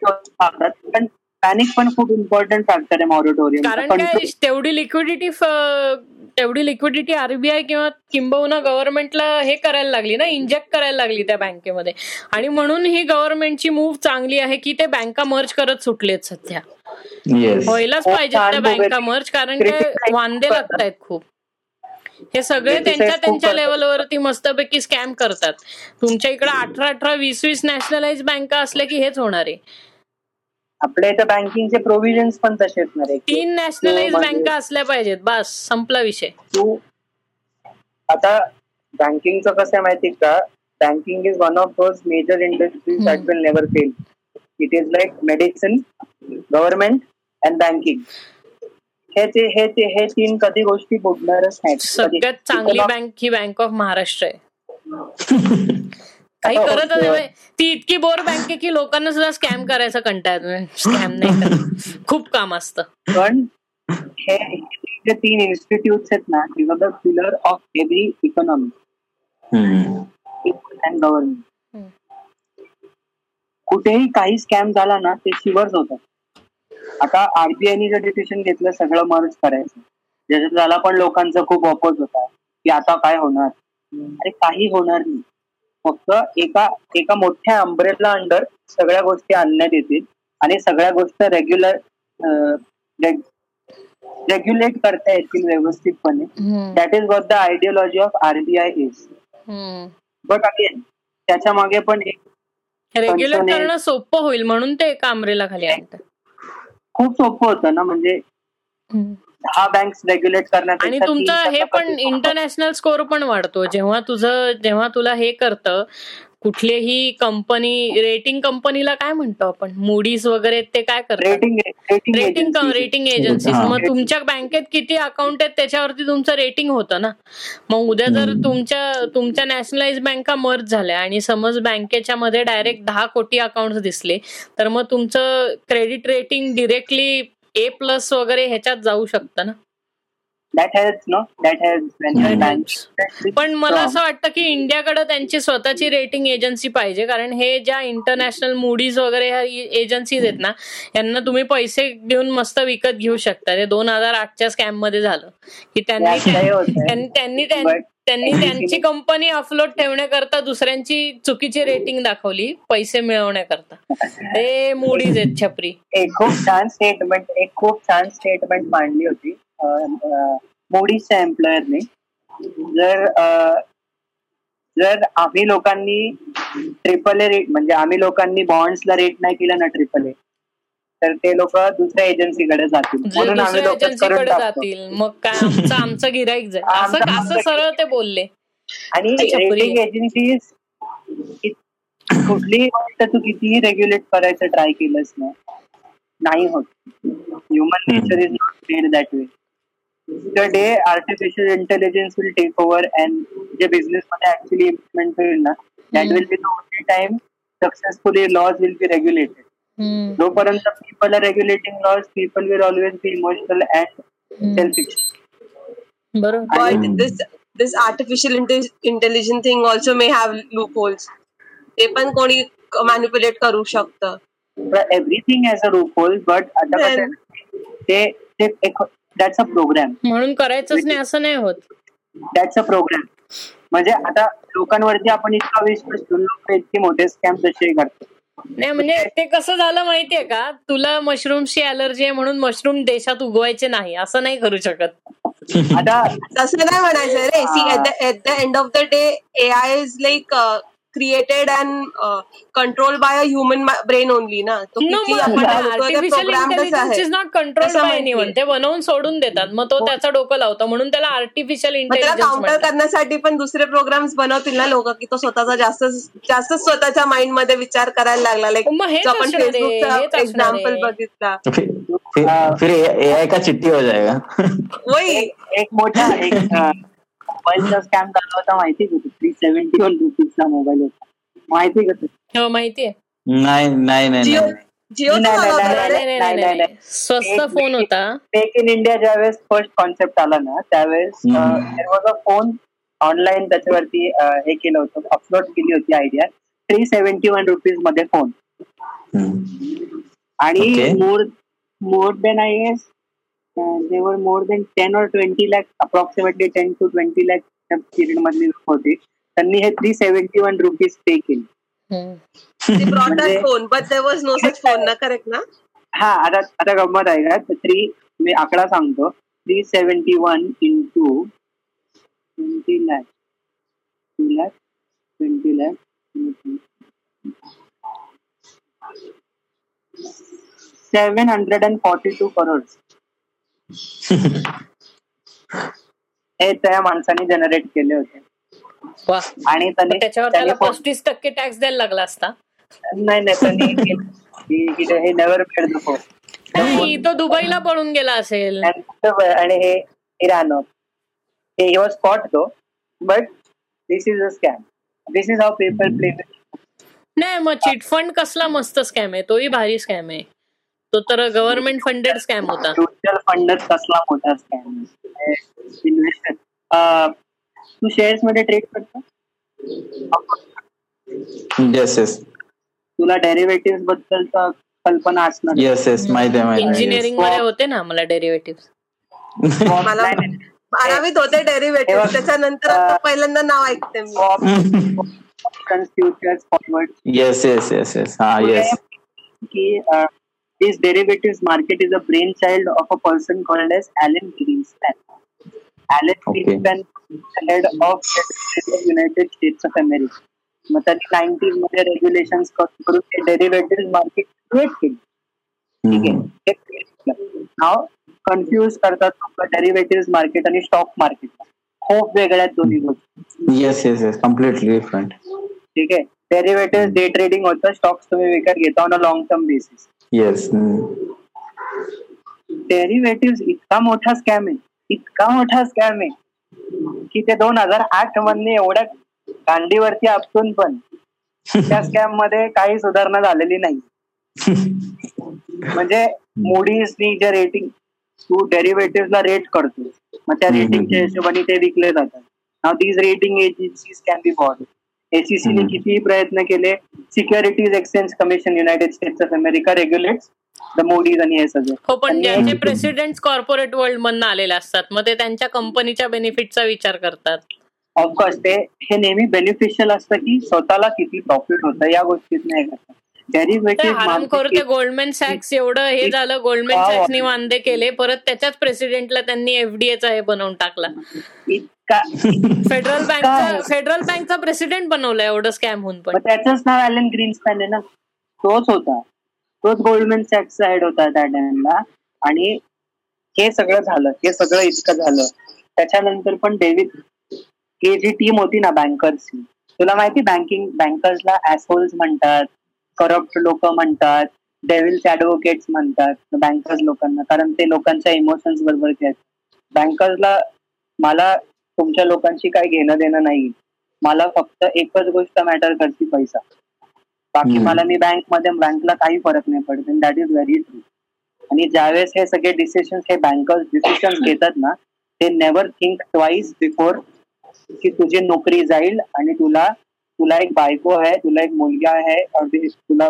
पॅनिक पण खूप इम्पॉर्टंट फॅक्टर आहे मॉरिटोरियम कारण काय तेवढी लिक्विडिटी तेवढी लिक्विडिटी आरबीआय किंवा किंबहुना गव्हर्नमेंटला हे करायला लागली ना इंजेक्ट करायला लागली त्या बँकेमध्ये. आणि म्हणून ही गव्हर्नमेंटची मूव्ह चांगली आहे की ते बँका मर्ज करत सुटलेत सध्या. येस व्हायलाच पाहिजेत छान त्या. बँका मर्ज कारण ते वांदे करतात. लागतायत खूप. हे सगळे त्यांच्या त्यांच्या. लेवलवरती मस्तपैकी स्कॅम करतात. तुमच्या इकडे अठरा अठरा वीस वीस नॅशनलाइज बँका असल्या की हेच होणार आहे. आपल्या इथं बँकिंगचे प्रोव्हिजन्स पण तसेच ना रे. की तीन नॅशनलाइज म्हणजे- बँका असल्या पाहिजेत बस संपला विषय. तू आता बँकिंगचं कसं आहे माहिती का? Banking is one of those major industries that will never fail it is like medicine government and banking हे ते हे ते हे तीन कधी गोष्टी बुडणारच नाहीत. कधी. सगळ्यात चांगली बँक ही बँक ऑफ महाराष्ट्र आहे. काही हो, करतच हो. नाही ती इतकी बोर बँक की लोकांना सुद्धा स्कॅम करायचा कंटाळ स्कॅम नाही करत. खूप काम असतं. पण हे जे तीन इन्स्टिट्यूट आहेत ना is the pillar of every economy. And government. कुठेही काही स्कॅम झाला ना ते शिवर्स होतात आता आरबीआयने जर डिसिशन घेतलं सगळं मर्ज करायचं. ज्याच्यात झाला पण लोकांचा खूप अपोज होता. की आता काय होणार? अरे काही होणार नाही. फक्त एका एका मोठ्या अंब्रेला अंडर सगळ्या गोष्टी आणण्यात येतील आणि सगळ्या गोष्टी रेग्युलर रेग्युलेट करता येतील व्यवस्थितपणे. That is what the ideology of RBI is. But again त्याच्यामागे पण एक रेग्युलेट करणं सोपं होईल म्हणून ते एका अमरेला खाली आणतात खूप सोपं होतं ना म्हणजे. दहा बँक्स रेग्युलेट करण्यापेक्षा आणि तुमचं हे पण इंटरनॅशनल स्कोर पण वाढतो. जेव्हा तुझं जेव्हा तुला हे करतं कुठलीही कंपनी रेटिंग कंपनीला काय म्हणतो आपण? मुडीज वगैरे ते काय करतात? Rating rating rating agencies. मग तुमच्या बँकेत किती अकाउंट आहेत त्याच्यावरती तुमचं रेटिंग होतं ना? मग उद्या जर. तुमच्या तुमच्या नॅशनलाइज बँका मर्ज झाल्या आणि समज बँकेच्या मध्ये डायरेक्ट दहा कोटी अकाउंट दिसले तर मग तुमचं credit rating directly A plus वगैरे ह्याच्यात जाऊ शकतं ना? हॅज पण मला असं वाटतं की इंडियाकडे त्यांची स्वतःची रेटिंग एजन्सी पाहिजे. कारण हे ज्या इंटरनॅशनल मुडीज वगैरे एजन्सीज आहेत ना यांना तुम्ही पैसे देऊन मस्त विकत घेऊ शकता. ते दोन हजार आठच्या स्कॅममध्ये झालं. की त्यांनी त्यांनी त्यांनी त्यांची कंपनी अफलोट ठेवण्याकरता दुसऱ्यांची चुकीची रेटिंग दाखवली पैसे मिळवण्याकरता. ते मुडीज आहेत छपरी. एक खूप छान स्टेटमेंट एक खूप छान स्टेटमेंट मांडली होती. मोडीच्या एम्प्लॉयरने जर जर आम्ही लोकांनी ट्रिपल ए रेट म्हणजे आम्ही लोकांनी बॉन्ड्सला रेट नाही केलं ना ट्रिपल ए तर ते लोक दुसऱ्या एजन्सीकडे जातील. म्हणून आम्ही एजन्सीकडे जातील. मग काय आमचं आमचं गिराईक जाईल. असं असं सरळ ते बोलले. आणि. रेटिंग एजन्सीज कुठलीही गोष्ट तू कितीही रेग्युलेट करायचं ट्राय केलंस ना नाही होत. Human nature is not made that way the day artificial intelligence will take over and जे बिझनेस मध्ये ऍक्च्युली इम्प्लिमेंट होईल ना that. Will be the only time successfully laws will be regulated जोपर्यंत people are regulating laws people will always be emotional and. Selfish बरोबर. This this artificial inte- intelligence thing also may have loopholes. ते पण कोणी manipulate करू शकतं. Everything has अ रूप hole but आता ते दॅट्स अ प्रोग्राम म्हणून करायचंच नाही असं नाही होत. दॅट्स अ प्रोग्राम म्हणजे आता लोकांवरती आपण इतका विश्वास ठेवून लोक इतके मोठे स्कॅम तसे करतो नाही म्हणजे ते कसं झालं माहितीये का? तुला मशरूमची अलर्जी आहे म्हणून मशरूम देशात उगवायचे नाही. असं नाही करू शकत. आता तसं नाही म्हणायचं रे. C. At the at the end of the day A I is like created and control by a human brain only ना तो artificial intelligence is not control by. Anyone ते बनवून सोडून देतात. मग तो हो. त्याचा डोकं लावतो. म्हणून त्याला आर्टिफिशियल इंटेलिजन्स काउंटर करण्यासाठी पण दुसरे प्रोग्राम्स बनवतील ना लोक की तो स्वतःचा जास्त जास्त स्वतःच्या माइंडमध्ये विचार करायला लागला. लाईक आपण फेसबुकचा एक्झाम्पल. बघितला. फिर एआई का चिट्टी हो जाएगा? वही. एक एक मोठा एक मोबाईलचा स्कॅम झाला होता माहिती का थ्री सेव्हन्टी वन रुपीजचा मोबाईल होता. माहिती का हो माहितीये नाही नाही नाही नाही. स्वस्त फोन होता. मेक इन इंडिया ज्यावेळेस फर्स्ट कॉन्सेप्ट आला ना त्यावेळेस अ फोन ऑनलाईन त्याच्यावरती हे केलं होतं अपलोड केली होती आयडिया थ्री सेव्हन्टी वन रुपीजमध्ये फोन. आणि. More more than I there were more than ten और twenty lakh approximately ten to twenty lakh त्या पिरियड मधली लोक होते. त्यांनी हे three seventy one rupees pay केले म्हणजे- phone ना करेक्ट ना? हा आता आता गंमत आहे का? थ्री मी आकडा सांगतो. Three seventy one into twenty lakh two lakh twenty lakh seven hundred and forty two crore हे त्या माणसाने जनरेट केले होते. आणि त्याच्यावर पस्तीस टक्के टॅक्स द्यायला लागला असता. नाही नाही त्यांनी paid the phone. नाही तो दुबईला पळून गेला असेल. आणि हे इराण हे was spot though but this is a scam this is how paper play नाही मग चिटफंड कसला मस्त स्कॅम आहे? तोही भारी स्कॅम आहे. तो तर गव्हर्नमेंट फंडेड स्कॅम होता म्युच्युअल फंडच कसला मोठा स्कॅम इन्व्हेस्टर तू शेअर्समध्ये ट्रेड करतो येस येस तुला डेरिव्हेटिव्ह बद्दलचा कल्पना असणार येस येस माहिती आहे इंजिनिअरिंगमध्ये होते ना मला डेरिव्हेटिव्ह. बारावीत होते डेरिव्हेटिव्ह त्याच्यानंतर आता पहिल्यांदा नाव ऐकते मी options futures forward yes yes yes yes हा येस कि this derivatives market is a brainchild of a person called as Alan Greenspan. Alan Okay. Greenspan head of the United States of America. मग त्यांनी नाईन्टीजमध्ये regulation करून ते derivative market create केली ठीक आहे नाव कन्फ्युज करतात लोक डेरिव्हेटिव्ह मार्केट आणि स्टॉक मार्केट खूप वेगळ्या दोन्ही गोष्टी। Yes yes yes completely different ठीक आहे डेरिव्हेटिव्ह डे ट्रेडिंग होतं स्टॉक्स तुम्ही विकत घेता on a long term basis yes derivative इतका मोठा स्कॅम आहे. इतका मोठा स्कॅम आहे की ते दोन हजार आठमध्ये एवढ्या गांडीवरती आपसून पण त्या स्कॅममध्ये काही सुधारणा झालेली नाही. म्हणजे मोडीजनी जे रेटिंग तू डेरिव्हेटिव्ह रेट करतो मग त्या. रेटिंगच्या हिशोबाने ते विकले जातात. नाव these rating agencies can be bought एसीसीने. कितीही प्रयत्न केले securities exchange commission United States of America regulates the Moody's आणि हे सगळं. हो पण ज्यांचे प्रेसिडेंट कॉर्पोरेट वर्ल्ड मधनं आलेले असतात मग ते त्यांच्या कंपनीच्या बेनिफिटचा विचार करतात. ऑफकोर्स ते हे नेहमी बेनिफिशियल असतं की स्वतःला किती प्रॉफिट होतं या गोष्टीत नाही करतात ते डेरिव्हेटिव्ह गोल्डमॅन सॅक्स एवढं हे झालं गोल्डमॅन. सॅक्सनी वांदे केले परत त्याच्याच प्रेसिडेंटला त्यांनी एफडीएचा हे बनवून टाकला. फेडरल? बँकचा फेडरल बँकचा प्रेसिडेंट बनवला एवढं स्कॅम होऊन पण. त्याचंच नाव ॲलन ग्रीन्सपॅन आहे ना? तोच होता. तोच गोल्डमॅन सॅक्सचा हेड होता त्या टाइमला आणि हे सगळं झालं. हे सगळं इतकं झालं. त्याच्यानंतर पण डेव्हिड हे जी टीम होती ना बँकर्सची तुला माहिती बँकिंग बँकर्सला ऍसहोल्स म्हणतात करप्ट लोक म्हणतात डेव्हिल्स ऍडव्होकेट्स म्हणतात बँकर्स लोकांना. कारण ते लोकांच्या इमोशन्स बरोबर खेळतात. बँकर्सला मला तुमच्या लोकांशी काही घेणं देणं नाही. मला फक्त एकच गोष्ट मॅटर करते पैसा. बाकी. मला मी बँकमध्ये बँकला काही फरक नाही पडत दॅट इज व्हेरी ट्रू आणि ज्यावेळेस हे सगळे डिसिशन हे बँकर्स डिसिशन घेतात ना ते नेव्हर थिंक ट्वाईस बिफोर की तुझी नोकरी जाईल आणि तुला तुला एक बायको आहे तुला एक मुलगा आहे तुला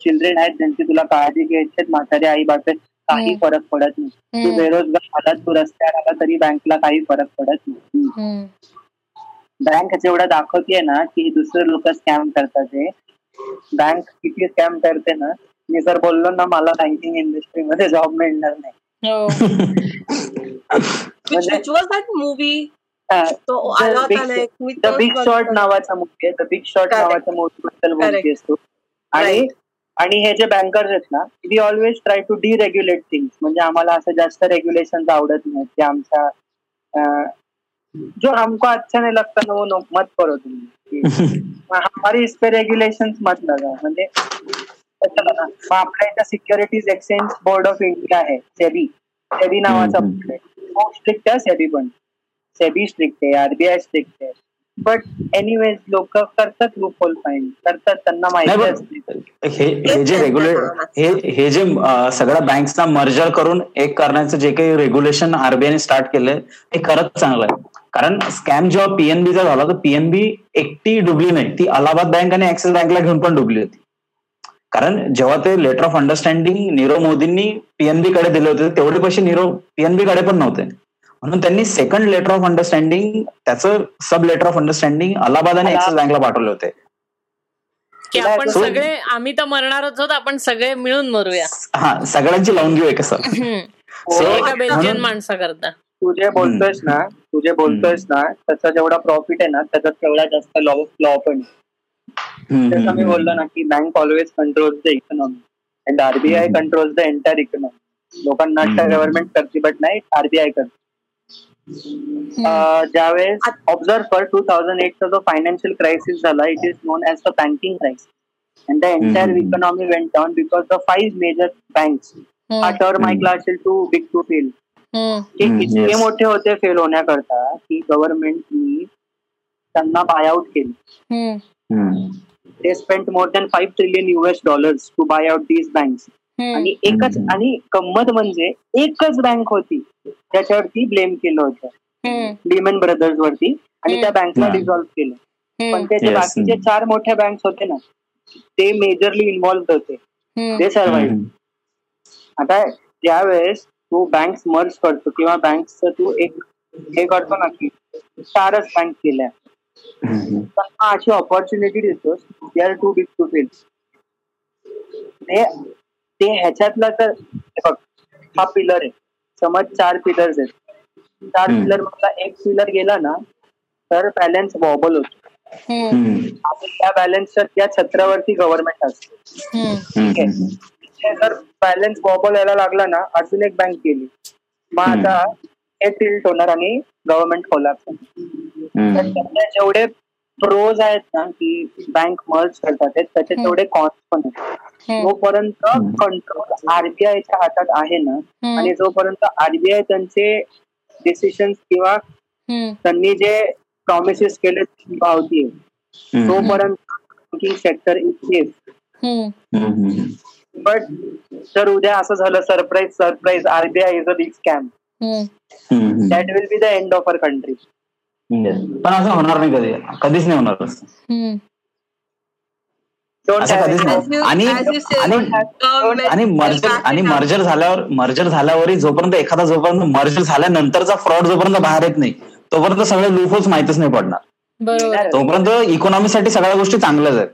चिल्ड्रेन आहेत ज्यांची तुला काळजी घ्यायची आहेत म्हातारे आई बापे काही. फरक पडत नाही तू. बेरोजगार आला तू रस्त्यावर आला तरी बँकला काही फरक पडत नाही. बँक जेवढं दाखवतेय ना की दुसरे लोक स्कॅम करतात ते बँक किती स्कॅम करते ना मी जर बोललो ना मला बँकिंग इंडस्ट्रीमध्ये जॉब मिळणार नाही हो म्हणजे- बिग शॉर्ट बघितला. नावाचा मूवी आहे बिग शॉर्ट. नावाच्या मूवी बद्दल. बोलते असतो आणि. आणि हे जे बँकर्स आहेत ना we always try to deregulate things म्हणजे आम्हाला असं जास्त रेग्युलेशन आवडत नाही ते आमच्या जो हमको अच्छा नहीं लगता ना वो नो- मत करो तुम्ही. हमारी इस पे रेग्युलेशन मत लगा म्हणजे आपल्या इथं securities exchange board of India आहे सेबी सेबी नावाचा खूप स्ट्रिक्ट आहे. सेबी पण. सेबी स्ट्रिक्ट आहे आरबीआय स्ट्रिक्ट आहे. बट एनिवेज लोक करतात लूपहोल फाईन करतात त्यांना नाही माहिती हे हे जे रेग्युलेट हे हे जे सगळ्या बँक्सना मर्जर करून एक करण्याचं जे काही रेग्युलेशन आरबीआयने स्टार्ट केलंय ते खरंच चांगलं आहे. कारण स्कॅम जेव्हा पीएनबीचा झाला तर पीएनबी एकटी डुबली नाही. ती अलाहाबाद बँक आणि ऍक्सिस बँकला घेऊन पण डुबली होती. कारण जेव्हा ते लेटर ऑफ अंडरस्टँडिंग नीरव मोदींनी पीएनबी कडे दिले होते तेवढे पैसे नीरव पीएनबी कडे पण नव्हते. म्हणून त्यांनी सेकंड लेटर ऑफ अंडरस्टँडिंग त्याचं सब लेटर ऑफ अंडरस्टँडिंग अलाहाबाद आणि ऍक्सिस बँकला पाठवले होते. की आपण सगळे आम्ही तर मरणारच आहोत आपण सगळे मिळून मरूया. हा सगळ्यांची लावून घेऊ कसं हम्म. हो, एका बेल्जियन म्हणून- माणसा करता तू जे बोलतोयस ना तू जे बोलतोयस ना त्याचा जेवढा प्रॉफिट आहे ना त्याचा तेवढा जास्त लॉ लॉ पण जसं मी बोललो ना की bank always controls the economy and RBI hmm. Controls the entire economy लोकांना. गव्हर्नमेंट करते बट नाही आरबीआय करते. ज्यावेळेस ऑब्झर्व कर टू थाउजंड एटचा जो फायनान्शियल क्रायसिस झाला it is known as the banking crisis and the entire. Economy went down because the five major banks हा टर्म ऐकला असेल टू बिग टू फेल. ते इतके. मोठे होते फेल होण्याकरता की गव्हर्नमेंटनी त्यांना बाय आउट केले. ते spent more than five trillion US dollars to buy out these banks. आणि एकच. आणि गंमत म्हणजे एकच बँक होती त्याच्यावरती ब्लेम केलं होतं. लिमन ब्रदर्स वरती आणि त्या बँकला. डिझॉल्व्ह केलं पण हम्म. ते जे Yes. बाकीचे चार मोठ्या बँक्स होते ना ते मेजरली इन्व्हॉल्व होते. ते सर्वाईव्ह हम्म. आता ज्यावेळेस तू बँक मर्ज करतो किंवा बँकचं तू एक हे करतो ना की चारच बँक केल्या. त्यांना अशी opportunity देतोस they are too big to fail ते ह्याच्यातला तर हे बघ हा पिलर आहे. समज चार पिलर्स आहेत. चार. पिलर मधला एक पिलर गेला ना तर बॅलन्स वॉबल होतो. आणि त्या बॅलन्सच्या त्या छत्रावरती गव्हर्नमेंट असते. हम्म. ठीक आहे? जर बॅलन्स वॉबल यायला लागला ना अजून एक बँक गेली. मग. आता हे टिल्ट होणार आणि गव्हर्नमेंट कोलॅप्स जेवढे प्रोज आहेत ना की बँक मर्ज करतात त्याचे. तेवढे कॉन्स पण आहेत. जोपर्यंत. कंट्रोल आरबीआयच्या हातात आहे ना. आणि जोपर्यंत आरबीआय त्यांचे डिसिशन किंवा. त्यांनी जे प्रॉमिसेस केले पावतीये. तोपर्यंत बँकिंग सेक्टर इज सेफ हम्म. हम्म. बट जर उद्या असं झालं surprise surprise RBI is a big scam. That will be the end of our country. पण असं होणार नाही कधी. कधीच नाही होणार. कधीच नाही. आणि मर्जर आणि. मर्जर झाल्यावर मर्जर झाल्यावरही जोपर्यंत एखादा जोपर्यंत मर्जर झाल्यानंतरचा फ्रॉड जोपर्यंत बाहेर येत नाही तोपर्यंत सगळे लूफोल्स माहितच नाही पडणार. तोपर्यंत इकॉनॉमीसाठी सगळ्या गोष्टी चांगल्याच आहेत.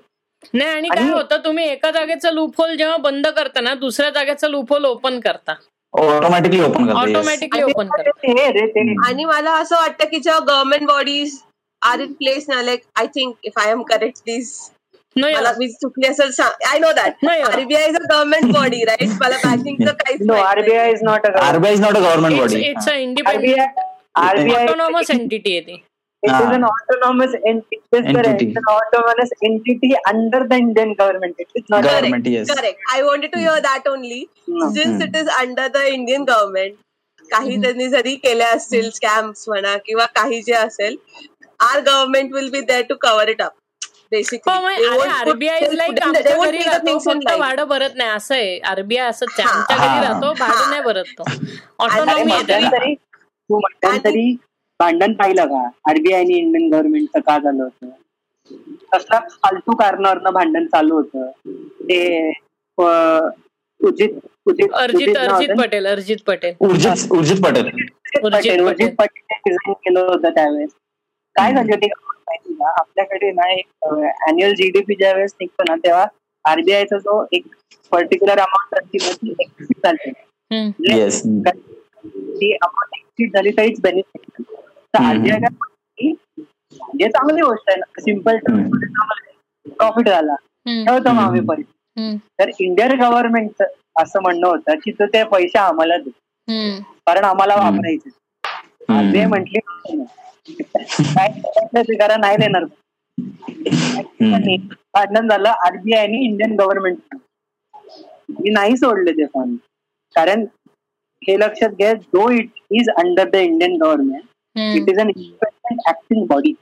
नाही आणि काय होतं तुम्ही एका जागेचं लूपहोल जेव्हा बंद करता ना दुसऱ्या जागेचं लूपहोल ओपन करता. Automatically open. ऑटोमॅटिकली ओपन हे आणि मला असं वाटतं की जेव्हा government bodies are in place ना like I think if I am correct please नाही मला मी चुकली असेल I know that. RBI is a government body right मला बँकिंगचं काहीच. RBI is not a RBI is not a government body it's a independent autonomous entity आहे ती. It under the Indian government correct I wanted to hear only since it is under the Indian government काही त्यांनी जरी केले असतील scams म्हणा किंवा काही जे असेल our government will be there to cover it up वाढ भरत नाही असं आहे. आरबीआय असं त्यांच्या घरी नाही भरत तो. तरी भांडण पाहिलं का? आरबीआय आणि इंडियन गव्हर्नमेंटचं का झालं होतं? कसला फालतू कारणावरनं भांडण चालू होतं? ते उजित उजित अर्जित अर्जित? पटेल अर्जित पटेल. उर्जित उर्जित पटेल. उर्जित पटेल पटेल. उर्जित पटेल डिझाईन केलं होतं त्यावेळेस. काय झालं ते माहिती का आपल्याकडे ना एक अॅन्युअल जीडीपी ज्या वेळेस निघतो ना तेव्हा आरबीआयचा जो एक पर्टिक्युलर अमाऊंट असते ना ती झाली. अमाऊंट एक्सिट झाली तरीच बेनिफिट तर हम्म. आरबीआय काय जे चांगली गोष्ट आहे ना. सिंपल प्रॉफिट झाला. ठेवतो मग आम्ही पैसे तर इंडियन गव्हर्नमेंटचं असं म्हणणं होतं की तू ते पैसे आम्हाला दे. कारण आम्हाला. वापरायचे. ते म्हटली काय करा नाही देणार. भांडण झालं. आरबीआयने इंडियन गव्हर्नमेंट मी नाही सोडले ते फंड कारण हे लक्षात घ्या though it is under the Indian government. It is an acting body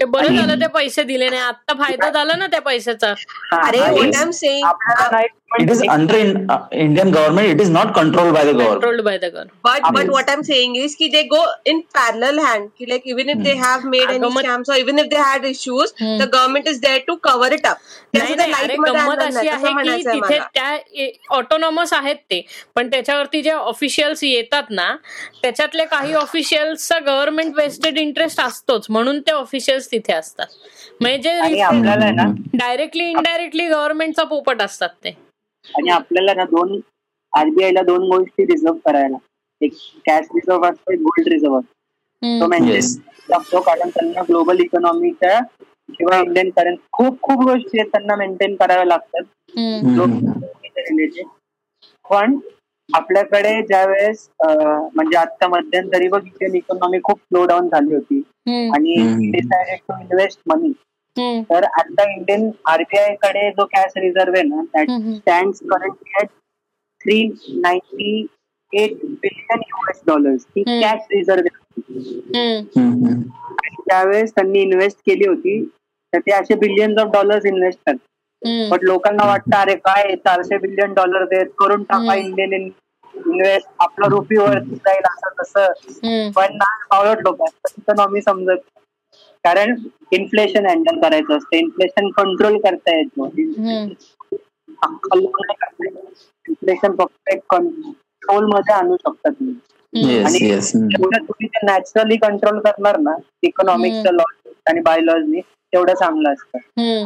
ते बरं झालं ते पैसे दिले नाही. आता फायदा झाला ना त्या पैशाचा. अरे saying आपल्याला नाही It is under in, uh, Indian government. It is not controlled by the government. Controlled by the government But but what I'm saying is कि they go in parallel hand. कि like even if they have made any scams or even if they had issues, Hmm. the government is there to cover it up. गंमत अशी आहे की तिथे. त्या autonomous आहेत ते पण त्याच्यावरती जे ऑफिशियल्स येतात ना त्याच्यातले काही ऑफिशियल्सचा गव्हर्नमेंट वेस्टेड इंटरेस्ट असतोच म्हणून ते ऑफिशियल्स तिथे असतात म्हणजे डायरेक्टली इनडायरेक्टली गव्हर्नमेंटचा पोपट असतात ते आणि आपल्याला ना दोन आरबीआय ला दोन गोष्टी रिझर्व्ह करायला. एक कॅश रिझर्व्ह असतो एक गोल्ड रिझर्व्ह असतो तो मेंटेन. लागतो कारण त्यांना ग्लोबल इकॉनॉमीच्या किंवा इंडियन करन्सी खूप खूप गोष्टी आहेत त्यांना मेंटेन कराव्या लागतात. पण आपल्याकडे ज्यावेळेस अं, म्हणजे आता मध्यंतरी बघ इंडियन इकॉनॉमी खूप स्लो डाऊन झाली होती. आणि टू इन्व्हेस्ट मनी तर आता इंडियन आरबीआयकडे जो कॅश रिझर्व्ह आहे ना that. Stand currently at three ninety eight billion US dollars he. Cash reserve hmm, hmm. त्यावेळेस त्यांनी इन्व्हेस्ट केली होती. तर ते असे बिलियन्स ऑफ डॉलर्स इन्व्हेस्ट करतात. पण लोकांना वाटतं अरे काय चारशे बिलियन डॉलर देत करून टाका. इंडियन इन्व्हेस्ट आपलं रुपीवरती जाईल असं तसं. पण ना पावलट लोक इकॉनॉमी समजत कारण इन्फ्लेशन हँडल करायचं असतं. इन्फ्लेशन कंट्रोल करता येतो. इन्फ्लेशन फक्त एक कंट्रोलमध्ये आणू शकतात तुम्ही. आणि तुम्ही ते नॅचरली कंट्रोल करणार ना इकॉनॉमिकच्या लॉ आणि बायलॉजनी तेवढं चांगलं असतं.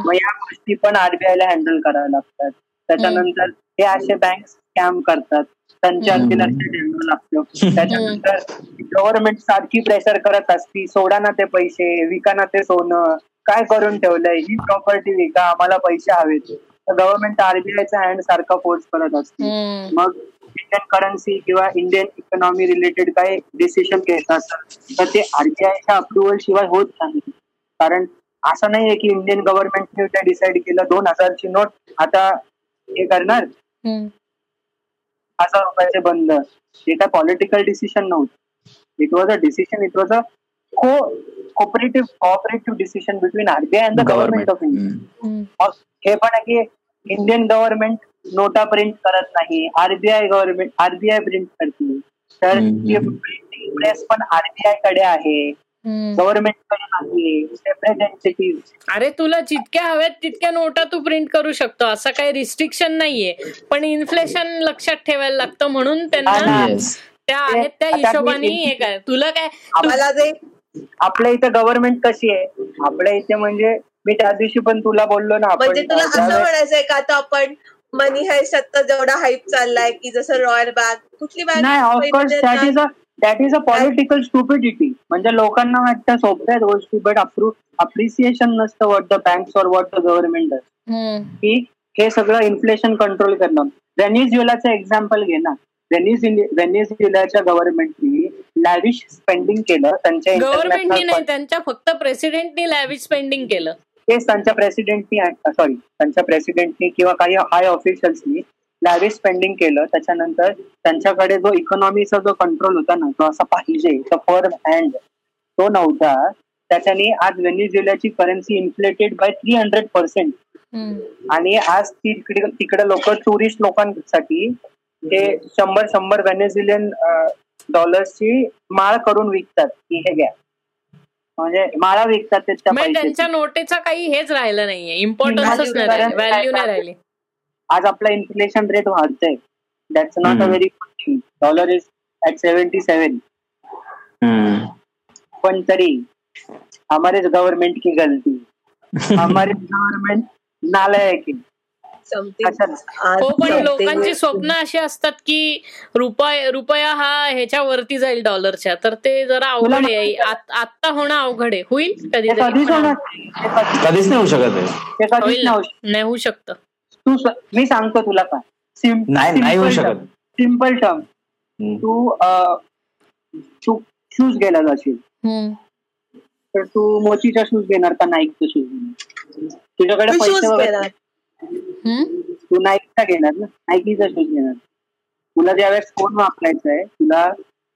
मग या गोष्टी पण आरबीआय ला हँडल कराव्या लागतात. त्याच्यानंतर हे असे बँक स्कॅम करतात. लक्ष ठेवावं लागतं त्याच्यानंतर गव्हर्नमेंट सारखी प्रेशर करत असती सोडा ना ते पैसे विका ना ते सोनं काय करून ठेवलंय? ही प्रॉपर्टी विका आम्हाला पैसे हवेत. गव्हर्नमेंट आरबीआयचा हँड सारखा फोर्स करत असते. मग इंडियन करन्सी किंवा इंडियन इकॉनॉमी रिलेटेड काही डिसिशन घ्यायचं असेल तर ते आरबीआयच्या अप्रुव्हल शिवाय होत नाही. कारण असं नाहीये की इंडियन गव्हर्नमेंटने डिसाईड केलं दोन हजारची नोट आता हे करणार. हजार रुपयाचे बंद. हे काय पॉलिटिकल डिसिशन नव्हतं. It was a decision it was a co cooperative cooperative decision between RBI and the government of India हे पण आहे की इंडियन गव्हर्नमेंट नोटा प्रिंट करत नाही आरबीआय गव्हर्नमेंट आरबीआय प्रिंट करते तर. प्रिंटिंग प्रेस पण आरबीआयकडे आहे. गव्हर्नमेंटकडे नाही सेपरेट अरे तुला जितक्या हव्यात तितक्या नोटा तू प्रिंट करू शकतो. असं काही रिस्ट्रिक्शन नाहीये. पण इन्फ्लेशन लक्षात ठेवायला लागतं म्हणून त्यांना. त्या आहेत त्या हिशोबाने हे काय तुला काय आम्हाला जे आपल्या इथे गव्हर्नमेंट कशी आहे? आपल्या इथे म्हणजे मी त्या दिवशी पण तुला बोललो ना आपण म्हणजे तुला असं म्हणायचंय का आता आपण मनी हायस्ट आता जेवढा हाईप चाललाय की जसं रॉयल बँक कुठली बँक नाही of course that is a political stupidity म्हणजे लोकांना वाटतं सोप्या गोष्टी बट अप्रूव अप्रिसिएशन नसतं वॉट द बँक्स और वॉट द गव्हर्नमेंट. की हे सगळं इन्फ्लेशन कंट्रोल करणं. व्हेनेझुएलाचं एक्झाम्पल घे ना. व्हेनेझु व्हेनेझुएलाच्या गव्हर्नमेंटनी लॅविश स्पेंडिंग केलं त्यांच्या गव्हर्नमेंटनी त्यांच्या फक्त प्रेसिडेंटनी लॅविश स्पेंडिंग केलं. तेच त्यांच्या प्रेसिडेंटनी सॉरी त्यांच्या प्रेसिडेंटनी किंवा काही हाय ऑफिशियल्सनी लॅविश स्पेंडिंग केलं त्याच्यानंतर त्यांच्याकडे जो इकॉनॉमीचा जो कंट्रोल होता ना तो असा पाहिजे तो फर्म हँड तो नव्हता. त्याच्याने आज व्हेनेझुएलाची currency inflated by three hundred percent. आणि आज तिकडे तिकडे लोक टुरिस्ट लोकांसाठी ते शंभर शंभर व्हेनेझुलियन डॉलर्सची माळ करून विकतात. की हे घ्या. म्हणजे माळा विकतात त्याच्या म्हणजे. त्यांच्या नोटेचा काही हेच राहिलं नाहीये. नाही व्हॅल्यू नाही राहिली. आज आपला इन्फ्लेशन रेट वाढतंय. That's not a. Very good thing dollar is at seventy seven hmm. पण तरी हमारे गवर्नमेंट की गलती हमारे गवर्नमेंट नालायक है? हो पण लोकांची स्वप्न अशी असतात की रुपया रुपया हा ह्याच्या वरती जाईल डॉलरच्या तर ते जरा अवघड आहे. आत- आत्ता होणं अवघड आहे. होईल कधी- कधीच नाही होऊ शकत. नाही होऊ शकत. तू स- मी सांगतो तुला काय नाही, नाही होऊ शकत. Simple term. तू शूज घ्यायला जाशील हम्म. तर तू मोचीचा शूज घेणार का नाईकचा शूज घेणार? तुझ्याकडे पैसे वगैरे? तू नाईकचा घेणार ना? नाईकीचा शूज घेणार. तुला ज्यावेळेस फोन वापरायचा आहे तुला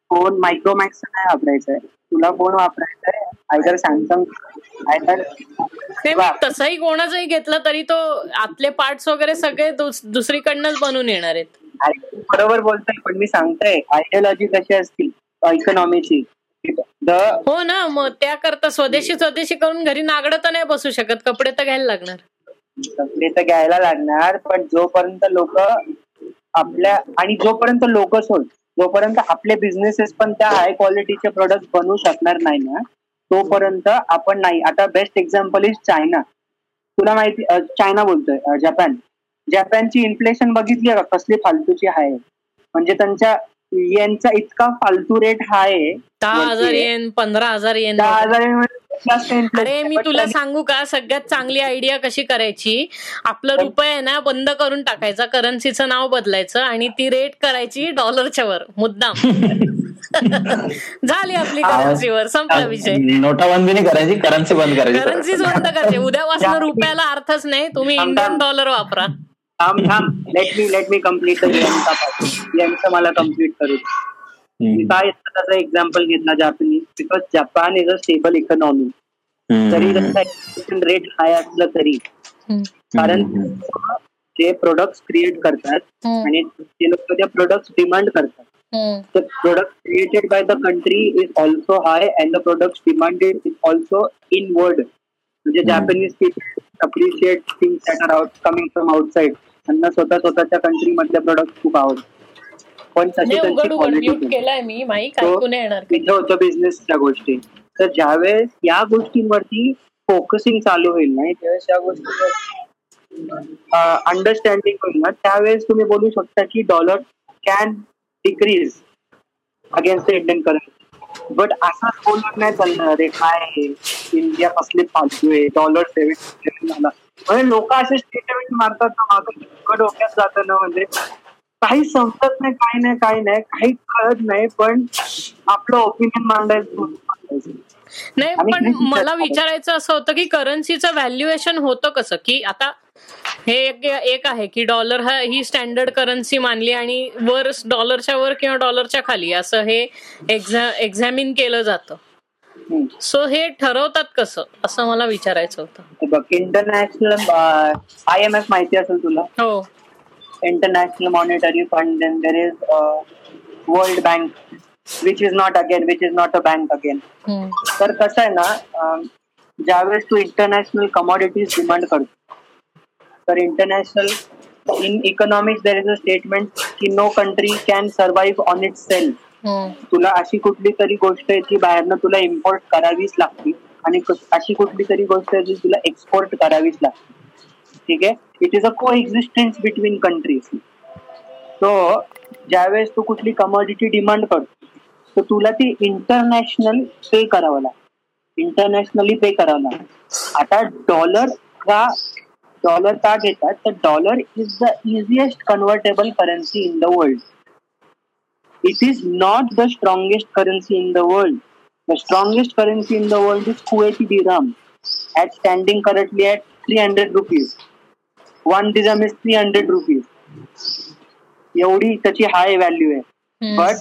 फोन मायक्रोमॅक्सचा नाही वापरायचा आहे. तुला फोन वापरायचा आहे आयदर सॅमसंग. आयदर. मग तसंही कोणाचंही घेतलं तरी तो आतले पार्ट्स वगैरे सगळे दुस- दुसरीकडनंच बनून येणार आहेत. बरोबर बोलतोय पण मी सांगतोय आयडियोलॉजी कशी असती? इकॉनॉमीची द हो ना मग त्याकरता स्वदेशी स्वदेशी करून घरी नागडं तर नाही बसू शकत कपडे तर घ्यायला लागणार. कपडे तर घ्यायला लागणार पण जोपर्यंत लोक आपल्या आणि जोपर्यंत लोक सोड जोपर्यंत आपले बिझनेसेस पण त्या हाय क्वालिटीचे प्रोडक्ट बनवू शकणार नाही ना तोपर्यंत आपण नाही. आता बेस्ट एक्झाम्पल इज चायना तुला माहिती चायना बोलतोय जपान जपानची इन्फ्लेशन बघितली का? कसली फालतूची आहे? म्हणजे त्यांच्या यांचा इतका फालतू रेट आहे दहा हजार. येन पंधरा हजार येन दहा हजार inflation अरे मी. तुला सांगू का? सगळ्यात चांगली आयडिया कशी करायची? आपलं रुपये आहे ना बंद करून टाकायचा करन्सीचं नाव बदलायचं आणि ती रेट करायची डॉलरच्या वर मुद्दाम. झाली आपली करन्सीवर संपला विषय. नोटाबंदी नाही करायची करन्सी बंद करायची. करन्सीच बंद करायची. उद्यापासून रुपयाला अर्थच नाही. तुम्ही इंडियन डॉलर वापरा. थांब थांब. Let me let me complete यांचं मला कंप्लीट करू दे. काय त्याचा एक्झाम्पल घेतला Japanese because Japan is a stable economy. त्यांचा रेट हाय असलं तरी. कारण. ते प्रोडक्ट क्रिएट करतात. आणि ते लोक ते प्रोडक्ट डिमांड करतात the product created by the country is also high and the products demanded is also inward म्हणजे. Japanese people appreciate things that are out coming from outside त्यांना स्वतः स्वतःच्या कंट्री मधले प्रोडक्ट खूप आवडतात पण तशी उघड त्यांची केलाय मी माईक येणार होतं बिझनेसच्या गोष्टी. तर ज्यावेळेस या गोष्टींवरती फोकसिंग चालू होईल नाही त्यावेळेस या गोष्टीवर अंडरस्टँडिंग होईल ना त्यावेळेस तुम्ही बोलू शकता की dollar can decrease against the Indian currency but असंच बोलून नाही चालणार. रे काय आहे? इंडिया कसले फालतू आहे? डॉलर सेव्हन झाला. म्हणजे लोक असे स्टेटमेंट मारतात ना माझं डोक्यात जातं ना म्हणजे काही समजत नाही काही नाही काही नाही काही कळत नाही पण आपलं ओपिनियन मांडायचं नाही पण मला विचारायचं असं होतं की करन्सीचं व्हॅल्युएशन होतं कसं? की आता हे एक आहे की डॉलर हा ही स्टँडर्ड करन्सी मानली आणि वर डॉलरच्या वर किंवा डॉलरच्या खाली असं हे एक्झा एक्झामिन केलं जातं. सो हे ठरवतात कसं? असं मला विचारायचं होतं. बघ इंटरनॅशनल आय एम एफ माहिती असेल तुला? हो. International monetary fund there is world bank which is not again which is not a bank again hmm. तर कसं आहे ना ज्यावेळेस तू इंटरनॅशनल कमॉडिटीज डिमांड करतो तर international in economics there is a statement की no country can survive on itself. तुला अशी कुठली तरी गोष्ट आहे जी बाहेरनं तुला इम्पोर्ट करावीच लागते आणि अशी कुठली तरी गोष्ट आहे जी तुला एक्सपोर्ट करावीच लागते ठीक आहे? It is a coexistence between countries so ज्यावेळेस तू कुठली कमोडिटी डिमांड करतो तर तुला ती इंटरनॅशनल पे करावं लागतं. इंटरनॅशनली पे करावं लागतं. आता डॉलर का डॉलर का घेतात तर dollar is the easiest convertible currency in the world it it is not the strongest currency the the world. Currency in the world is world is Kuwaiti dirham, at standing currently at 300 rupees. One dirham is 300 rupees. एवढी त्याची high value आहे. But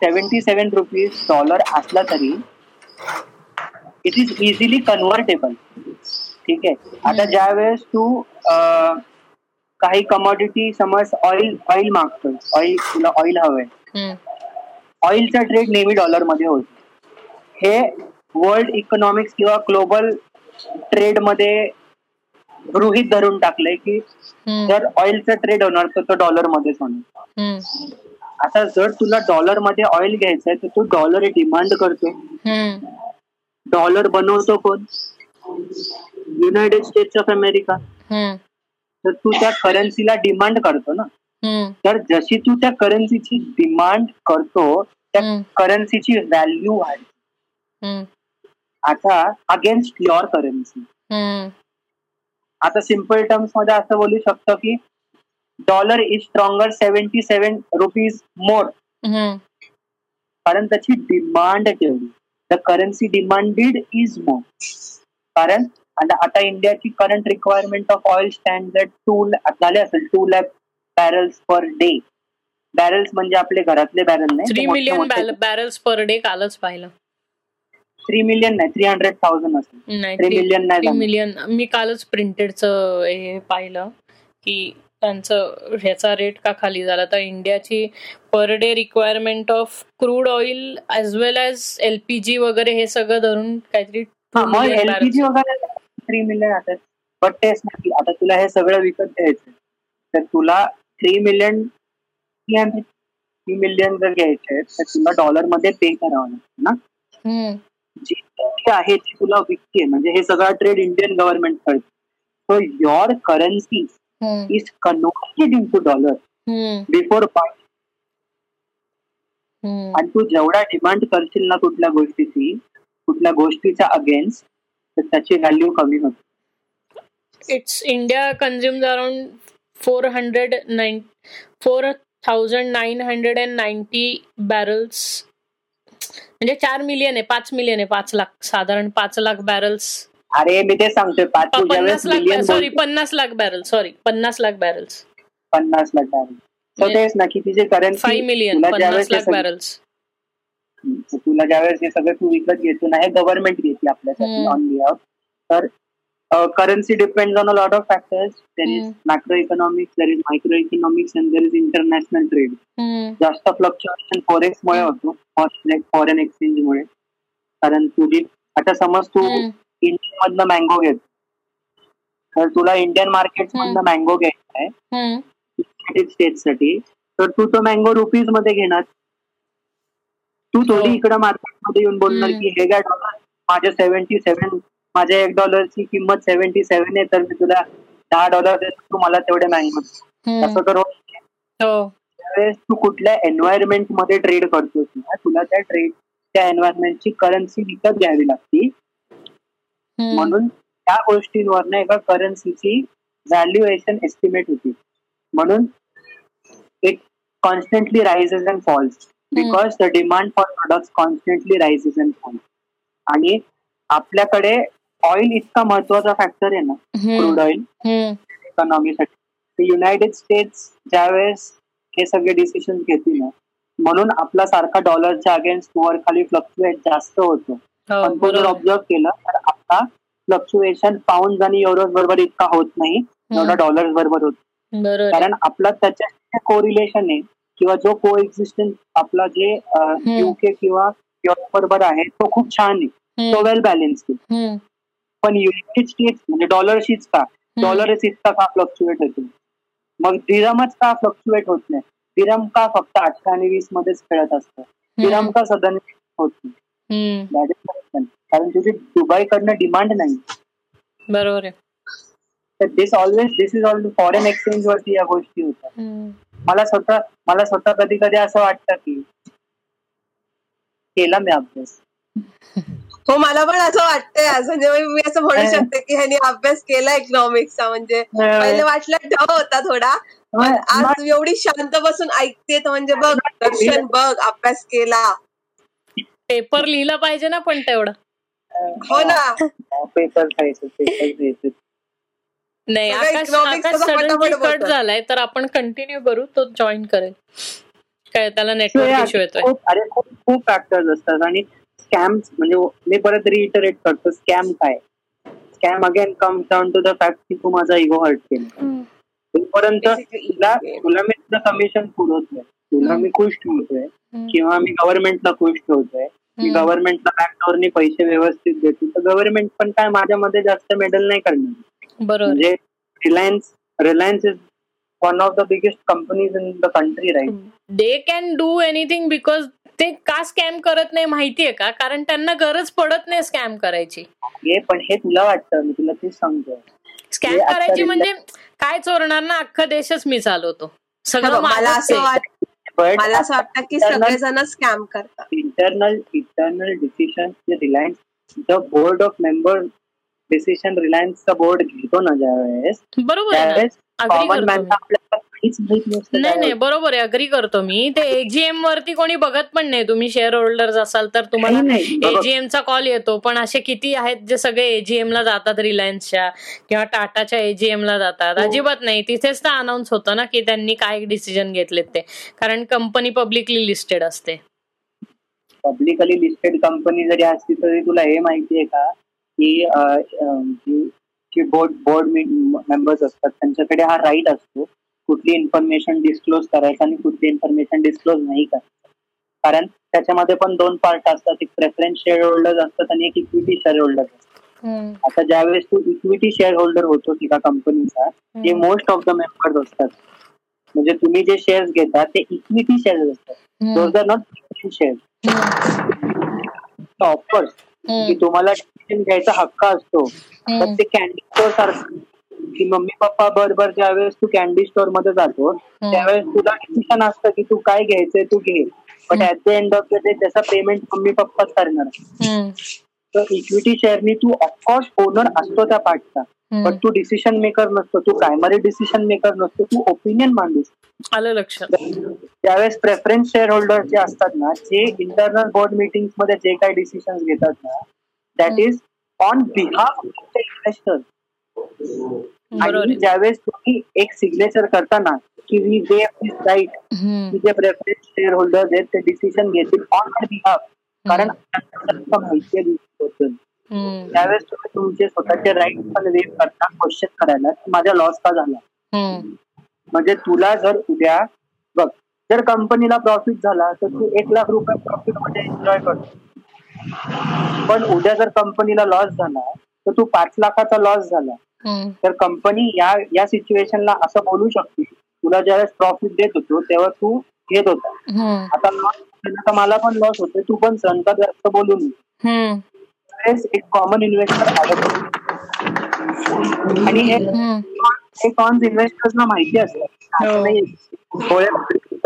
seventy seven rupees dollar असला तरी it is easily convertible ठीक आहे आता ज्या वेळेस तू काही कमॉडिटी समज ऑइल ऑइल मागतोय ऑइल तुला ऑइल हवंय. ऑइलचा ट्रेड नेहमी डॉलरमध्ये होतो हे वर्ल्ड इकॉनॉमिक्स किंवा ग्लोबल ट्रेडमध्ये गृहित धरून टाकलंय की. जर ऑइलचा ट्रेड होणार तर तो डॉलर मध्येच होणार. आता जर तुला डॉलरमध्ये ऑइल घ्यायचंय तर तू डॉलर डिमांड करतो. डॉलर बनवतो कोण? United States of America. तर तू त्या करन्सीला डिमांड करतो ना. तर जशी तू त्या करन्सीची डिमांड करतो त्या करन्सीची व्हॅल्यू वाढते. आता अगेन्स्ट युअर करन्सी आता सिंपल टर्म्समध्ये असं बोलू शकतो की dollar is stronger seventy seven rupees more कारण त्याची डिमांड तेवढी the currency demanded is more कारण आता इंडियाची current requirement of oil stand two झाले असेल two lakh barrels per day barrels म्हणजे आपले घरातले बॅरल थ्री नाही मिलियन बॅरल्स पर डे कालच पाहिलं. थ्री मिलियन नाही थ्री हंड्रेड थाउजंड असेल थ्री मिलियन नाही. मिलियन मी कालच प्रिंटेडचं हे पाहिलं की त्यांचं ह्याचा रेट का खाली झाला? तर इंडियाची per day requirement of crude oil as well as LPG वगैरे हे सगळं धरून काहीतरी. एलपीजी वगैरे थ्री मिलियन आता बट तेच नाही आता तुला हे सगळं विकत घ्यायचं तर तुला three million three hundred three million जर घ्यायचे तर तुला डॉलरमध्ये पे करावं लागतं ना. जी जी आहे ती तुला विकते म्हणजे हे सगळं ट्रेड इंडियन गव्हर्नमेंट करते. So your currency is converted in to dollar before buy. आणि तू जेवढा डिमांड करशील ना कुठल्या गोष्टीची कुठल्या गोष्टीच्या अगेन्स्ट तर त्याची व्हॅल्यू कमी होते. It's India consumes around 409 4,990 barrels म्हणजे चार मिलियन आहे पाच मिलियन आहे पाच लाख साधारण पाच लाख बॅरल्स अरे मी ते सांगतोय पन्नास लाख सॉरी पन्नास लाख बॅरल सॉरी पन्नास लाख बॅरल्स पन्नास लाख डायरेक्ट तर म्हणजे तेच ना की तिचे करन्सी फाईव्ह मिलियन पन्नास ज्यावेळेस हे लाख सगळं- बॅरल्स तुला ज्यावेळेस हे सगळं तू विकत घेतो ना हे गव्हर्नमेंट घेते आपल्यासाठी. ऑन बिहाफ तर currency depend on a lot of factors there is hmm. Macro economics there is micro economics and there is international trade जास्त फ्लक्च्युएशन फॉरेक्स मुळे होतो फॉरेन एक्सचेंज मुळे. कारण तुझी आता समज तू इंडिया मधनं मँगो घेत तर तुला इंडियन मार्केट मधनं मँगो घ्यायचा आहे. युनायटेड स्टेट्ससाठी. तर तू तो मँगो रुपीजमध्ये घेणार. तू थोडी हो. इकडं मार्केटमध्ये येऊन बोलणार. की हे काय डॉलर माझ्या सेव्हन्टी सेव्हन माझ्या एक डॉलरची किंमत सेव्हन्टी सेव्हन आहे तर मी तुला दहा डॉलर देतो तू मला तेवढे मँगो असं तर नाही. हो. त्यावेळेस तू कुठल्या एन्व्हायरमेंटमध्ये ट्रेड करतोस ना तुला त्या ट्रेड त्या एन्व्हायरमेंटची करन्सी विकत घ्यावी लागते. म्हणून त्या गोष्टींवर एका करन्सीची व्हॅल्युएशन एस्टिमेट होती. म्हणून it constantly rises and falls because the demand for product constantly rises and falls आणि आपल्याकडे ऑइल इतका महत्त्वाचा फॅक्टर आहे ना. Crude oil. इकॉनॉमीसाठी युनायटेड स्टेट्स ज्यावेळेस हे सगळे डिसिशन घेतील ना म्हणून आपला सारखा डॉलरच्या अगेन्स्ट वर खाली फ्लक्च्युएट जास्त होतो हो पण तो जर ऑब्झर्व केलं तर आता फ्लक्च्युएशन पाऊंड आणि युरोज बरोबर इतका होत नाही जेवढा डॉलर्स बरोबर होत. कारण आपला त्याच्या कोरिलेशन आहे किंवा जो को एक्झिस्टन्स आपला जे युके किंवा युरोप बरोबर आहे तो खूप छान आहे तो. वेल बॅलन्स आहे. पण स्टेट्स म्हणजे डॉलरशीच का? डॉलरच इतका का फ्लक्च्युएट होतो मग दिरमच का फ्लक्च्युएट होत नाही? दिरम का फक्त अठरा आणि वीस मध्येच खेळत असतं? दिरम का सदन होत नाही. कारण तुझी दुबईकडनं डिमांड नाही. बरोबर आहे. तर this always this is all foreign exchange वरती या गोष्टी होतात हम्म. मला स्वतः मला स्वतः कधी कधी असं वाटतं की केला मी अभ्यास. हो मला पण असं वाटतंय आज म्हणजे मी असं म्हणू शकते की ह्यांनी अभ्यास केला इकॉनॉमिक्सचा म्हणजे पहिले वाटलं ढ होता थोडा पण आज एवढी शांत बसून ऐकते म्हणजे बघ दर्शन बघ अभ्यास केला. पेपर लिहिला पाहिजे ना पण तेवढं. हो ना. पेपर नाही आकाश आकाश सडनली कट. झालाय तर आपण कंटिन्यू करू तो जॉईन करेल. काय त्याला नेटवर्क इश्यू येतोय. खूप अरे खूप खूप फॅक्टर्स असतात आणि स्कॅम म्हणजे मी परत रिइटरेट करतो स्कॅम काय? Scam again come down to the fact की तू माझा इगो हर्ट केला. तोपर्यंत तुला. तुला मी तुझं कमिशन पुरवतोय. तुला मी खुश ठेवतोय. किंवा मी गव्हर्नमेंटला खुश ठेवतोय. मी हम्म. गव्हर्नमेंटला बॅकडोरनी पैसे व्यवस्थित देतो. तर गव्हर्नमेंट पण काय माझ्यामध्ये जास्त मेडल नाही करणार. बरोबर. म्हणजे Reliance Reliance is one of the biggest companies in the country right they can do anything because ते का स्कॅम करत नाही माहितीये का? कारण त्यांना गरज पडत नाही स्कॅम करायची. हे पण हे तुला वाटतं मी तुला तेच सांगतोय. स्कॅम करायची म्हणजे काय चोरणार ना? अख्खा देशच मी चालवतो. सगळं मला असं मला असं वाटतं की सगळेजण स्कॅम करतात. internal decisions जे Reliance the board of member decision रिलायन्सचा board घेतो ना बरोबर ना. त्यावेळेस अग्री कॉमन मॅनला. आपल्याला नाही नाही. बरोबर आहे अग्री करतो मी. ते एजीएम वरती कोणी बघत पण नाही. तुम्ही शेअर होल्डर्स असाल तर तुम्हाला नाही, नाही. बघा, एजीएम चा कॉल येतो. पण असे किती आहेत जे सगळे एजीएम ला जातात रिलायन्सच्या किंवा टाटाच्या एजीएम ला जातात. हो. अजिबात नाही. तिथेच तर अनाऊन्स होतं ना की त्यांनी काय डिसिजन घेतलेत ते. कारण कंपनी पब्लिकली लिस्टेड असते. पब्लिकली लिस्टेड कंपनी जरी असली तरी तुला हे माहितीये का? की बोर्ड बोर्ड मेंबर्स असतात. त्यांच्याकडे हा राईट असतो. कुठली इन्फॉर्मेशन डिस्क्लोज करायचं आणि कुठली इन्फॉर्मेशन डिस्क्लोज नाही करायचं. कारण त्याच्यामध्ये पण दोन पार्ट असतात. एक प्रेफरन्स शेअर होल्डर असतात आणि एक इक्विटी शेअर होल्डर असतात आता ज्यावेळेस तू इक्विटी शेअर होल्डर होतो एका कंपनीचा ते मोस्ट ऑफ द मेंबर्स असतात. म्हणजे तुम्ही जे शेअर्स घेता ते इक्विटी शेअर्स असतात. Those are not share offers की तुम्हाला घ्यायचा हक्क असतो तर ते कॅन्डी स्टोर सारखं की मम्मी पप्पा बरोबर ज्यावेळेस तू कॅन्डी स्टोरमध्ये जातो त्यावेळेस तुला डिसिजन असतं की तू काय घ्यायचंय तू घे. But at the end of the day त्याचा पेमेंट मम्मी पप्पाच करणार. तर इक्विटी शेअरनी तू ऑफकोर्स ओनर असतो त्या पार्टचा बट तू डिसिशन मेकर नसतो तू प्रायमरी डिसिशन मेकर नसतो तू ओपिनियन मांडू शकतो. आलं लक्षात. त्यावेळेस प्रेफरन्स शेअर होल्डर जे असतात ना जे इंटरनल बोर्ड मिटिंगमध्ये जे काही डिसिशन घेतात ना that is on behalf of the investor आणि. ज्यावेळेस तुम्ही एक सिग्नेचर करताना की वी दिस राईट जे प्रेफरन्स शेअर होल्डर आहेत ते डिसिशन घेतील ऑन द बिहाफ कारण माहिती आहे. त्यावेळेस तुम्ही तुमचे स्वतःचे राईट पण वेव करता क्वेश्चन करायला की माझा लॉस का झाला. म्हणजे तुला जर उद्या बघ जर कंपनीला प्रॉफिट झाला तर तू एक लाख रुपये प्रॉफिटमध्ये एन्जॉय करतो पण उद्या जर कंपनीला लॉस झाला तर तू पाच लाखाचा लॉस झाला. तर कंपनी या या सिच्युएशनला असं बोलू शकते. तुला ज्यावेळेस प्रॉफिट देत होतो तेव्हा तू घेत होता. आता लॉस मला पण लॉस होते तू पण सहन कर जास्त बोलू नये एक कॉमन इन्व्हेस्टर आलं आणि हे कॉन्स इन्व्हेस्टर्सना माहिती असतं. हो.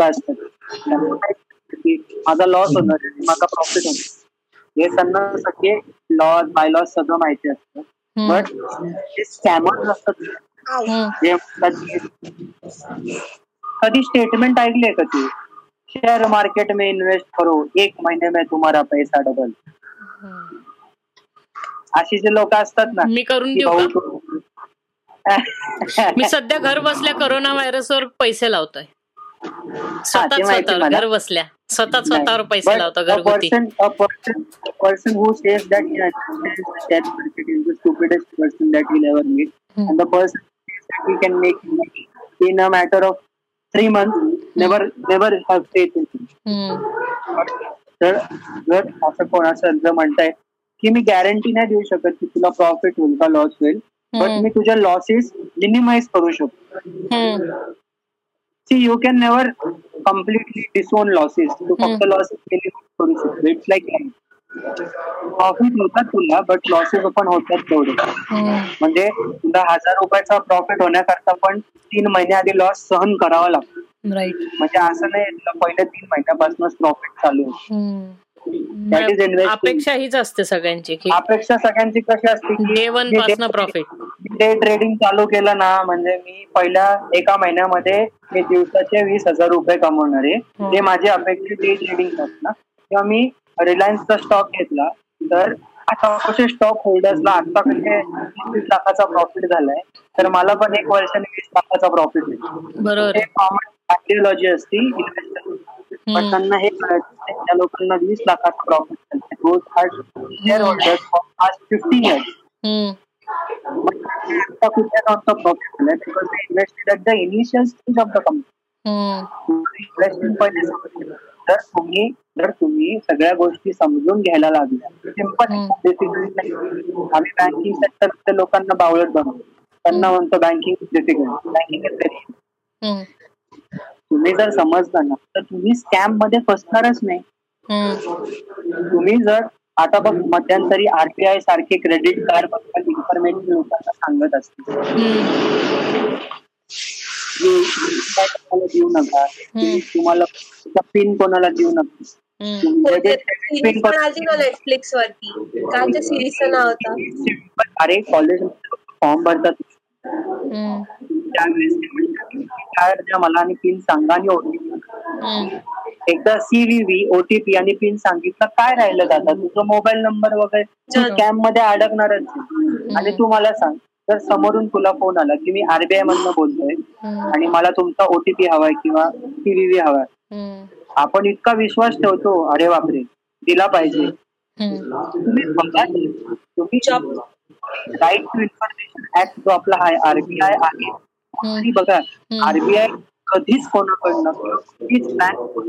असतात. की माझा लॉस होणार माझा प्रॉफिट होणार हे त्यांना सगळे लॉस बाय लॉस सगळं माहिती असतं. बट स्कॅमर्स असतात. कधी स्टेटमेंट ऐकले का तू? शेअर मार्केट में इन्वेस्ट करो. एक महीने में तुम्हारा पैसा डबल अशी जे लोक असतात ना मी करून देऊ मी सध्या घर बसल्या करोना व्हायरसवर पैसे लावतोय. स्वतः घर बसल्या. स्वतः स्वतःवर पैसे लावतो in a matter of three month never never तर असं कोणाचं जर म्हणताय की मी गॅरंटी नाही देऊ शकत की तुला प्रॉफिट होईल का लॉस होईल बट hmm. मी तुझ्या लॉसेस मिनिमाइज करू शकतो. Hmm. See you can never completely disown losses तू फक्त लॉसेस करू शकतो इट्स लाईक प्रॉफिट होतात तुला बट लॉसेस पण होतात तेवढे. हम्म. म्हणजे तुला हजार रुपयाचा प्रॉफिट होण्याकरता पण तीन महिने आधी लॉस सहन करावा लागतो. म्हणजे असं नाही पहिल्या तीन महिन्यापासूनच प्रॉफिट चालू investing. अपेक्षा हीच असते सगळ्यांची की अपेक्षा सगळ्यांची कशी असते प्रॉफिट डे ट्रेडिंग चालू केलं ना म्हणजे मी पहिल्या एका महिन्यामध्ये मी दिवसाचे वीस हजार रुपये कमवणार आहे. हं. ते माझे अपेक्षित डे ट्रेडिंग ना. किंवा मी रिलायन्सचा स्टॉक घेतला तर आता कसे स्टॉक होल्डर्सला आता कसे वीस लाखाचा प्रॉफिट झालाय तर मला पण एक वर्षाने वीस लाखाचा प्रॉफिट बरोबर. हे आयडिओलॉजी असते. पण. त्यांना हे. त्या लोकांना वीस लाखाचा प्रॉफिट रोज शेअर होल्डर्स आज फिफ्टी इयर्स हम्म. आता कुठे नव्हतं profit because company. Hmm. Investment पहिले समजलं. जर तुम्ही जर तुम्ही सगळ्या गोष्टी समजून घ्यायला लागल्या सिंपल आम्ही बँकिंग सेक्टरच्या लोकांना बावळत बनवतो त्यांना म्हणतो बँकिंग बँकिंग. तुम्ही जर समजलं ना तर तुम्ही स्कॅममध्ये फसणारच नाही. तुम्ही जर आता बघ मध्यंतरी आरबीआय सारखे क्रेडिट कार्डबद्दल इन्फॉर्मेशन लोकांना सांगत असते देऊ नका? तुम्हाला पिन कोणाला देऊ नका? नेटफ्लिक्स वरती? काय सिरीजचं नाव होतं. अरे कॉलेज फॉर्म भरतात. त्यावेळेस ते म्हणतात द्या मला आणि पिन सांगा आणि ओटीपी हम्म. एकदा सीव्हीव्ही ओटीपी आणि पिन सांगितलं काय राहिलं दादा तुझा मोबाईल नंबर वगैरे. स्कॅममध्ये अडकणारच आहे. आणि तू मला सांग जर समोरून तुला फोन आला की मी आरबीआय मधनं बोलतोय. आणि मला तुमचा ओटीपी हवाय किंवा सीव्हीव्ही हवाय हम्म. आपण इतका विश्वास ठेवतो अरे बापरे दिला पाहिजे. तुम्ही बघा तुम्ही. राईट टू इन्फॉर्मेशन ऍक्ट जो आपला आहे आरबीआय आहे. बघा आरबीआय कधीच कोणाकडनं कधीच बँक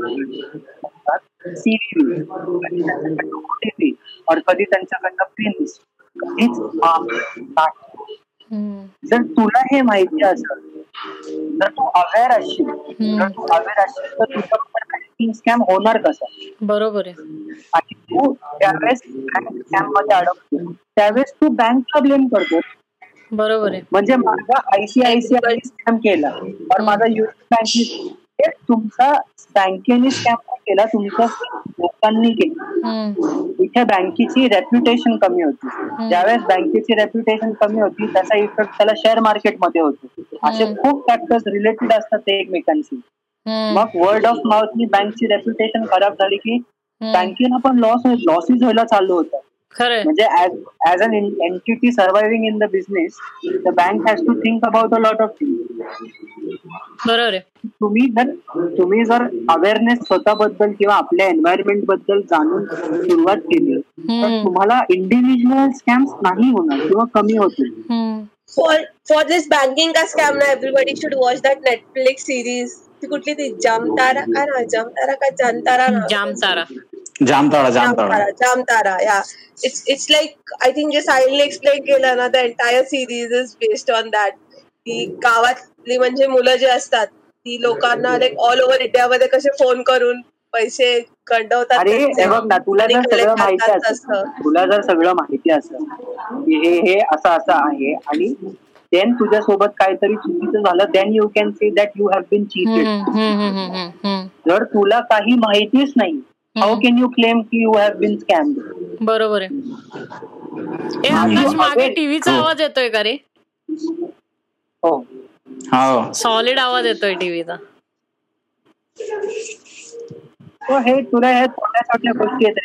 सीव्हीव्ही कधी त्यांच्याकडनं ओटीपी और कधी त्यांच्याकडनं पिन्स कधीच. जर तुला हे माहिती असेल जर तू अवेअर असशील जर तू अवेअर असशील तर बँकिंग स्कॅम होणार कसा? बरोबर आहे. आणि तू त्यावेळेस बँक स्कॅममध्ये अडकतो. त्यावेळेस तू बँकला ब्लेम करतो. बरोबर आहे. म्हणजे माझा आयसीआयसीआय स्कॅम केला. और माझा युनियन बँकेने हे तुमचा बँकेने स्कॅम केला तुमच्या लोकांनी केला. इथे बँकेची रेप्युटेशन कमी होती. ज्यावेळेस बँकेची रेप्युटेशन कमी होती त्याचा इफेक्ट त्याला शेअर मार्केटमध्ये होतो. असे खूप फॅक्टर्स रिलेटेड असतात ते एकमेकांशी. मग वर्ड ऑफ माउथनी बँकची रेप्युटेशन खराब झाली की. बँकेला पण लॉस लॉसेस व्हायला चालू होतं. खरंय. म्हणजे as an entity surviving in the business the bank has to think about a lot of thing बरोबर आहे. तुम्ही जर तुम्ही जर अवेअरनेस स्वतःबद्दल किंवा आपल्या एन्व्हायरमेंटबद्दल जाणून सुरुवात केली तर. तुम्हाला इंडिव्हिज्युअल स्कॅम्स नाही होणार किंवा कमी होतील hmm. For for this banking का स्कॅम ना everybody should watch that Netflix series ती कुठली ती? जामतारा? काय ना जामतारा का जानतारा ना जामतारा. जामताळा जामताळा जामतारा जामतारा या it's it's like I think जे साहिलने एक्सप्लेन केलं ना the entire series is based on that की गावातली म्हणजे मुलं जे असतात ती लोकांना लाईक ऑल ओव्हर इंडियामध्ये कसे फोन करून पैसे कंडवतात हे तुला जर सगळं माहिती तसं. तुला जर सगळं माहिती असेल की हे हे असं असं आहे आणि देन तुझ्यासोबत काहीतरी चुकीचं झालं then you can say that you have been cheated. जर तुला काही माहितीच नाही हाऊ कॅन यू क्लेम की यू हॅव बीन स्कॅम बरोबर आहे. मागे टीव्हीचा आवाज येतोय का रे? हो. हो. सॉलिड आवाज येतोय टीव्हीचा तो हे तुला हे छोट्या छोट्या गोष्टी आहेत.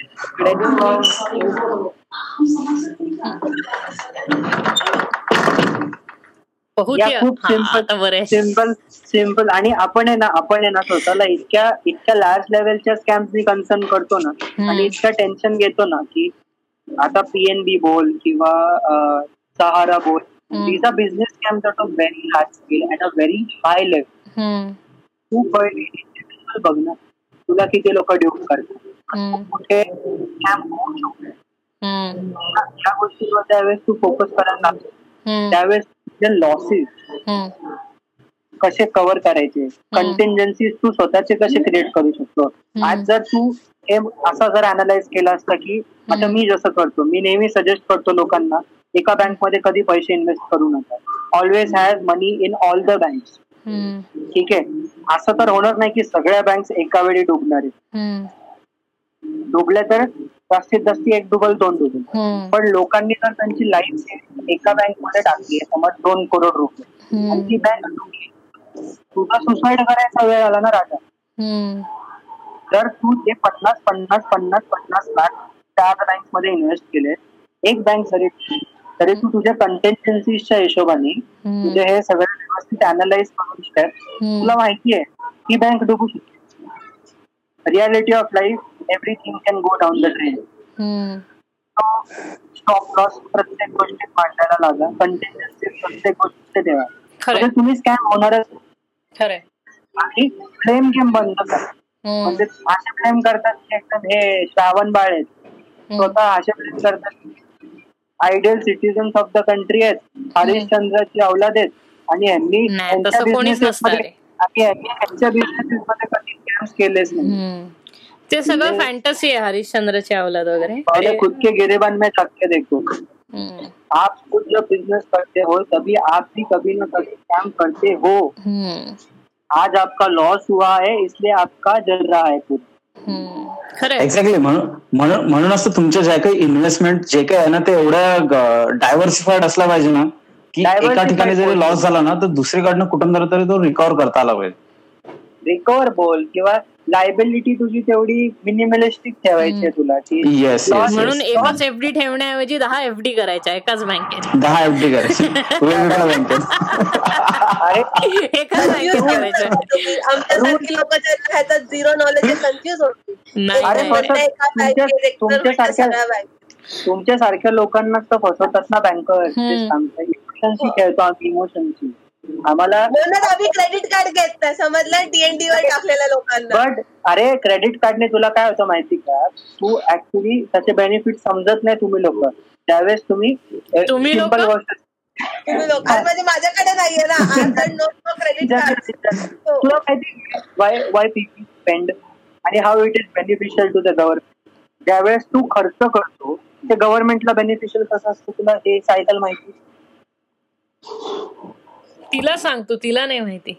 ही- खूप सिंपल सिंपल सिंपल आणि आपण आहे ना आपण आहे ना स्वतःला इतक्या इतक्या लार्ज लेवलच्या स्कॅम्सनी कन्सर्न करतो ना आणि इतकं टेन्शन घेतो ना की आता पीएनबी बोल किंवा अं, सहारा बोल these are business scams of very large scale and a very high level. तू बघ ना तुला किती लोक ड्यूप करतात. कुठे स्कॅम होऊ शकतो. या गोष्टीवर त्यावेळेस तू फोकस करायला लागतो. त्यावेळेस तुझे लॉसेस. कसे कव्हर करायचे? कंटिंजन्सीज तू स्वतःचे कसे क्रिएट करू शकतो? आज जर तू हे असं जर अनालाइज केलं असतं की आता मी जसं करतो मी नेहमी सजेस्ट करतो लोकांना एका बँकमध्ये कधी पैसे इन्व्हेस्ट करू नका. Always has money in all the banks hmm. ठीक आहे? असं तर होणार नाही की सगळ्या बँक्स एका वेळी डुबणार आहेत. डुबल्या तर जास्तीत जास्त एक डुबल दोन डुबल. पण लोकांनी जर त्यांची लाईफ सेव्हिंग एका बँकमध्ये टाकली आहे समज दोन करोड रुपये आणि ती बँक तुझा सुसाईड करायचा वेळ आला ना राजा. जर तू ते पन्नास पन्नास पन्नास पन्नास लाख चार बँकमध्ये इन्व्हेस्ट केले एक बँक जरी तरी तू तुझ्या कंटेन्जन्सीच्या हिशोबाने. तुझे हे सगळं व्यवस्थित अनालाइज करून. तुला माहिती आहे ही बँक डुबू शकते reality of life everything can go down the train hmm. Stop loss प्रत्येक गोष्टीत मांडायला लागा. कंटेन्जन्सी प्रत्येक गोष्टीत खरंय. म्हणजे तुम्ही स्कॅम होणारच. आणि फ्लेम गेम बंद करा. म्हणजे असे फ्लेम करतात की एकदम हे श्रावण बाळ आहेत. स्वतः असे फ्लेम करतात. Ideal citizens of the country आहेत. हरिश्चंद्राची अवलाद आहेत. आणि यांनी यांच्या मध्ये- आणि यांनी यांच्या बिझनेसेस मध्ये कधी स्कॅम्स केलेच नाही. ते सगळं फॅन्टसी आहे हरिश्चंद्रची अवलाद वगैरे पहले खुद के गिरेबान में थक के देखो हम्म. आप खुद जब बिजनेस करते हो तभी आप भी कभी न कभी काम करते हो हम्म. आज आपका लॉस हुआ है इसलिए आपका जल रहा है खुद. खरंय एक्झॅक्टली म्हणून म्हणून तर तुमच्या ज्या काही इन्व्हेस्टमेंट जे काही आहे ना ते एवढ्या डायव्हर्सिफाईड असला पाहिजे ना की एका Diversified ठिकाणी जरी. लॉस झाला ना तर दुसरीकडनं कुठून तरी तो रिकव्हर करता आला पाहिजे रिकवर बोल किंवा लायबिलिटी तुझी तेवढी मिनिमलिस्टिक ठेवायची आहे तुला की म्हणून एकच एफडी ठेवण्याऐवजी दहा एफडी करायच्या एकाच बँकेत. दहा एफडी करायची. एकाच बँकेत करायच्या. लोक झिरो नॉलेज कन्फ्युज होती. तुमच्यासारख्या- सगळ्या बँक तुमच्या सारख्या लोकांनाच तर फसवतात ना बँकर हम्म. इमोशनशी खेळतो आम्ही इमोशनशी आम्हाला आम्ही क्रेडिट कार्ड घेत नाही. समजलं? टीएनडी वर टाकलेल्या लोकांना. बट अरे क्रेडिट कार्डने तुला काय होतं माहिती का? तू ऍक्च्युली त्याचे बेनिफिट समजत नाही तुम्ही लोक. त्यावेळेस तुम्ही तुम्ही सिंपल लोकं? गोष्ट तुम्ही म्हणजे माझ्याकडे नाहीये ना. नो क्रेडिट कार्ड तुला माहिती वाय वाय पीपी स्पेंड आणि how it is beneficial to the government ज्यावेळेस तू खर्च करतो ते गव्हर्नमेंटला बेनिफिशियल कसं असतं तुला? हे सायकल माहिती? तिला सांगतो तिला नाही माहिती.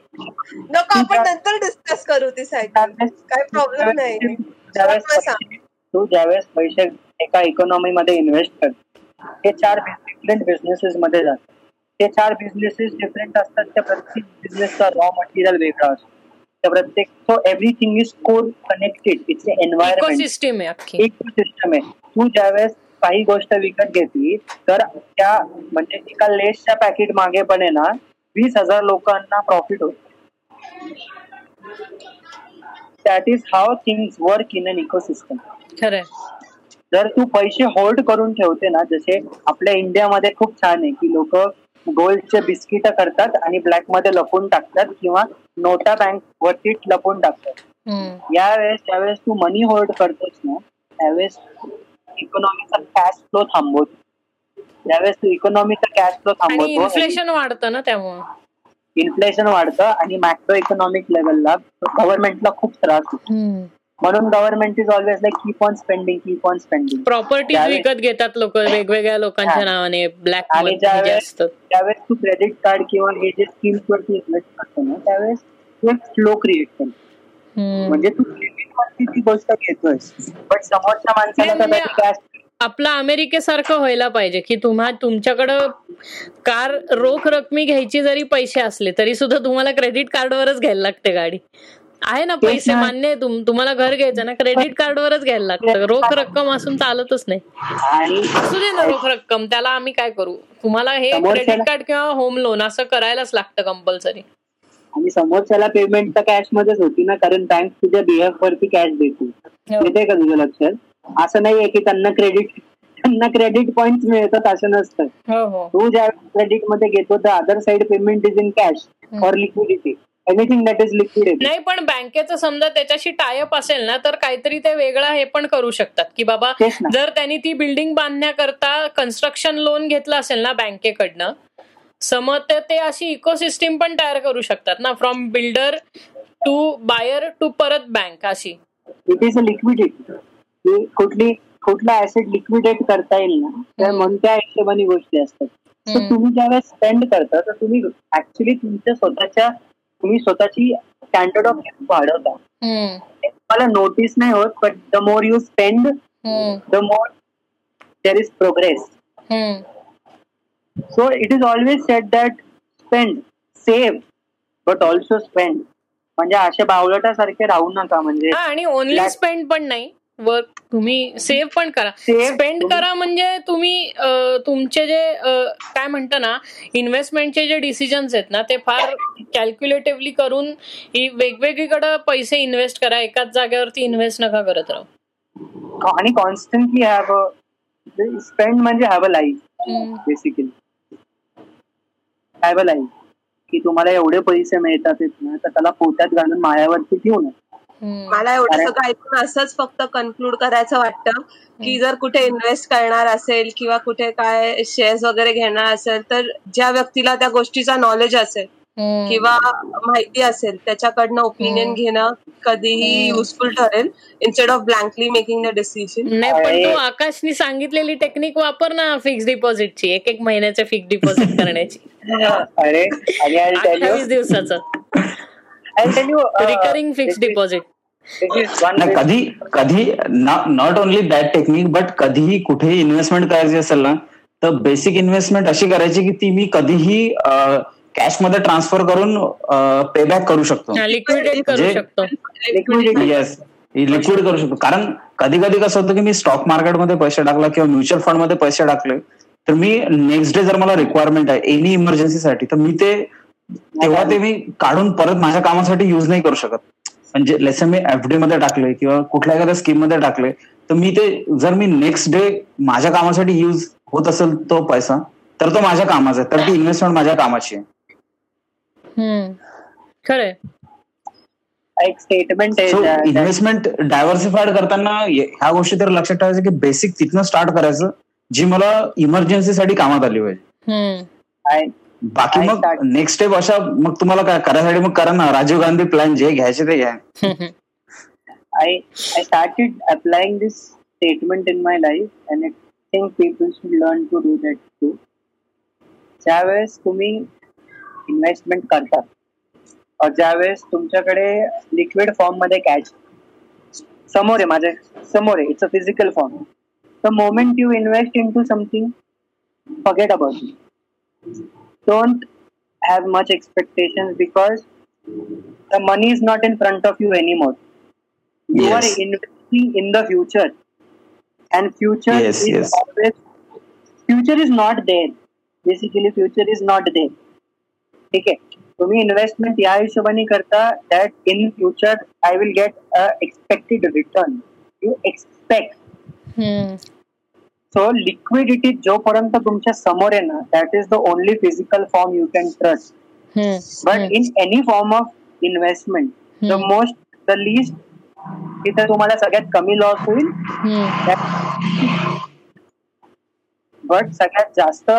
नको आपण नंतर डिस्कस करू ती सायकल. काय प्रॉब्लेम नाही. तू ज्यावेळेस पैसे एका इकॉनॉमी मध्ये इन्व्हेस्ट करतो ते चार डिफरंट बिझनेसेस मध्ये जातात. ते चार बिझनेसेस डिफरंट असतात त्या प्रत्येक बिझनेसचा रॉ मटेरियल वेगळा असतो. त्या प्रत्येक so everything is core connected it's environment ecosystem आहे सिस्टम आहे. तू ज्यावेळेस काही गोष्ट विकत घेतली तर त्या म्हणजे एका लेसच्या पॅकेट मागे पण आहे ना वीस हजार लोकांना प्रॉफिट होत. That is how things work in an ecosystem खरंय. जर तू पैसे होल्ड करून ठेवते ना जसे आपल्या इंडियामध्ये खूप छान आहे की लोक गोल्डचे बिस्किट करतात आणि ब्लॅकमध्ये लपवून टाकतात किंवा नोटा बँक वरती लपवून टाकतात. यावेळेस ज्यावेळेस तू मनी होल्ड करतोस ना त्यावेळेस इकॉनॉमीचा कॅश फ्लो थांबवतो. त्यावेळेस तू इकॉनॉमीचा कॅश फ्लो थांबवतो इन्फ्लेशन वाढतं ना त्यामुळं. इन्फ्लेशन वाढतं आणि मॅक्रो इकॉनॉमिक लेवलला गव्हर्नमेंटला खूप त्रास होतो. म्हणून government is always like keep on spending keep on spending property विकत घेतात लोक वेगवेगळ्या लोकांच्या. नावाने ब्लॅक आणि मध्ये ज्यावेळेस तू क्रेडिट कार्ड किंवा हे जे स्कीम्स वरती इन्व्हेस्ट करतो ना त्यावेळेस तू एक फ्लो क्रिएट करतो. म्हणजे तू लिमिट वरती ती गोष्ट घेतोय बट समोरच्या माणसाला म्हणजे- कदाचित कॅश आपलं अमेरिकेसारखं व्हायला पाहिजे की तुम्हा तुमच्याकडं कार रोख रकमी घ्यायची जरी पैसे असले तरी सुद्धा तुम्हाला क्रेडिट कार्डवरच घ्यायला लागते गाडी. आहे ना पैसे. मान्य आहे तुम- तुम्हाला घर घ्यायचं ना क्रेडिट कार्डवरच घ्यायला लागतं. रोख रक्कम असून चालतच नाही. असू दे ना रोख रक्कम त्याला आम्ही काय करू? तुम्हाला हे क्रेडिट कार्ड किंवा होम लोन असं करायलाच लागतं कंपल्सरी आणि समोरच्याला पेमेंट तर कॅश मध्येच होती ना कारण बँक तुझ्या बिहेफ वरती कॅश देते. येते का तुझ्या लक्षात? असं नाहीये की त्यांना क्रेडिट त्यांना क्रेडिट पॉइंट मिळतात असं नसतं. हो हो. तू ज्या क्रेडिटमध्ये घेतो तर other side payment is in cash or liquidity anything that is liquid नाही पण बँकेचं समजा त्याच्याशी टायअप असेल ना तर काहीतरी ते वेगळं हे पण करू शकतात. की बाबा. जर त्यांनी ती बिल्डिंग बांधण्याकरता कन्स्ट्रक्शन लोन घेतलं असेल ना बँकेकडनं समज ते- ते अशी इकोसिस्टीम पण तयार करू शकतात ना from builder to buyer to परत बँक अशी. इट इज अ लिक्विडिटी कुठली कुठला ऍसेट लिक्विडेट करता येईल ना हम्म. म्हणून त्या हिशोबाने गोष्टी असतात तर. तुम्ही ज्यावेळेस स्पेंड करता तर तुम्ही ऍक्च्युली तुमच्या स्वतःच्या तुम्ही स्वतःची स्टँडर्ड ऑफ लिव्ह वाढवता तुम्हाला नोटीस नाही होत but the more you spend the more there is progress. So it is always said that spend, save, but also spend. म्हणजे अशा बावलटासारखे राहू नका म्हणजे आणि ओनली स्पेंड पण नाही वर्क तुम्ही सेव्ह पण करा. स्पेंड करा म्हणजे तुम्ही तुमचे जे काय म्हणता ना इन्व्हेस्टमेंटचे जे डिसिजन्स आहेत ना ते फार कॅल्क्युलेटिव्हली करून ही वेगवेगळीकडे पैसे इन्व्हेस्ट करा. एकाच जागेवरती इन्व्हेस्ट नका करत राहू. आणि कॉन्स्टंटली हॅव अ स्पेंड म्हणजे have a life. Basically have a life की तुम्हाला एवढे पैसे मिळतात ना तर त्याला पोत्यात घालून माळ्यावरती ठेवू नये. मला एवढं. सगळं ऐकून असंच फक्त कन्क्लूड करायचं वाटतं की जर कुठे इन्व्हेस्ट करणार असेल किंवा कुठे काय शेअर्स वगैरे घेणार असेल तर ज्या व्यक्तीला त्या गोष्टीचा नॉलेज असेल. किंवा माहिती असेल त्याच्याकडनं ओपिनियन. घेणं कधीही. युजफुल ठरेल instead of blankly making the decision नाही पण. तू आकाशनी सांगितलेली टेक्निक वापर ना फिक्स डिपॉझिटची एक एक महिन्याच्या फिक्स डिपॉझिट करण्याची अरे आणि आय टेल यू अठ्ठावीस दिवसाचं I tell you recurring fix deposit कधी कधी not only that technique but कधीही कुठेही इन्व्हेस्टमेंट करायची असेल ना तर बेसिक इन्व्हेस्टमेंट अशी करायची की ती मी कधीही कॅशमध्ये ट्रान्सफर करून पे बॅक करू शकतो. लिक्विडेट करू जे- शकतो. लिक्विडिटी येस लिक्विड करू शकतो. कारण कधी कधी कसं होतं की मी स्टॉक मार्केटमध्ये पैसे टाकला किंवा म्युच्युअल फंडमध्ये पैसे टाकले तर मी नेक्स्ट डे जर मला रिक्वायरमेंट आहे एनी इमर्जन्सीसाठी तर मी ते तेव्हा ते मी काढून परत माझ्या कामासाठी युज नाही करू शकत. म्हणजे लेसन मी एफडी मध्ये टाकले किंवा कुठल्या एखाद्या स्कीममध्ये टाकले तर मी ते जर मी नेक्स्ट डे माझ्या कामासाठी युज होत असेल तो पैसा तर तो माझ्या कामाचा आहे. तर ती इन्व्हेस्टमेंट माझ्या कामाची आहे. एक स्टेटमेंट आहे. इन्व्हेस्टमेंट डायव्हर्सिफाईड करताना ह्या गोष्टी तर लक्षात ठेवायचं की बेसिक तिथनं स्टार्ट करायचं जी मला इमर्जन्सीसाठी कामात आली पाहिजे. बाकी मग नेक्स्ट स्टेप अशा मग तुम्हाला काय करायसाठी मग करा ना राजीव गांधी प्लॅन जे घ्यायचे ते घ्या. I I started applying this statement in my life, and I think people should learn to do that too. ज्यावेळेस तुम्ही इन्व्हेस्टमेंट करता और ज्यावेळेस तुमच्याकडे लिक्विड फॉर्ममध्ये कॅश समोर आहे माझ्यासमोर आहे it's a physical form the moment you invest in to something forget about it. Don't have much expectations because the money is not in front of you anymore. You Yes. are investing in the future, and future Yes, is yes. always future is not there. Basically, future is not there. ठीक आहे तुम्ही investment या हिशोबाने करता that in future I will get a expected return you expect hmm. so liquidity जोपर्यंत तुमच्यासमोर आहे ना that is the only physical form you can trust. But in any form of investment the. Most the list तिथे तुम्हाला सगळ्यात कमी loss होईल. But सगळ्यात जास्त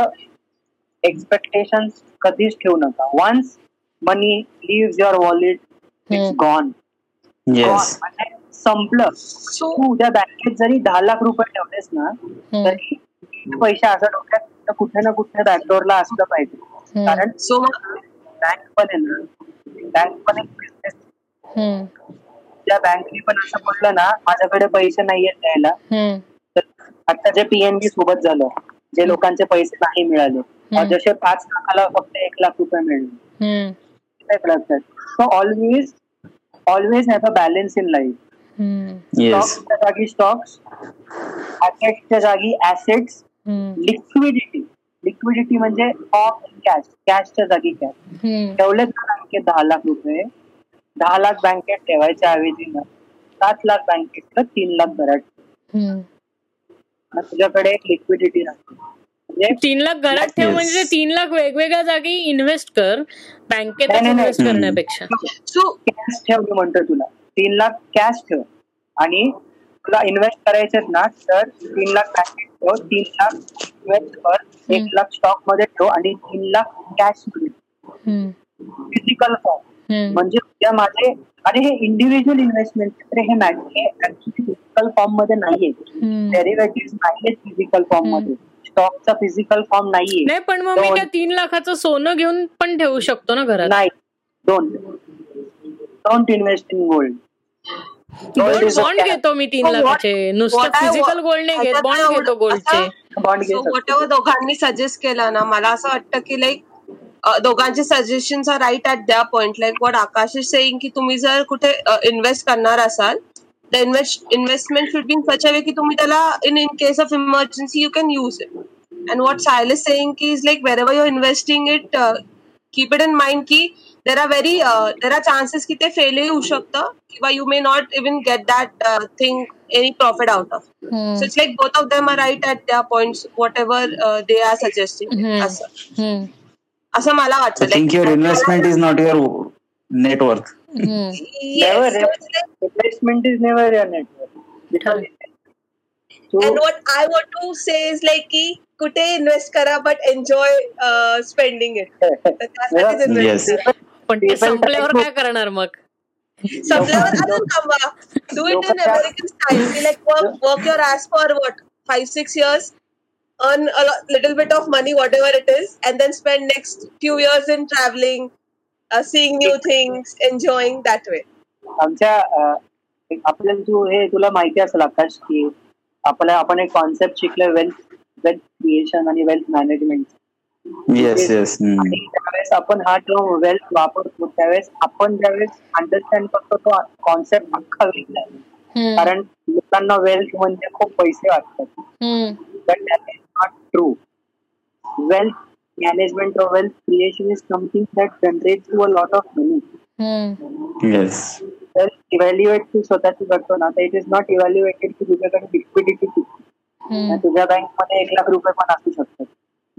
एक्सपेक्टेशन कधीच ठेवू नका once money leaves your wallet it's. Gone yes म्हणजे संपलं तू उद्या बँकेत जरी दहा लाख रुपये ठेवलेस ना. तरी पैसे असं डोक्यात तर कुठे ना कुठे बॅकडोरला असलं पाहिजे. कारण सो बँक पण आहे ना बँक पण एक बिझनेस. त्या बँकनी पण असं म्हटलं ना माझ्याकडे पैसे नाहीयेत द्यायला. तर आता जे पीएनबी सोबत झालं जे लोकांचे पैसे नाही मिळाले. जसे पाच लाखाला फक्त एक लाख रुपये मिळले always always have a balance in life स्टॉक्सच्या जागी स्टॉक्स ऍसेट्सच्या जागी ऍसेट्स. लिक्विडिटी लिक्विडिटी म्हणजे ऑफ कॅश कॅशच्या जागी कॅश. ठेवलेत ना बँकेत दहा लाख रुपये. दहा लाख बँकेत ठेवायच्या ऐवजी ना सात लाख बँकेत तर तीन लाख घरात. तुझ्याकडे एक लिक्विडिटी राहते. म्हणजे तीन लाख घरात ठेव. म्हणजे तीन लाख वेगवेगळ्या जागी इन्व्हेस्ट कर. नाही, इन्व्हेस्ट. करण्यापेक्षा. सो कॅश ठेव मी म्हणतोय तुला. तीन लाख कॅश ठेव. आणि तुला इन्व्हेस्ट करायचेत ना तर तीन लाख बँकेत ठेव. तीन लाख इन्व्हेस्ट कर. एक. लाख स्टॉकमध्ये ठेव आणि तीन लाख कॅश. Physical form. म्हणजे उद्या माझे अरे हे इंडिव्हिज्युअल इन्व्हेस्टमेंट तर हे फिजिकल फॉर्ममध्ये नाहीये. डेरिव्हेटिव्ह नाहीये फिजिकल फॉर्म. मध्ये. स्टॉकचा फिजिकल फॉर्म नाहीये. नाही पण मग मी दोन- त्या तीन लाखाचं सोनं घेऊन पण ठेवू शकतो ना घरात? नाही. Don't don't invest in gold bond घेतो मी तीन लाखाचे. नुसतं फिजिकल गोल्ड नाही घेत बॉन्ड घेतो गोल्डचे आता- बॉन्ड घे सो वॉट एव्हर दोघांनी सजेस्ट केलं ना मला असं वाटतं की लाईक दोघांचे suggestion are right at the point like what Akash is saying की तुम्ही जर कुठे इन्व्हेस्ट करणार असाल the invest investment should be such a way की तुम्ही त्याला in in case of emergency you can use it and what Sahil is saying की is like wherever you investing it keep it in mind की there are very there are chances की ते fail होऊ शकतं किंवा you may not even get that thing any profit out of it's like both of them are right at their points, whatever uh, they are suggesting. हम्म. असं. हम्म. असं मला वाटतं. I think your investment is not your like, investment is never your network and what I want to say is like की कुठे invest करा but enjoy spending it त्यासाठीच. इन्व्हेस्ट पण ते संपल्यावर काय करणार मग? संपल्यावर अजून थांबा. Do it in American style like work work your as for what five six years earn a lo- little bit of money, whatever it is, and then spend next few years in traveling, uh, seeing new things, enjoying that way. आमच्या आपल्याला तू हे तुला माहिती असेल आकाश की आपल्या आपण एक कॉन्सेप्ट शिकलोय वेल्थ वेल्थ क्रिएशन आणि वेल्थ मॅनेजमेंट येस येस आणि त्यावेळेस आपण हा टर्म वेल्थ वापरतो त्यावेळेस आपण ज्यावेळेस अंडरस्टँड करतो तो कॉन्सेप्ट अख्खा वेगळा आहे. हम्म, कारण लोकांना वेल्थ म्हणजे खूप पैसे वाटतात. is not true. Wealth management or wealth creation is something that generates you a lot of money. Hmm, yes तर इव्हॅल्युएट तू स्वतःची करतो ना तर इट इज़ नॉट इव्हॅल्युएटेड की तुझ्याकडे लिक्विडिटी हम्म, तुझ्या बँकमध्ये एक लाख रुपये पण असू शकतात.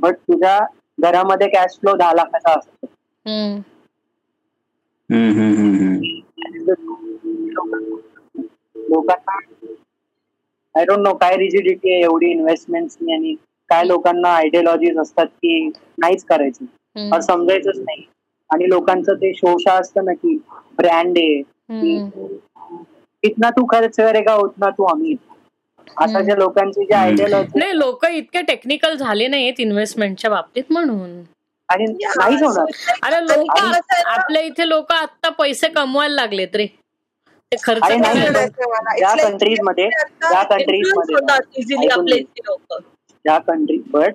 बट तुझ्या घरामध्ये कॅश फ्लो दहा लाखाचा असू शकतो हम्म. हम्म, हम्म, हम्म, लोकांना आय डोंट नो काय रिजिडिटी आहे एवढी इन्व्हेस्टमेंटनी आणि काय लोकांना आयडियोलॉजीज असतात की नाहीच करायचं. मला समजायचंच नाही. आणि लोकांचं ते शोषा असतं ना की ब्रँड आहे. इतना तू खर्च करेगा उतना तू अमीर. आताच्या लोकांची जी आयडियोलॉजी नाही लोक इतके टेक्निकल झाले नाहीत इन्व्हेस्टमेंटच्या बाबतीत म्हणून. आणि नाहीच होणार. अरे लोक आपल्या इथे लोक आता पैसे कमवायला लागलेत रे. ते खर्च ज्या like countries मध्ये- ज्या countries influence मध्ये- ज्या कंट्री बट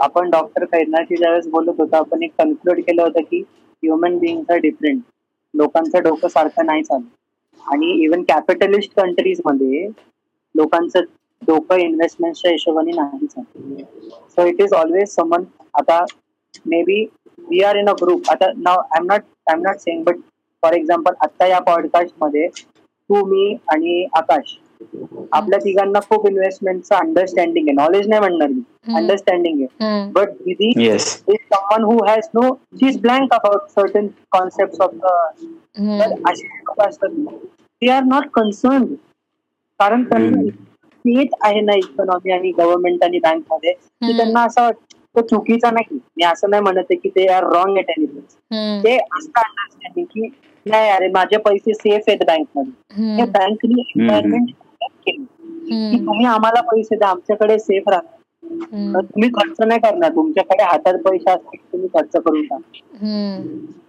आपण डॉक्टर खैरनाशी ज्यावेळेस बोलत होतो आपण एक कन्क्लूड केलं होतं की ह्युमन बिईंग आर डिफरंट लोकांचं डोकं सारखं नाही चालत. आणि इव्हन कॅपिटलिस्ट कंट्रीजमध्ये लोकांचं डोकं इन्व्हेस्टमेंटच्या हिशोबाने नाही so it is always summon आता may be we are in a group आता नाव I am not I am not saying but for example आता या पॉडकास्टमध्ये तू मी आणि आकाश आपल्या तिघांना खूप इन्व्हेस्टमेंटचं अंडरस्टँडिंग आहे. नॉलेज नाही म्हणणार मी. अंडरस्टँडिंग आहे. बट दिदी someone who has no she's blank about certain concepts of the हम्म, तर अशी लोक असतात दे आर नॉट कन्सर्न कारण त्यांना आहे ना इकॉनॉमी आणि गव्हर्नमेंट आणि बँकमध्ये की. त्यांना असं वाटतं तो चुकीचा नाही. मी असं नाही म्हणत आहे की ते आर रॉंग एट हम्म, ते असं अंडरस्टँडिंग की नाही अरे माझे पैसे सेफ आहेत बँकमध्ये हे हम्म, बँकनी एन्व्हायरमेंट केली. की तुम्ही आम्हाला पैसे द्या आमच्याकडे सेफ राहा तुम्ही खर्च नाही करणार. तुमच्याकडे हातात पैसे असतील तुम्ही खर्च करून टाका.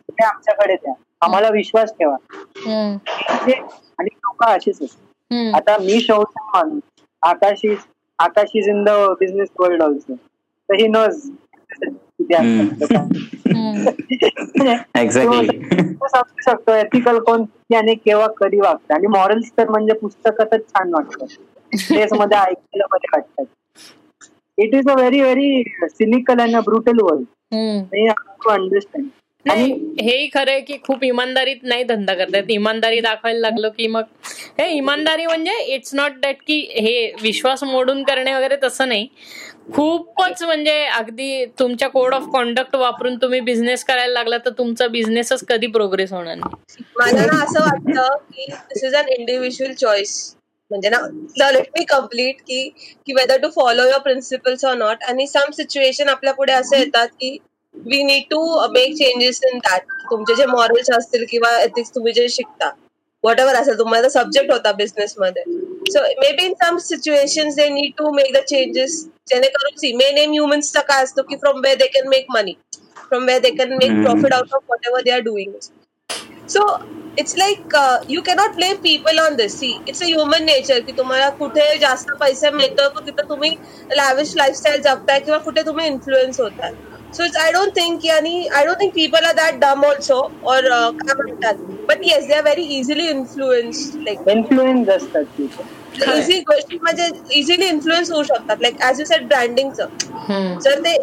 ते आमच्याकडे द्या. आम्हाला विश्वास ठेवा. आणि लोक अशीच आहेत. आता मी शौचान माणूस Akash is Akash is in the business world also तर ही नोज शकतो एथिकल कोण याने केव्हा कधी वागतं? आणि मॉरल्स तर म्हणजे पुस्तकातच छान वाटतं. मध्ये ऐकायला मध्ये वाटतात. It is a very very cynical and a brutal world understand हेही खरं आहे की खूप इमानदारीत नाही धंदा करतायत इमानदारी दाखवायला लागलो की मग हे इमानदारी म्हणजे इट्स नॉट दॅट की हे विश्वास मोडून करणे वगैरे तसं नाही. खूपच म्हणजे अगदी तुमच्या कोड ऑफ कॉन्डक्ट वापरून तुम्ही बिझनेस करायला लागला तर तुमचा बिझनेसच कधी प्रोग्रेस होणार नाही. मला ना असं वाटतं की this is an individual choice म्हणजे ना लेट मी कंप्लीट की की whether to follow your principles or not आणि सम सिच्युएशन आपल्या पुढे असे येतात की we need to make changes in that तुमचे जे मॉरल्स असतील किंवा एथिक्स तुम्ही जे शिकता वॉट एव्हर असेल तुम्हाला सब्जेक्ट होता बिझनेस मध्ये. So maybe in some situation they need to make the changes जेणेकरून सी मेन एम ह्युमन्सचा काय असतो की from way they can make money from way they can make. Profit out of whatever they are doing so it's like you cannot blame people on this see it's a human nature की तुम्हाला कुठे जास्त पैसे मिळतो तिथं तुम्ही lavish lifestyle जगताय किंवा कुठे तुम्ही इन्फ्लुएन्स होताय. So it's I don't think की आणि I don't think people are that dumb also or काय म्हणतात but yes they are very easily influence like influence असतात इझी गोष्टी म्हणजे इझिली इन्फ्लुएन्स होऊ शकतात. लाईक ऍज यू सेट ब्रँडिंगचं. जर ते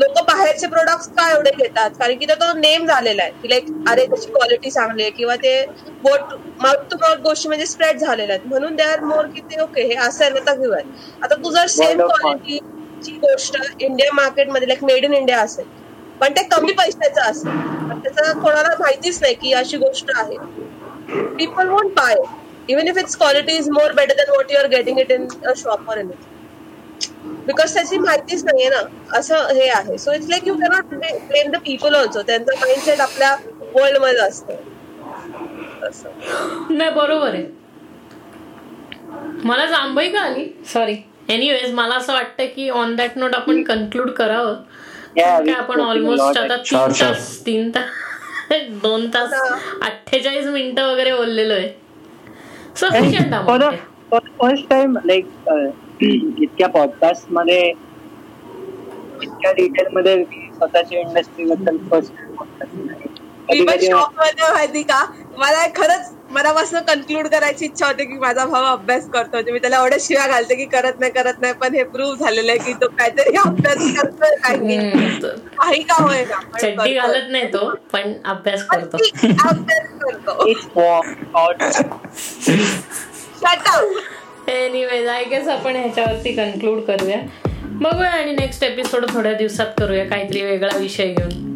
लोक बाहेरचे प्रोडक्ट्स का एवढे घेतात? कारण की तो नेम झालेला आहे. की लाईक अरे त्याची क्वालिटी चांगली आहे किंवा ते बोट माउथ टू माउथ गोष्टी म्हणजे स्प्रेड झालेल्या आहेत. म्हणून दे आर मोर की ते ओके हे असं तर घेऊयात. आता तू जर सेम Word of गोष्ट इंडिया मार्केटमध्ये लाईक मेड इन इंडिया असेल. पण ते कमी पैशाचं असेल. त्याचा त्याचं कोणाला माहितीच नाही की अशी गोष्ट आहे. People won't buy even if it's quality is more better than what you are getting it in a shop or anything because त्याची माहितीच नाहीये ना. असं हे आहे. So it's like you cannot blame the people also त्यांचं mindset आपल्या वर्ल्डमध्ये असतं. असं. नाही बरोबर आहे. मला जांभई का आली? सॉरी एनिवेज मला असं वाटतं की ऑन दॅट नोट आपण कन्क्लूड करावं. काय आपण ऑलमोस्ट आता तीन. तास तीन तास दोन तास अठ्ठेचाळीस मिनिटं वगैरे बोललेलो आहे. सफिशियंट फर्स्ट टाइम लाईक इतक्या पॉडकास्टमध्ये इतक्या डिटेल मध्ये स्वतःच्या इंडस्ट्री बद्दल फर्स्ट माहिती का? मला खरंच मनापासून कन्क्लूड करायची इच्छा होती की माझा भाऊ अभ्यास करतो. म्हणजे मी त्याला एवढ्या शिव्या घालते की करत नाही करत नाही पण हे प्रूव्ह झालेलं आहे की तो काहीतरी अभ्यास करतोय काही काही का होय चड्डी. घालत नाही तो पण अभ्यास करतो. अभ्यास करतो. एनिवेज आय गेस आपण ह्याच्यावरती कन्क्लूड करूया. बघूया आणि नेक्स्ट एपिसोड थोड्या दिवसात करूया काहीतरी वेगळा विषय घेऊन.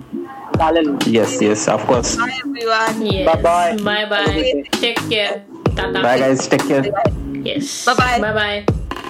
Hallelujah. Yes, yes, of course. Bye, everyone. Yes. Bye-bye. Bye-bye. Take care. Tata. Bye, guys. Take care. Yes. Bye-bye. Bye-bye.